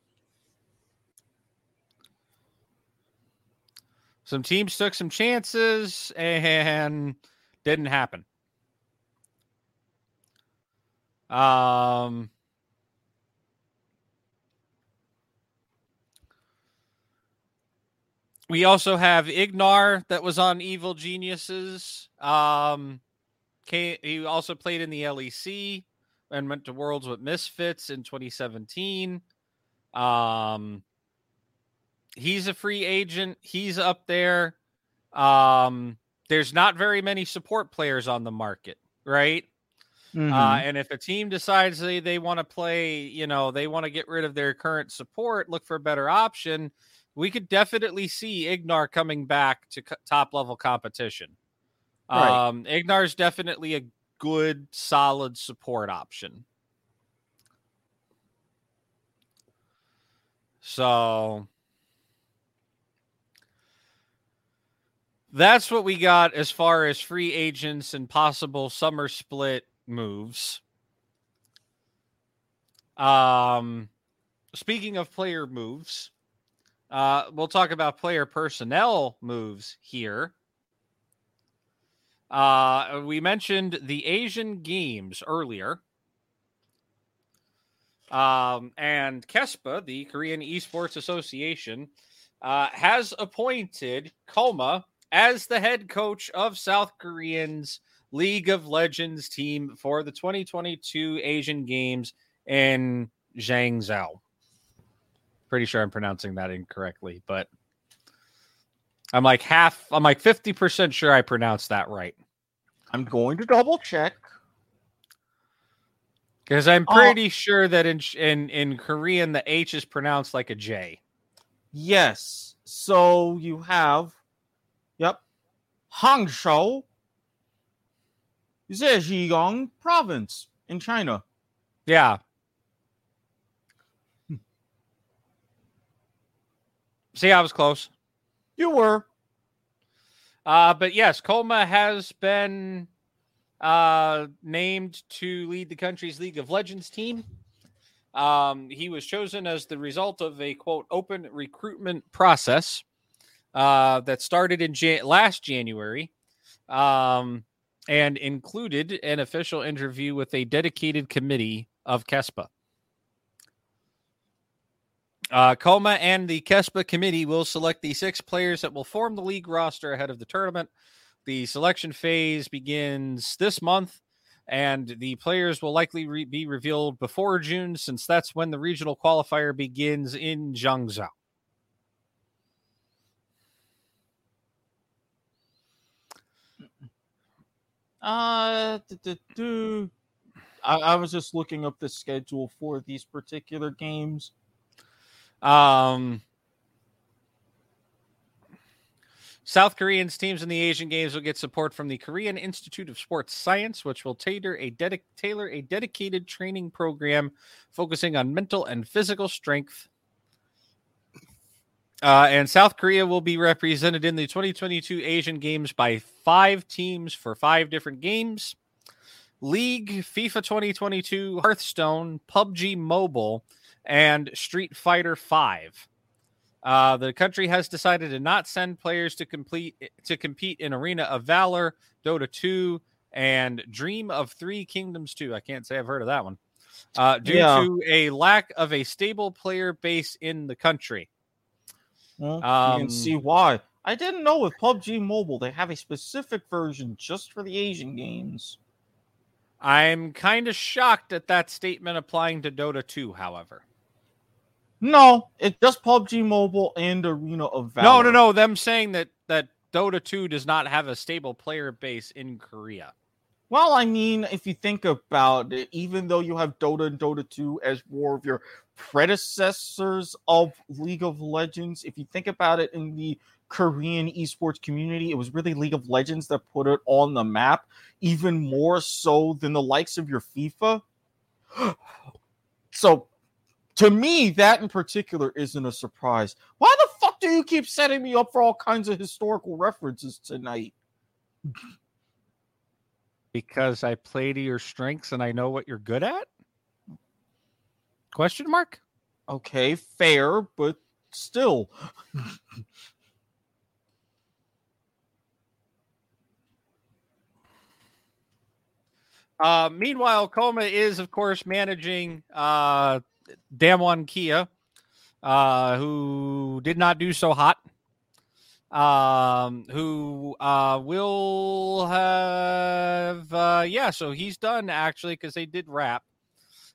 Some teams took some chances and didn't happen. Um, we also have IgNar that was on Evil Geniuses. Um, he also played in the LEC and went to Worlds with Misfits in 2017. Um, he's a free agent. He's up there. Um, there's not very many support players on the market, right? Mm-hmm. Uh, and if a team decides they, they want to play, you know, they want to get rid of their current support, look for a better option, we could definitely see IgNar coming back to co- top level competition. Right. Um, IgNar's definitely a good, solid support option. So that's what we got as far as free agents and possible summer split moves. Um, speaking of player moves, uh, we'll talk about player personnel moves here. Uh, we mentioned the Asian Games earlier. Um, and KESPA, the Korean Esports Association, uh, has appointed Kkoma as the head coach of South Korean's League of Legends team for the 2022 Asian Games in Zhangzhou. Pretty sure I'm pronouncing that incorrectly, but I'm like half, I'm like 50% sure I pronounced that right. I'm going to double check. Because I'm Oh. pretty sure that in in in Korean the H is pronounced like a J. Yes. So you have, Hangzhou, Zhejiang province in China. Yeah. See, I was close. You were. Uh, but yes, Kkoma has been uh, named to lead the country's League of Legends team. Um, he was chosen as the result of a quote open recruitment process uh, that started in Jan- last January um, and included an official interview with a dedicated committee of KESPA. Uh, Kkoma and the KESPA committee will select the six players that will form the league roster ahead of the tournament. The selection phase begins this month, and the players will likely re- be revealed before June, since that's when the regional qualifier begins in Zhangzhou. Uh. I, I was just looking up the schedule for these particular games. Um, South Koreans teams in the Asian Games will get support from the Korean Institute of Sports Science, which will tailor a, tailor a dedicated training program focusing on mental and physical strength. Uh, and South Korea will be represented in the 2022 Asian Games by five teams for five different games League, FIFA 2022, Hearthstone, PUBG Mobile, and Street Fighter 5. Uh, the country has decided to not send players to complete to compete in Arena of Valor, Dota 2, and Dream of Three Kingdoms 2. I can't say I've heard of that one. Uh, due Yeah. to a lack of a stable player base in the country. Well, you Um, can see why. I didn't know with PUBG Mobile they have a specific version just for the Asian games. I'm kind of shocked at that statement applying to Dota 2, however. No, it's just PUBG Mobile and Arena of Valor. No, no, no. Them saying that that Dota 2 does not have a stable player base in Korea. Well, I mean, if you think about it, even though you have Dota and Dota 2 as more of your predecessors of League of Legends, if you think about it in the Korean esports community, it was really League of Legends that put it on the map, even more so than the likes of your FIFA. So, to me, that in particular isn't a surprise. Why the fuck do you keep setting me up for all kinds of historical references tonight? Because I play to your strengths and I know what you're good at? Question mark? Okay, fair, but still. Uh, meanwhile, Kkoma is, of course, managing uh, Damwon Kia, uh, who did not do so hot. Um, who uh, will have, uh, yeah, so he's done actually because they did wrap.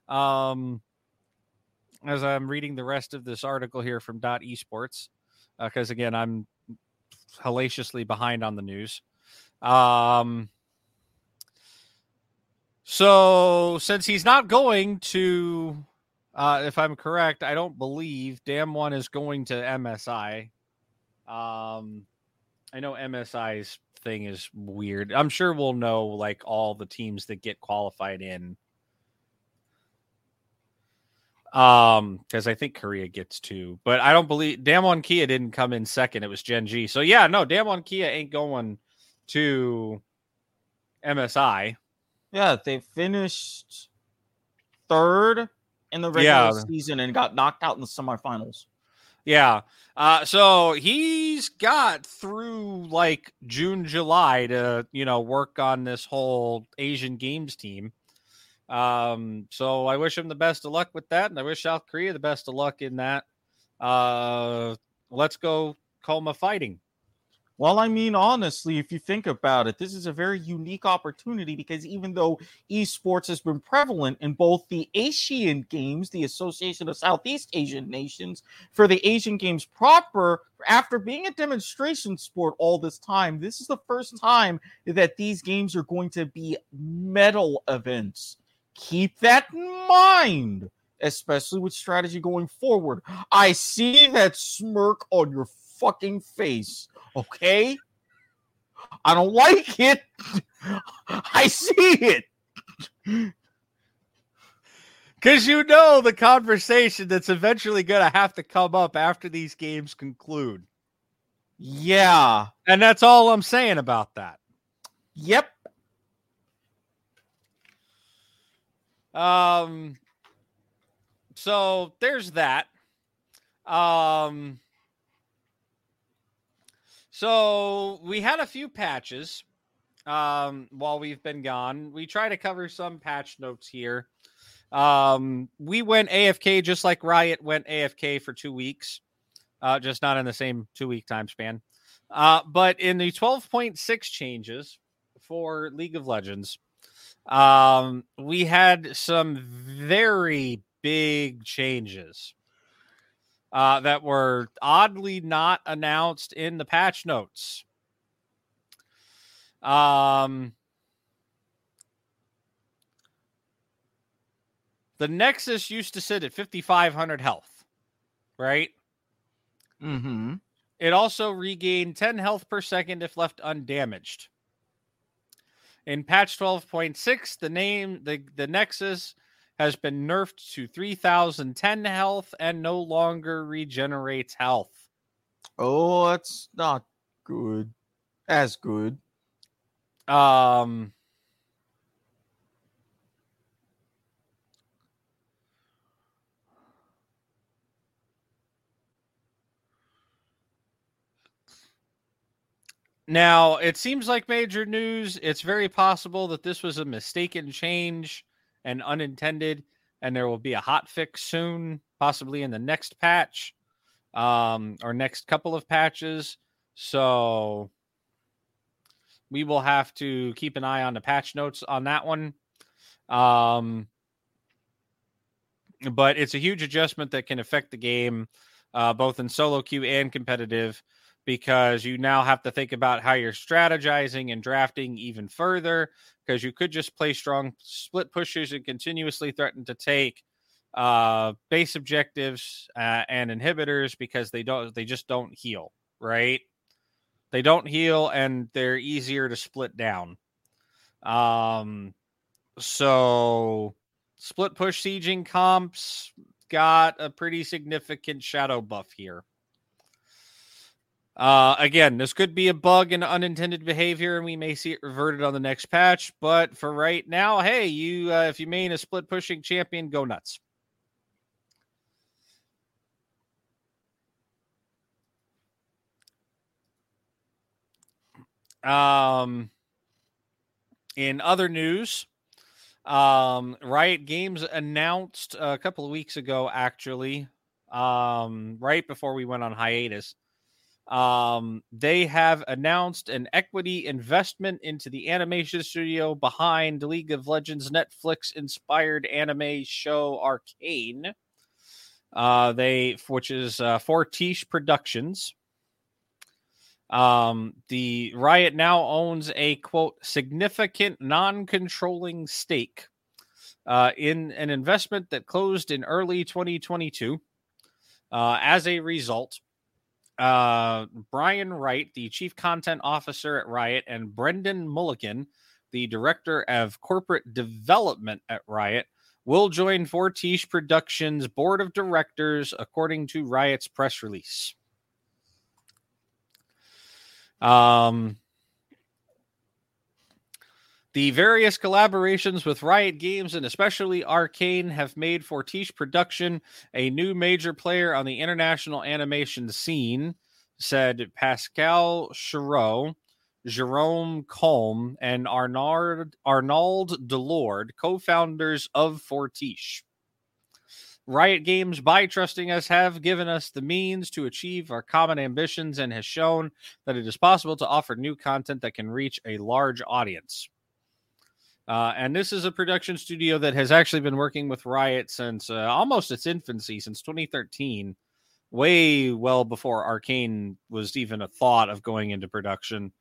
Um, as I'm reading the rest of this article here from Dot Esports, because again, I'm hellaciously behind on the news. Um, so since he's not going to, uh, if I'm correct, I don't believe Damwon is going to MSI. Um, I know MSI's thing is weird. I'm sure we'll know like all the teams that get qualified in. Um, because I think Korea gets two, but I don't believe Damwon Kia didn't come in second. It was Gen G. So yeah, no, Damwon Kia ain't going to MSI. Yeah, they finished third in the regular Yeah. season and got knocked out in the semifinals. Yeah. Uh, so he's got through like June, July to, you know, work on this whole Asian Games team. Um, so I wish him the best of luck with that. And I wish South Korea the best of luck in that. Uh, let's go Kkoma fighting. Well, I mean, honestly, if you think about it, this is a very unique opportunity because even though esports has been prevalent in both the Asian Games, the Association of Southeast Asian Nations, for the Asian Games proper, after being a demonstration sport all this time, this is the first time that these games are going to be medal events. Keep that in mind, especially with strategy going forward. I see that smirk on your fucking face. Okay? I don't like it. I see it. Because you know the conversation that's eventually going to have to come up after these games conclude. Yeah. And that's all I'm saying about that. Yep. Um, so there's that. Um, so we had a few patches um, while we've been gone. We try to cover some patch notes here. Um, we went AFK just like Riot went AFK for two weeks, uh, just not in the same two week time span. Uh, but in the 12.6 changes for League of Legends, um, we had some very big changes uh, that were oddly not announced in the patch notes. Um, the Nexus used to sit at 5,500 health, right? Mm-hmm. It also regained 10 health per second if left undamaged. In patch 12.6, the name the, the Nexus has been nerfed to 3010 health and no longer regenerates health. Oh, that's not good. As good. Um Now, it seems like major news. It's very possible that this was a mistaken change and unintended, and there will be a hot fix soon, possibly in the next patch um, or next couple of patches. So we will have to keep an eye on the patch notes on that one. Um, but it's a huge adjustment that can affect the game, uh, both in solo queue and competitive because you now have to think about how you're strategizing and drafting even further because you could just play strong split pushes and continuously threaten to take uh, base objectives uh, and inhibitors because they don't they just don't heal right? They don't heal and they're easier to split down. Um so split push sieging comps got a pretty significant shadow buff here uh, again, this could be a bug and unintended behavior, and we may see it reverted on the next patch. But for right now, hey, you uh, if you main a split pushing champion, go nuts. Um, in other news, um, Riot Games announced a couple of weeks ago, actually, um, right before we went on hiatus um, they have announced an equity investment into the animation studio behind League of Legends Netflix inspired anime show Arcane. Uh, they, which is uh, Fortiche Productions. Um, the Riot now owns a quote significant non-controlling stake uh, in an investment that closed in early 2022. Uh, as a result, uh, Brian Wright, the chief content officer at Riot, and Brendan Mulligan, the director of corporate development at Riot, will join Fortiche Productions board of directors, according to Riot's press release. Um, the various collaborations with Riot Games and especially Arcane have made Fortiche Production a new major player on the international animation scene, said Pascal Charrue, Jerome Combe, and Arnaud, Arnaud Delord, co founders of Fortiche. Riot Games, by trusting us, have given us the means to achieve our common ambitions and has shown that it is possible to offer new content that can reach a large audience. Uh, and this is a production studio that has actually been working with Riot since uh, almost its infancy, since 2013, way well before Arcane was even a thought of going into production.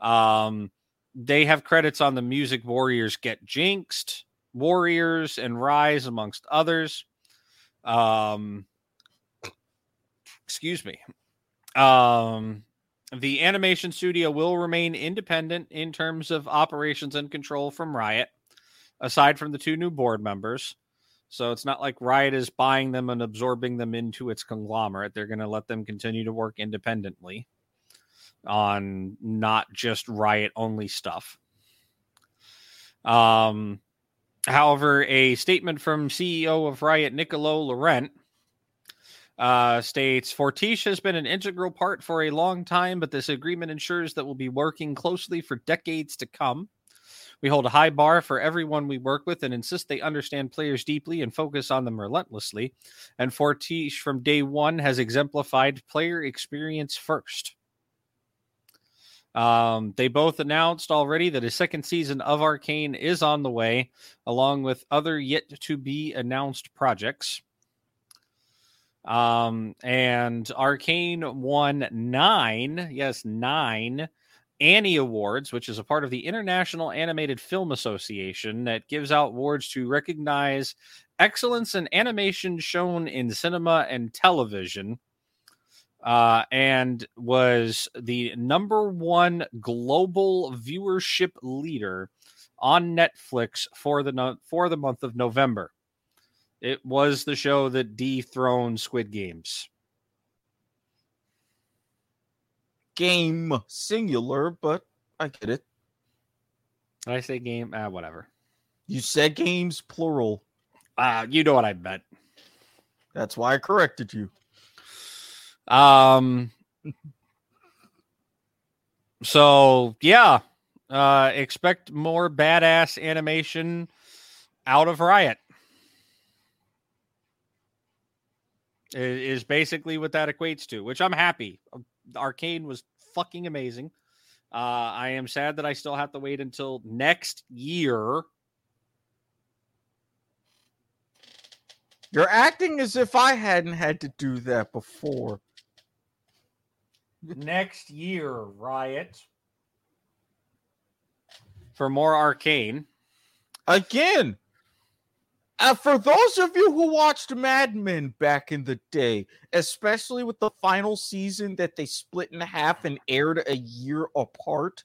Um, they have credits on the music Warriors Get Jinxed, Warriors, and Rise, amongst others. Um, excuse me. Um, the animation studio will remain independent in terms of operations and control from Riot, aside from the two new board members. So it's not like Riot is buying them and absorbing them into its conglomerate. They're going to let them continue to work independently on not just Riot only stuff. Um, however, a statement from CEO of Riot, Nicolo Laurent, uh, states Fortiche has been an integral part for a long time, but this agreement ensures that we'll be working closely for decades to come. We hold a high bar for everyone we work with and insist they understand players deeply and focus on them relentlessly. And Fortiche from day one has exemplified player experience first. Um, they both announced already that a second season of Arcane is on the way, along with other yet to be announced projects. Um, and Arcane won nine, yes, nine Annie Awards, which is a part of the International Animated Film Association that gives out awards to recognize excellence in animation shown in cinema and television. Uh, and was the number one global viewership leader on Netflix for the no- for the month of November. It was the show that dethroned Squid Games. Game singular, but I get it. Did I say game? Ah, whatever. You said games plural. Uh, you know what I meant. That's why I corrected you. Um. So yeah, uh, expect more badass animation out of Riot. i- Is basically what that equates to, which I'm happy. Arcane was fucking amazing. Uh, I am sad that I still have to wait until next year. You're acting as if I hadn't had to do that before. next year, Riot. For more Arcane. Again, uh, for those of you who watched Mad Men back in the day, especially with the final season that they split in half and aired a year apart,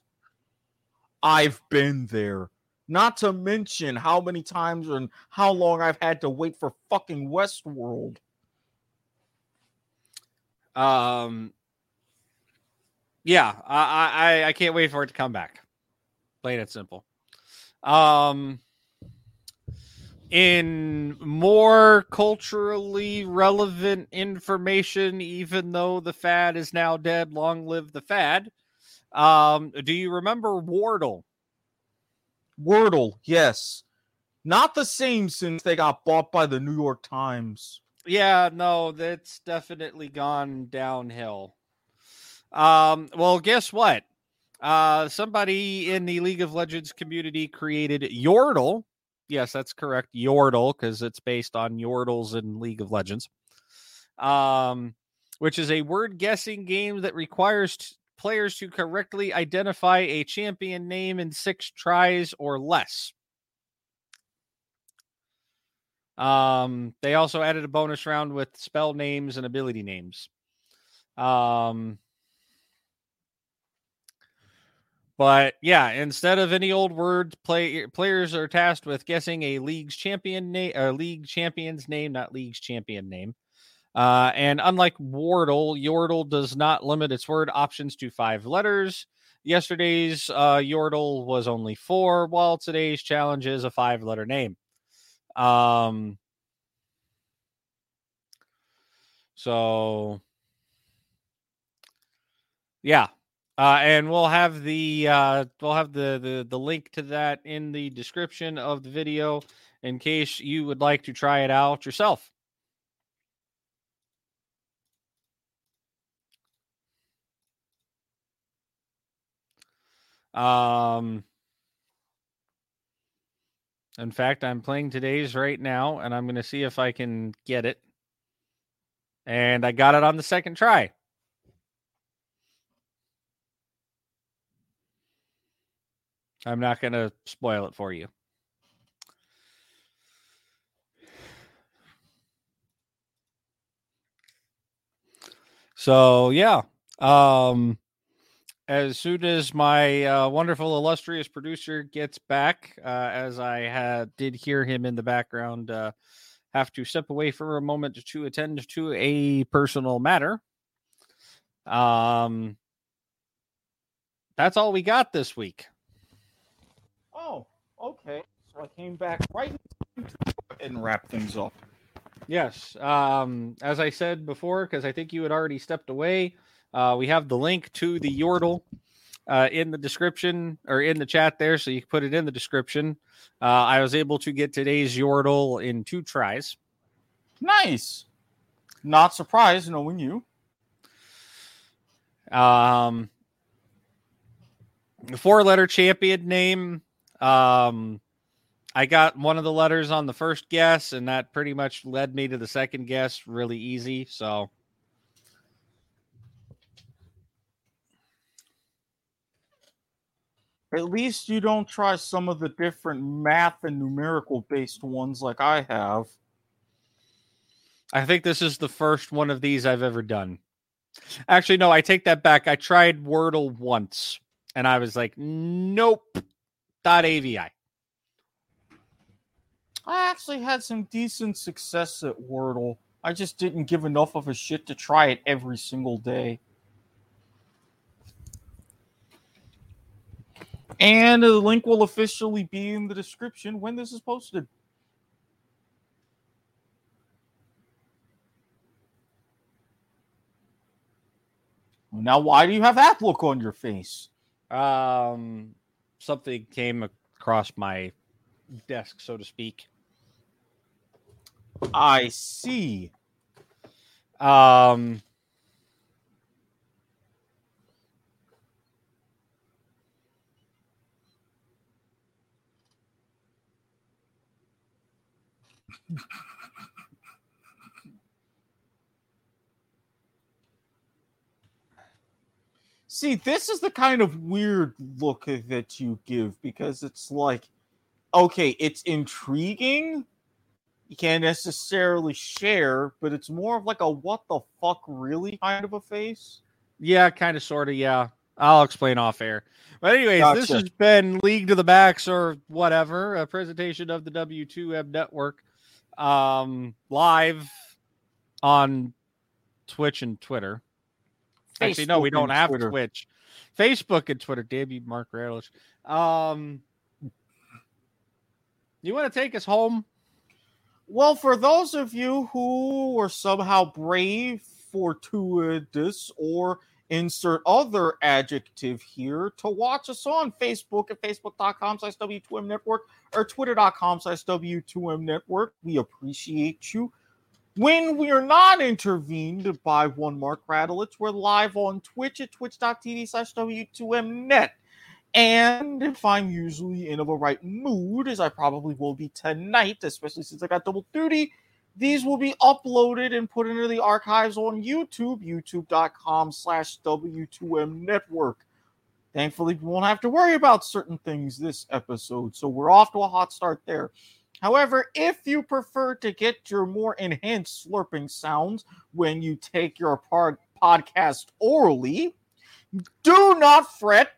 I've been there. Not to mention how many times and how long I've had to wait for fucking Westworld. Um, yeah, I, I I can't wait for it to come back. Plain and simple. Um, in more culturally relevant information, even though the fad is now dead, long live the fad. Um, do you remember Wardle? Wordle, yes. Not the same since they got bought by the New York Times. Yeah, no, that's definitely gone downhill. Um, well, guess what? Uh, somebody in the League of Legends community created Yordle. Yes, that's correct, Yordle, because it's based on Yordles in League of Legends. Um, which is a word guessing game that requires t- players to correctly identify a champion name in six tries or less. Um, they also added a bonus round with spell names and ability names. Um, but yeah, instead of any old word, play players are tasked with guessing a league's champion name, or league champion's name, not league's champion name. Uh, and unlike Wordle, Yordle does not limit its word options to five letters. Yesterday's uh, Yordle was only four, while today's challenge is a five letter name. Um, so yeah, uh, and we'll have the uh, we'll have the, the the link to that in the description of the video in case you would like to try it out yourself. Um, in fact, I'm playing today's right now, and I'm going to see if I can get it. And I got it on the second try. I'm not going to spoil it for you. So, yeah. Um, as soon as my uh, wonderful illustrious producer gets back uh, as i did hear him in the background uh, have to step away for a moment to attend to a personal matter um that's all we got this week okay. So I came back right and wrap things up. yes um as i said before because i think you had already stepped away uh, we have the link to the Yordle uh, in the description or in the chat there, so you can put it in the description. Uh, I was able to get today's Yordle in two tries. Nice. Not surprised knowing you. Um, the four letter champion name. Um, I got one of the letters on the first guess, and that pretty much led me to the second guess really easy. So At least you don't try some of the different math and numerical based ones like I have. I think this is the first one of these I've ever done. Actually, no, I take that back. I tried Wordle once and I was like, nope. Dot AVI. I actually had some decent success at Wordle. I just didn't give enough of a shit to try it every single day. And the link will officially be in the description when this is posted. Now, why do you have that look on your face? Um, something came across my desk, so to speak. I see. Um, See, this is the kind of weird look that you give because it's like, okay, it's intriguing. You can't necessarily share, but it's more of like a what the fuck really kind of a face. yeah, kind of, sort of, yeah. I'll explain off air. But anyways, this has been League to the Max or whatever, a presentation of the W2M network, um, live on Twitch and Twitter. Actually, no, we don't have Twitter. Twitch. Facebook and Twitter. Damn you, Mark Radish. Um, you want to take us home? Well, for those of you who were somehow brave, fortuitous, or insert other adjective here to watch us on Facebook at facebook.com slash W2M Network or twitter.com slash W2M Network, we appreciate you. When we are not intervened by one Mark Radulich, we're live on Twitch at twitch.tv slash W2M Net. And if I'm usually in of a right mood, as I probably will be tonight, especially since I got double duty, these will be uploaded and put into the archives on YouTube, youtube.com slash W2M Network. Thankfully, we won't have to worry about certain things this episode, so we're off to a hot start there. However, if you prefer to get your more enhanced slurping sounds when you take your pod- podcast orally, do not fret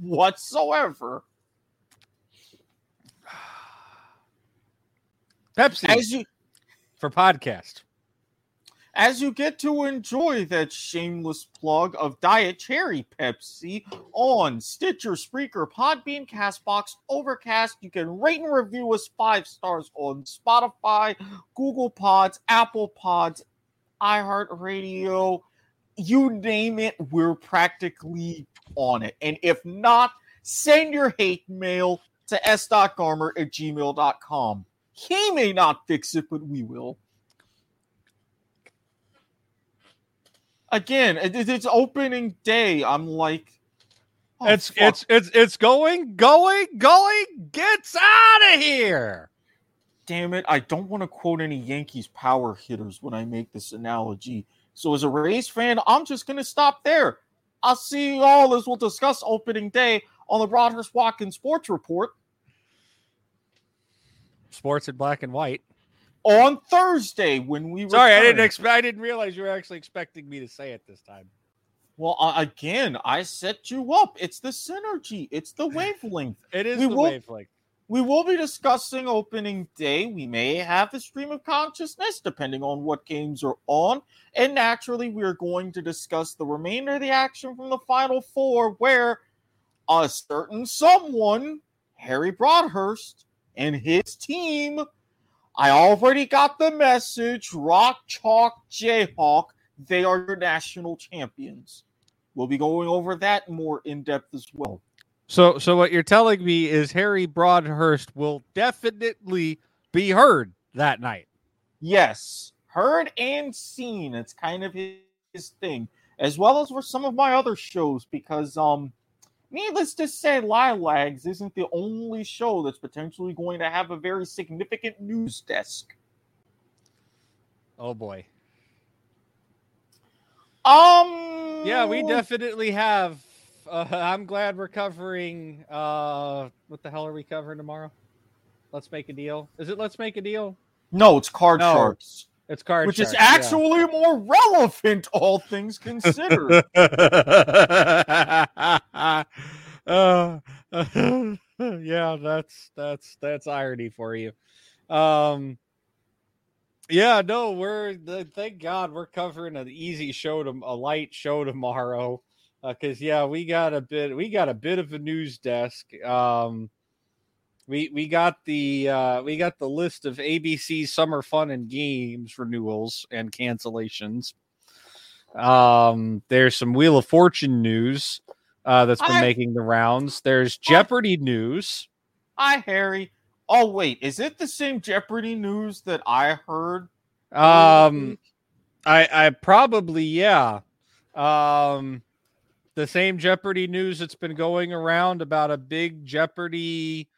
whatsoever. Pepsi As you for podcast. As you get to enjoy that shameless plug of Diet Cherry Pepsi on Stitcher, Spreaker, Podbean, Castbox, Overcast. You can rate and review us five stars on Spotify, Google Pods, Apple Pods, iHeartRadio, you name it, we're practically on it. And if not, send your hate mail to s.garmer at gmail.com. He may not fix it, but we will. Again, it- it- it's opening day. I'm like, Oh, it's fuck. it's it's it's going, going, going. Gets out of here. damn it. I don't want to quote any Yankees power hitters when I make this analogy. So, as a Rays fan, I'm just going to stop there. I'll see you all as we'll discuss opening day on the Broadhurst Watkins Sports Report Sports in black and white. On Thursday when we were Sorry, I didn't expect. I didn't realize you were actually expecting me to say it this time. Well, uh, again, I set you up. It's the synergy, it's the wavelength. It is We the will- wavelength. We will be discussing opening day. We may have a stream of consciousness depending on what games are on. And naturally, we are going to discuss the remainder of the action from the final four, where a certain someone, Harry Broadhurst, and his team, I already got the message Rock Chalk Jayhawk, they are your national champions. We'll be going over that more in depth as well. So, so what you're telling me is Harry Broadhurst will definitely be heard that night. Yes, heard and seen. It's kind of his, his thing, as well as for some of my other shows. Because, um, needless to say, Lilags isn't the only show that's potentially going to have a very significant news desk. Oh boy. Um, Yeah, we definitely have. Uh, I'm glad we're covering. Uh, what the hell are we covering tomorrow? Let's make a deal. Is it Let's make a deal? no, it's card No, charts, It's card, which is Sharks, yeah. actually more relevant, all things considered. uh, yeah, that's that's that's irony for you. Um, yeah, no, we're thank God we're covering an easy show to a light show tomorrow. Because yeah, we got a bit we got a bit of a news desk. Um, we we got the uh, we got the list of ABC summer fun and games renewals and cancellations. Um, there's some Wheel of Fortune news uh, that's been I- making the rounds. There's Jeopardy news. Hi, Harry. Oh wait, is it the same Jeopardy news that I heard? Um, I I probably yeah. Um, the same Jeopardy news that's been going around about a big Jeopardy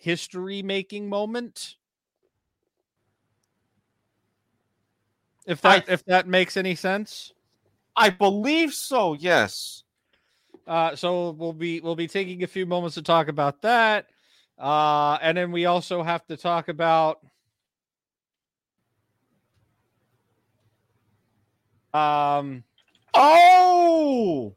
history making moment. If I- that if that makes any sense. I believe so. Yes. Uh, so we'll be we'll be taking a few moments to talk about that, uh, and then we also have to talk about um Oh,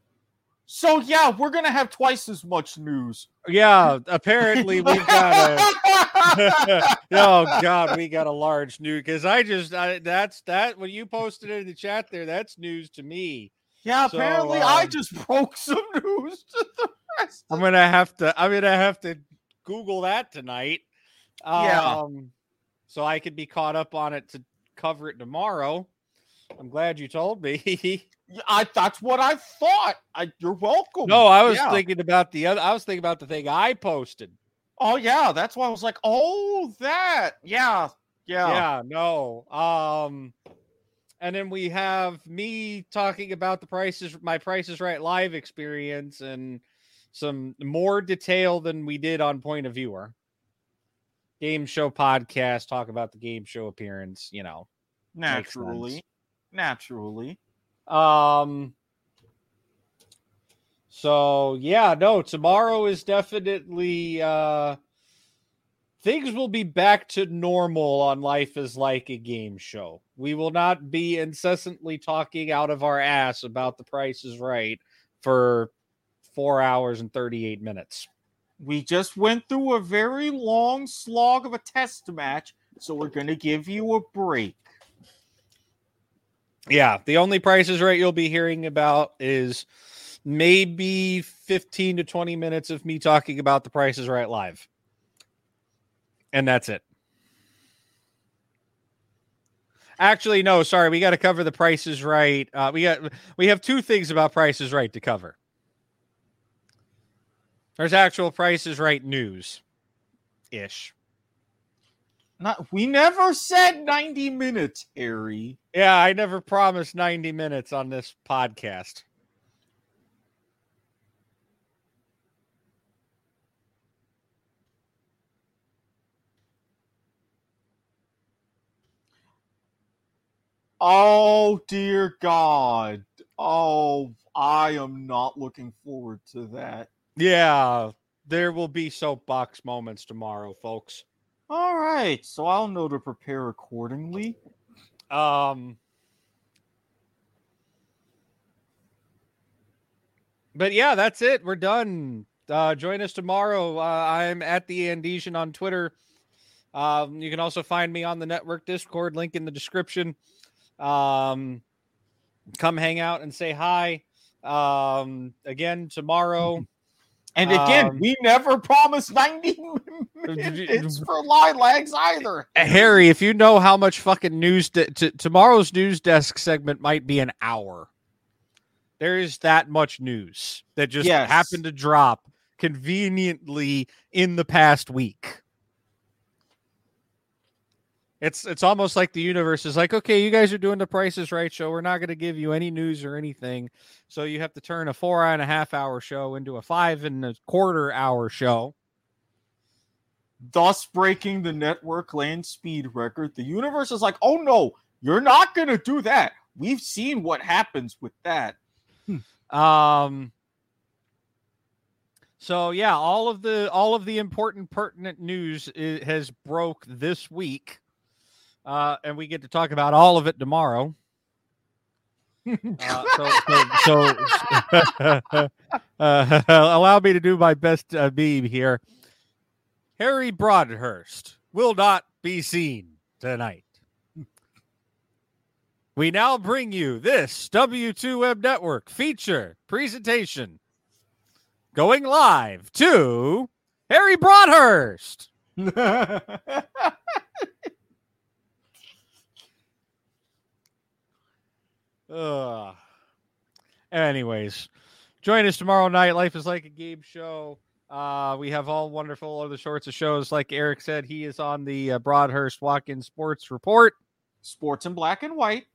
so yeah, we're gonna have twice as much news. yeah apparently we've got a oh god we got a large news because i just I, that's that when you posted it in the chat there that's news to me yeah, So, apparently I um, just broke some news to the rest. i'm gonna have to i'm gonna have to google that tonight Yeah. um so i could be caught up on it to cover it tomorrow i'm glad you told me Yeah, I that's what I thought. I, you're welcome. no i was Yeah. thinking about the other i was thinking about the thing i posted Oh yeah, that's why I was like, oh that. Yeah, yeah. yeah no um and then we have me talking about the prices my prices right live experience and some more detail than we did on point of viewer game show podcast talk about the game show appearance you know Naturally, naturally. Um so yeah no tomorrow is definitely uh things will be back to normal on life is like a game show we will not be incessantly talking out of our ass about the price is right for four hours and 38 minutes We just went through a very long slog of a test match, so we're gonna give you a break. Yeah the only prices right you'll be hearing about is maybe 15 to 20 minutes of me talking about the prices right live. And that's it. Actually no sorry we got to cover the prices right uh, we got we have two things about prices right to cover. There's actual prices right news ish not we never said 90 minutes, Harry. Yeah, I never promised 90 minutes on this podcast. Oh dear God. Oh, I am not looking forward to that. Yeah, there will be soapbox moments tomorrow, folks. All right, so I'll know to prepare accordingly. Um, but yeah, that's it. We're done. Uh, join us tomorrow. Uh, I'm at the Andesian on Twitter. Um, you can also find me on the network Discord, link in the description. Um, come hang out and say hi. Um, again tomorrow. And again, Um, we never promised 90 minutes for Lilags either. Harry, if you know how much fucking news de- t- tomorrow's news desk segment might be an hour. There is that much news that just Yes. happened to drop conveniently in the past week. It's it's almost like the universe is like, okay, you guys are doing the prices right show. We're not going to give you any news or anything, so you have to turn a four and a half hour show into a five and a quarter hour show. Thus breaking the network land speed record. The universe is like, oh no, you're not going to do that. We've seen what happens with that. Um. So yeah, all of the all of the important pertinent news i- has broke this week, uh, and we get to talk about all of it tomorrow. Uh, so, so, so uh, allow me to do my best uh, beam here. Harry Broadhurst will not be seen tonight. We now bring you this W2M Network feature presentation going live to Harry Broadhurst. Ugh. Anyways, join us tomorrow night. Life is like a game show. Uh, we have all wonderful other sorts of shows. Like Eric said, he is on the uh, Broadhurst Watkins Sports Report. Sports in black and white.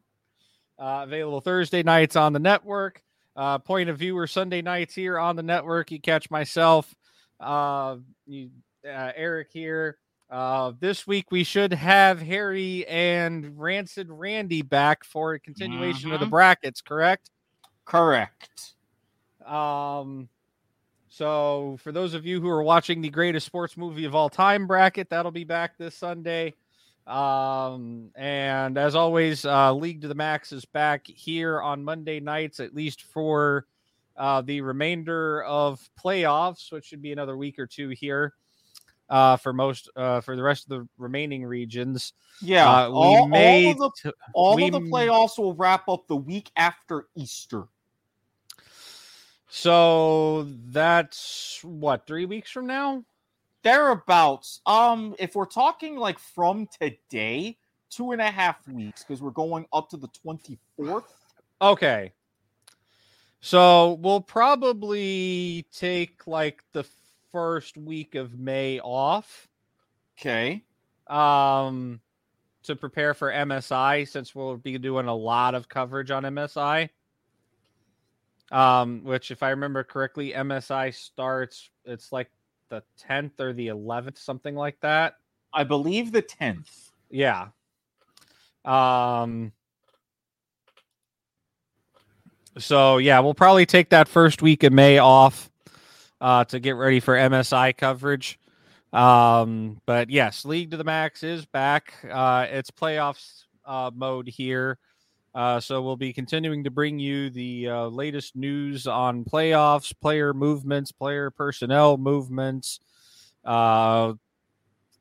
Uh, available Thursday nights on the network. Uh, Point of Viewer Sunday nights here on the network. You catch myself, uh, you, uh, Eric here. Uh, this week we should have Harry and Rancid Randy back for a continuation of the Mhm. brackets. Correct? Correct. Um, so for those of you who are watching the greatest sports movie of all time bracket, that'll be back this Sunday. Um, and as always, uh, League to the Max is back here on Monday nights, at least for uh, the remainder of playoffs, which should be another week or two here. Uh, for most, uh, for the rest of the remaining regions, Yeah. uh, we all, may all of the all we of the playoffs will wrap up the week after Easter. So that's what three weeks from now. Thereabouts. Um, if we're talking like from today, two and a half weeks, because we're going up to the 24th. Okay. So we'll probably take like the first week of May off Okay. um to prepare for MSI since we'll be doing a lot of coverage on MSI. Um which if I remember correctly MSI starts it's like the 10th or the 11th something like that. I believe the 10th. Yeah. Um so yeah, we'll probably take that first week of May off uh to get ready for MSI coverage. Um but yes, League to the Max is back. Uh it's playoffs uh mode here. Uh so we'll be continuing to bring you the uh, latest news on playoffs, player movements, player personnel movements, uh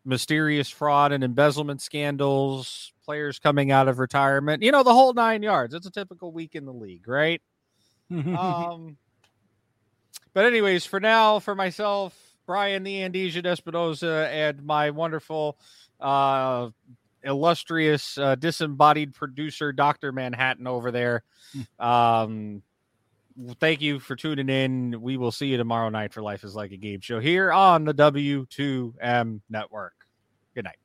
mysterious fraud and embezzlement scandals, players coming out of retirement, you know, the whole nine yards. It's a typical week in the league, right? um, but, anyways, for now, for myself, Brian the Andesian Espinosa, and my wonderful, uh, illustrious, uh, disembodied producer, Dr. Manhattan over there. Um, thank you for tuning in. We will see you tomorrow night for Life is Like a Game show here on the W2M network. Good night.